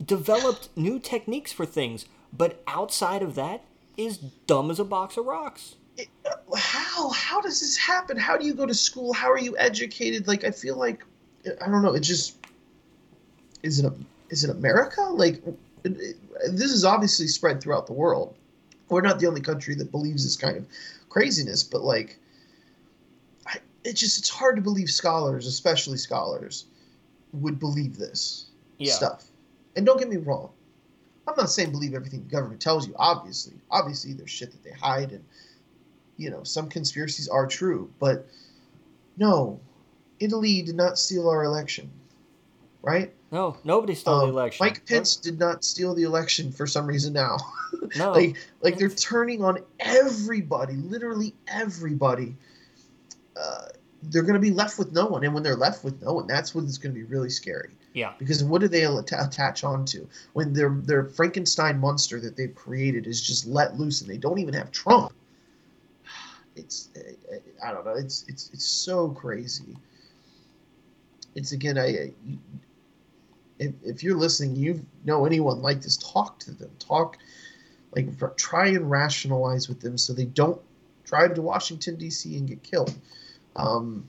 developed new techniques for things, but outside of that is dumb as a box of rocks. It, uh, how how does this happen? How do you go to school? How are you educated? Like I feel like I don't know. It just is it is it America? Like it, it, this is obviously spread throughout the world. We're not the only country that believes this kind of craziness, but like, I, it just it's hard to believe scholars, especially scholars, would believe this Yeah. stuff. And don't get me wrong, I'm not saying believe everything the government tells you. Obviously, obviously there's shit that they hide, and you know some conspiracies are true. But no, Italy did not steal our election, right? No, nobody stole the Um, election. Mike Pence did not steal the election for some reason now. No. like like they're turning on everybody, literally everybody. Uh, they're going to be left with no one, and when they're left with no one, that's when it's going to be really scary. yeah. Because what do they at- attach onto when their their Frankenstein monster that they've created is just let loose, and they don't even have Trump? It's I don't know. It's it's it's so crazy. It's again, I I- if if you're listening, you know anyone like this, talk to them. Talk like try and rationalize with them so they don't drive to Washington D.C. and get killed, um,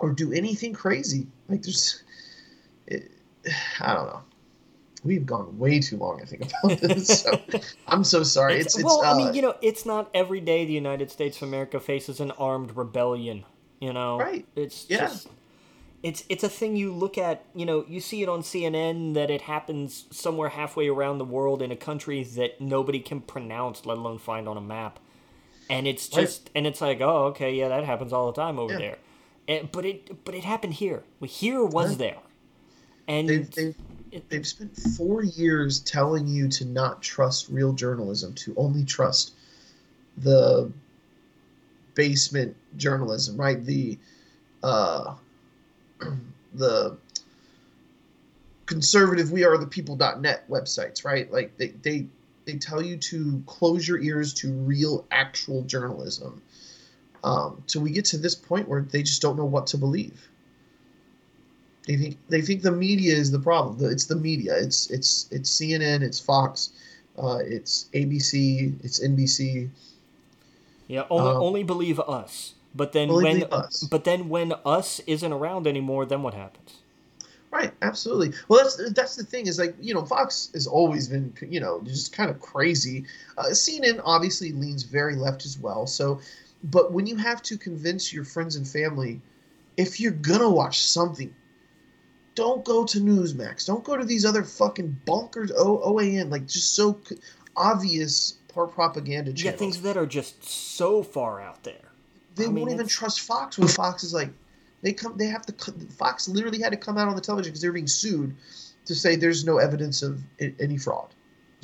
or do anything crazy. Like there's, it, I don't know. We've gone way too long, I think, about this. So I'm so sorry. It's, It's, it's, well, I uh, mean, you know, it's not every day the United States of America faces an armed rebellion. You know, Right. It's Yeah. just, it's it's a thing you look at. You know, you see it on CNN that it happens somewhere halfway around the world in a country that nobody can pronounce, let alone find on a map. And it's Right. just, and it's like, oh, okay, yeah, that happens all the time over Yeah. there. And, but it, but it happened here. Here was Yeah. there, and they've, they've, it- they've spent four years telling you to not trust real journalism, to only trust the basement journalism, right? The uh, the conservative we are the people.net websites, right? Like they, they they tell you to close your ears to real actual journalism. Um, till we get to this point where they just don't know what to believe. They think they think the media is the problem. It's the media. It's it's it's CNN. It's Fox. Uh, it's ABC. It's NBC. Yeah, only, Um, only believe us. But then when believe us. but then when us isn't around anymore, then what happens? Right. Absolutely. Well, that's that's the thing is like you know Fox has always been you know just kind of crazy. Uh, CNN obviously leans very left as well. So, but when you have to convince your friends and family, if you're gonna watch something, don't go to Newsmax. Don't go to these other fucking bonkers O OAN like just so c- obvious par- propaganda channels. Yeah, things that are just so far out there. they I mean, won't even it's- trust Fox when Fox is like, they come, they have to. Fox literally had to come out on the television because they were being sued to say there's no evidence of any fraud,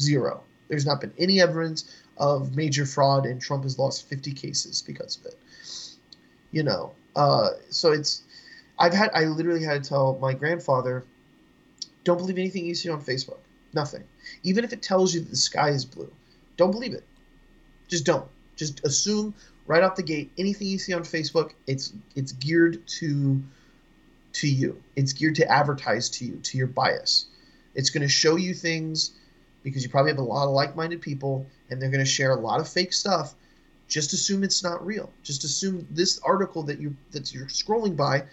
zero. There's not been any evidence of major fraud, and Trump has lost 50 cases because of it. You know, uh, so it's. I've had. I literally had to tell my grandfather, don't believe anything you see on Facebook. Nothing, even if it tells you that the sky is blue. Don't believe it. Just don't. Just assume right off the gate anything you see on facebook it's it's geared to to you. It's geared to advertise to you to your bias. It's going to show you things because you probably have a lot of like-minded people and they're going to share a lot of fake stuff. Just assume it's not real. Just assume this article that you that you're scrolling by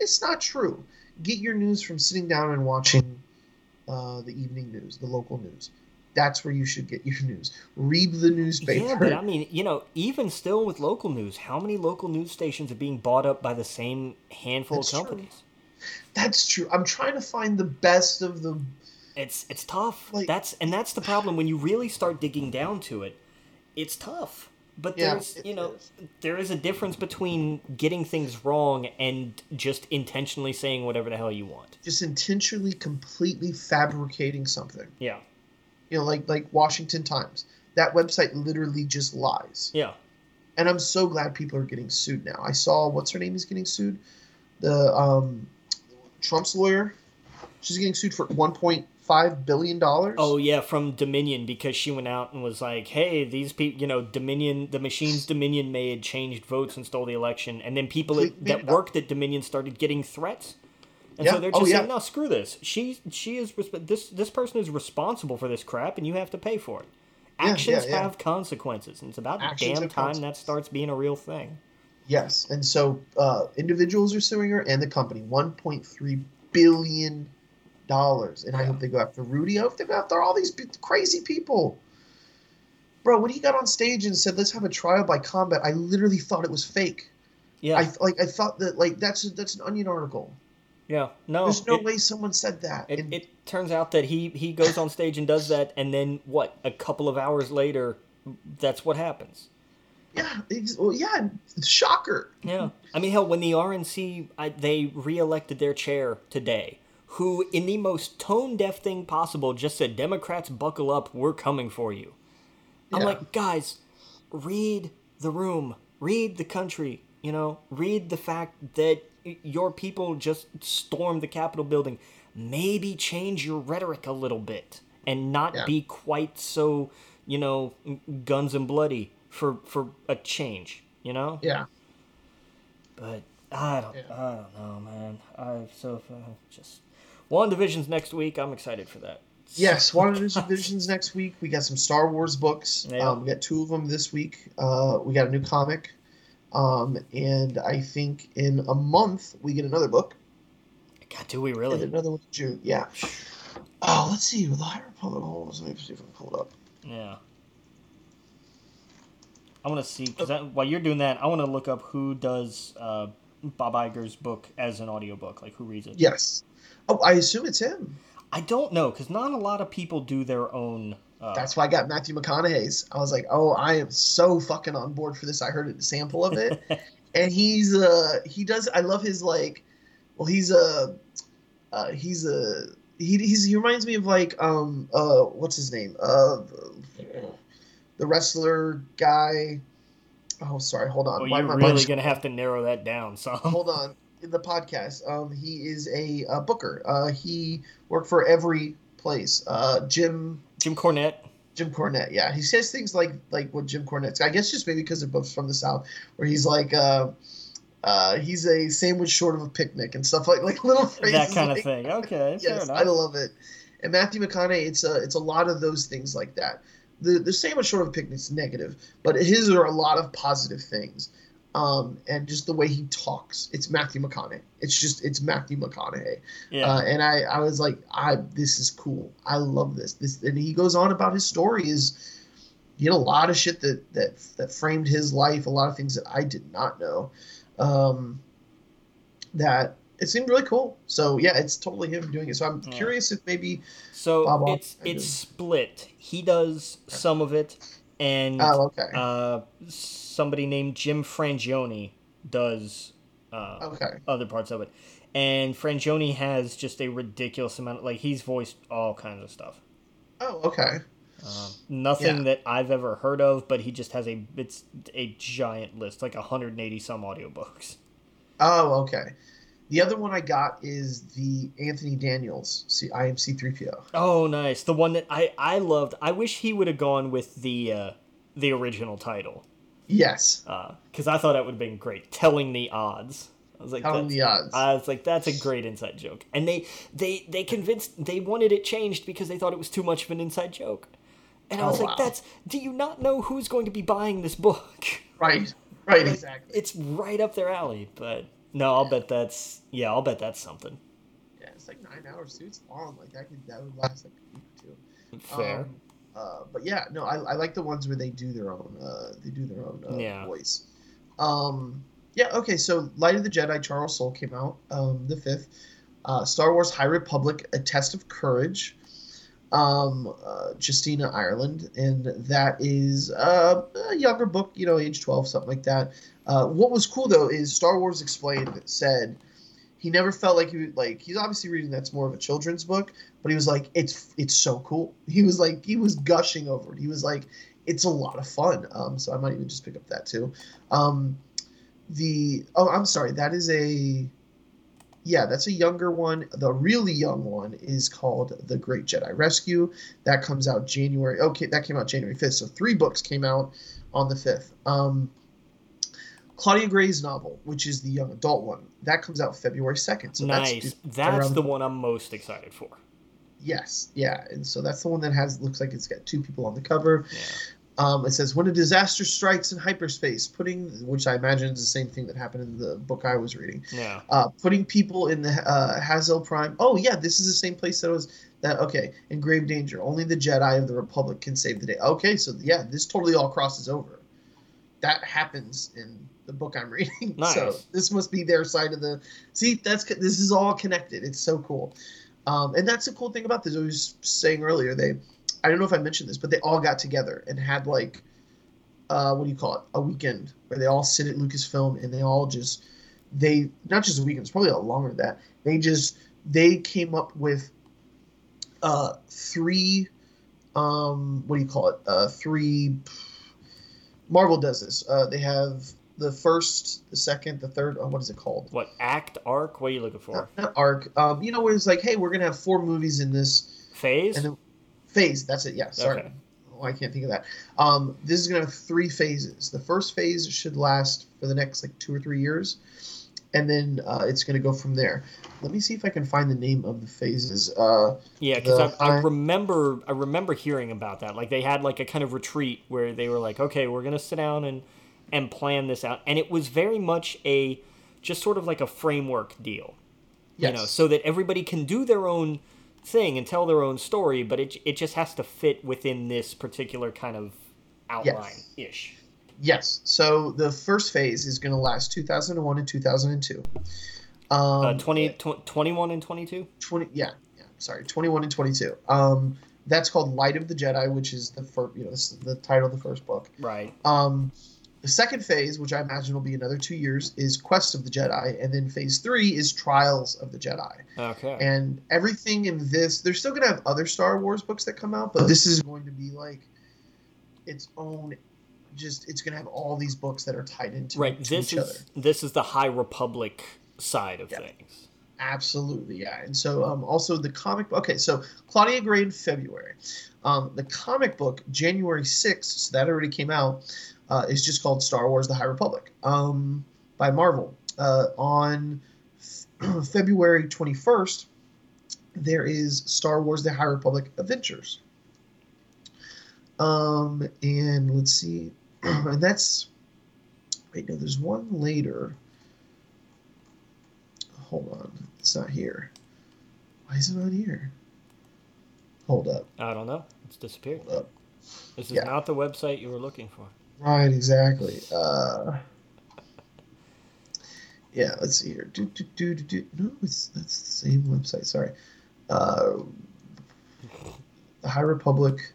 it's not true. Get your news from sitting down and watching uh, the evening news the local news that's where you should get your news read the newspaper Yeah, but I mean, you know, even still with local news, how many local news stations are being bought up by the same handful That's of true. companies? That's true. I'm trying to find the best of the. It's it's tough. Like- that's and that's the problem when you really start digging down to it. It's tough. But Yeah, there's, you know, is. there is a difference between getting things wrong and just intentionally saying whatever the hell you want. Just intentionally, completely fabricating something. Yeah. You know, like like Washington Times. That website literally just lies. Yeah. And I'm so glad people are getting sued now. I saw what's her name is getting sued, the um, Trump's lawyer. She's getting sued for 1.5 billion dollars. Oh yeah, from Dominion because she went out and was like, "Hey, these people, you know, Dominion, the machines Dominion made changed votes and stole the election," and then people that, that worked at Dominion started getting threats, and Yeah. so they're Oh, just yeah. saying, "No, screw this. She she is this this person is responsible for this crap, and you have to pay for it. Actions yeah. have consequences, and it's about Actions damn time that starts being a real thing." Yes, and so uh, individuals are suing her and the company 1.3 billion dollars, and I hope they go after Rudy. I hope they go after all these crazy people. bro, when he got on stage and said, "Let's have a trial by combat," I literally thought it was fake. Yeah, I like I thought that like that's that's an Onion article. Yeah. No, There's no it, way someone said that. It, And- it turns out that he he goes on stage and does that, and then what? A couple of hours later, that's what happens. yeah, well, yeah, shocker. Yeah, I mean, hell, when the RNC I, they reelected their chair today, who in the most tone deaf thing possible just said, "Democrats, buckle up, we're coming for you." I'm like, guys, read the room, read the country. You know, read the fact that your people just stormed the Capitol building. Maybe change your rhetoric a little bit and not Yeah. be quite so, you know, guns and bloody for for a change. You know. Yeah, But I don't, Yeah. I don't know, man. I so uh, just WandaVision's next week. I'm excited for that. yes. One divisions next week. We got some Star Wars books. Yeah. Um, we got two of them this week. Uh, we got a new comic, um, and I think in a month we get another book. God, do we really? another one in June. Yeah. Oh, let's see. The High Republic holds. Let me see if I can pull it up. Yeah. I want to see because while you're doing that, I want to look up who does uh, Bob Iger's book as an audiobook. Like who reads it? Yes. Oh, I assume it's him. I don't know because not a lot of people do their own. Uh, That's why I got Matthew McConaughey's. I was like, oh, I am so fucking on board for this. I heard a sample of it, and he's uh he does. I love his like, well, he's a, uh, he's a he he's, he reminds me of like um uh what's his name uh the wrestler guy. Oh, sorry. Hold on. well, Why you're really gonna have to narrow that down. So hold on in the podcast um he is a, uh booker uh he worked for every place uh jim Jim Cornette. jim cornette yeah he says things like like what jim cornette's i guess just maybe because they're both from the south where he's like uh uh he's a sandwich short of a picnic and stuff like like little phrases That kind of thing. Okay, fair yes enough. i love it and matthew mcconaughey it's a it's a lot of those things like that the the sandwich short of a picnic's negative but his are a lot of positive things um, and just the way he talks. It's Matthew McConaughey. It's just it's Matthew McConaughey. Yeah. Uh, and I, I was like, I this is cool. I love this. This and he goes on about his story is he had a lot of shit that that that framed his life, a lot of things that I did not know. Um, that it seemed really cool. So yeah, it's totally him doing it. So I'm Yeah. curious if maybe So Bob it's Hope- it's split. He does some of it, and oh okay. uh, somebody named Jim Frangione does uh, okay. other parts of it. And Frangione has just a ridiculous amount. Of, Like he's voiced all kinds of stuff. Oh okay. Uh, nothing Yeah. that I've ever heard of, but he just has a it's a giant list, like 180 some audiobooks. Oh okay. The other one I got is the Anthony Daniels. See, I am C3PO. Oh, nice. The one that I I loved. I wish he would have gone with the uh, the original title. Yes. because I thought that would have been great. Telling the odds. I was like, Telling the odds. I was like, that's a great inside joke. And they they they convinced they wanted it changed because they thought it was too much of an inside joke. And I Oh, was like, wow. that's do you not know who's going to be buying this book? Right. Right. Exactly. It's right up their alley. But no, I'll bet that's yeah, I'll bet that's something. Yeah, it's like nine hours too. It's long. Like that could that would last like a week or two. Fair. Um, uh, but yeah, no, I, I like the ones where they do their own. Uh, they do their own uh, Yeah. voice. Um, yeah. Okay. So, Light of the Jedi, Charles Soule came out um, the fifth. Uh, Star Wars High Republic, A Test of Courage. Um, uh, Justina Ireland, and that is uh, a younger book, you know, age twelve, something like that. Uh, what was cool though is Star Wars Explained said he never felt like he like he's obviously reading that's more of a children's book but he was like it's it's so cool. He was like he was gushing over it. He was like it's a lot of fun. Um so i might even just pick up that too. Um the oh i'm sorry that is a yeah that's a younger one. The really young one is called the great jedi rescue. That comes out january okay that came out january 5th so three books came out on the 5th um Claudia Gray's novel, which is the young adult one, that comes out February second. So nice. That's, That's, around the one I'm most excited for. Yes, yeah, and so that's the one that has looks like it's got two people on the cover. Yeah. Um, it says when a disaster strikes in hyperspace, putting which I imagine is the same thing that happened in the book I was reading. Yeah. Uh, putting people in the uh, Hetzal Prime. Oh yeah, this is the same place that was that. Okay, in grave danger. Only the Jedi of the Republic can save the day. Okay, so yeah, this totally all crosses over. That happens in the book I'm reading. Nice. So this must be their side of the. See, that's this is all connected. It's so cool, um, and that's the cool thing about this. I was saying earlier they. I don't know if I mentioned this, but they all got together and had like, uh, what do you call it? A weekend where they all sit at Lucasfilm and they all just, they not just a weekend. It's probably a lot longer than that. They just they came up with, uh, three, um, what do you call it? Uh, three. Marvel does this. Uh, they have the first, the second, the third. Oh, what is it called? What act arc? What are you looking for? Not, not arc. Um, you know where it's like, hey, we're gonna have four movies in this Phase. and then phase. That's it. Yeah. Sorry. Okay. Oh, I can't think of that. Um, this is gonna have three phases. The first phase should last for the next like two or three years, and then uh, it's gonna go from there. Let me see if I can find the name of the phases. Uh, Yeah, because I, I remember I remember hearing about that. Like they had like a kind of retreat where they were like, okay, we're gonna sit down and and plan this out, and it was very much a just sort of like a framework deal, yes. you know, so that everybody can do their own thing and tell their own story, but it it just has to fit within this particular kind of outline ish. Yes. So the first phase is gonna last 2001 and 2002. Um, Uh, 20, tw- 21 and 22? 20 yeah yeah sorry 21 and 22 um that's called light of the jedi which is the first you know the title of the first book Right. um the second phase which i imagine will be another two years is quest of the jedi and then phase three is trials of the jedi Okay. and everything in this they're still going to have other star wars books that come out but this is going to be like its own just it's going to have all these books that are tied into right. This each is other this is the High Republic side of Yeah. things. Absolutely, yeah. And so um, also the comic book okay, so Claudia Gray in February. Um, the comic book, January 6th, so that already came out, uh, is just called Star Wars The High Republic um, by Marvel. Uh, on f- February 21st, there is Star Wars The High Republic Adventures. Um, and let's see, and that's, wait, no, there's one later hold on. It's not here. Why is it not here? Hold up. I don't know. It's disappeared. Hold up. This is Yeah. not the website you were looking for. Right, exactly. Uh, yeah, let's see here. Do, do, do, do, do. No, it's that's the same website. Sorry. Uh, the High Republic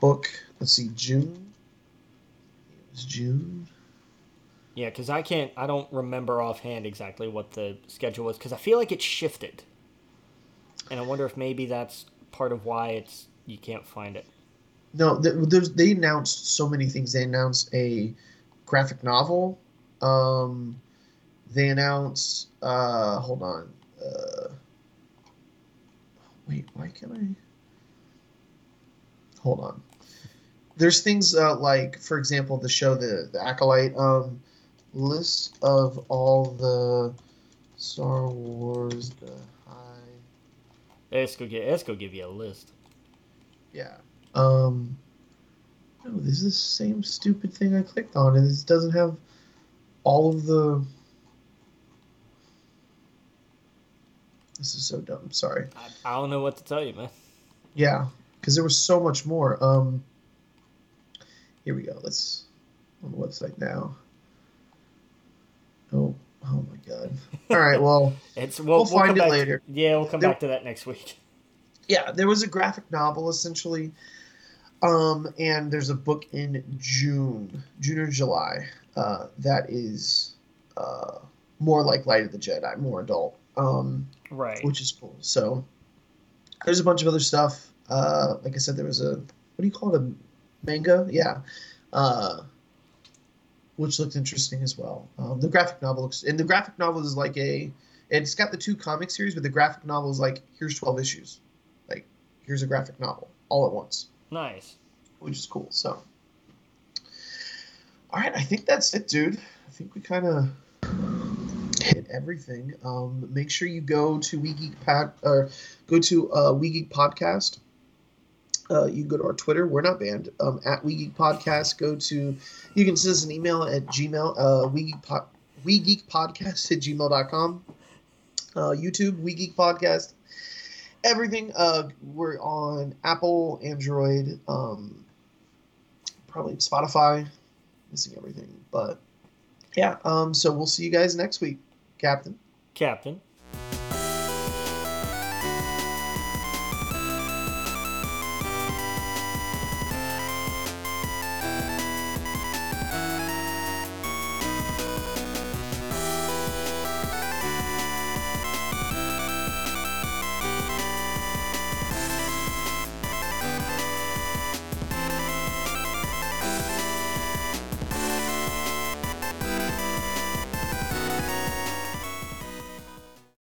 book. Let's see, June. It was June. Yeah, because I can't. I don't remember offhand exactly what the schedule was because I feel like it shifted, and I wonder if maybe that's part of why it's you can't find it. No, there's, they announced so many things. They announced a graphic novel. Um, they announced. Uh, hold on. Uh, wait, why can't I? Hold on. There's things uh, like, for example, the show the the acolyte um, list of all the Star Wars the high Let's go. Let's go give you a list. Yeah. Um. No, this is the same stupid thing I clicked on, and this doesn't have all of the. This is so dumb. Sorry. I, I don't know what to tell you, man. Yeah, because there was so much more. Um. Here we go. Let's on the website now. Oh, oh my god. All right. Well, It's we'll, We'll find it back later. yeah, we'll come There- back to that next week. yeah, there was a graphic novel essentially. Um, and there's a book in June, June or July, uh, that is uh, more like Light of the Jedi, more adult, um, Right. which is cool. So there's a bunch of other stuff. Uh, like I said, there was a what do you call it? A manga? Yeah. Uh, which looked interesting as well. Um, the graphic novel looks, and the graphic novel is like a, it's got the two comic series, but the graphic novel is like here's 12 issues, like here's a graphic novel all at once, Nice. which is cool. So, all right, I think that's it, dude. I think we kind of hit everything. Um, make sure you go to We Geek Pod or go to uh, We Geek Podcast Uh, you can go to our Twitter. We're not banned. Um, at We Geek Podcast. Go to, you can send us an email at Gmail, uh, We Geek, we Geek Podcast at gmail.com. Uh, YouTube, We Geek Podcast. Everything. Uh, we're on Apple, Android, um, probably Spotify. Missing everything. But yeah, um, so we'll see you guys next week, Captain. Captain.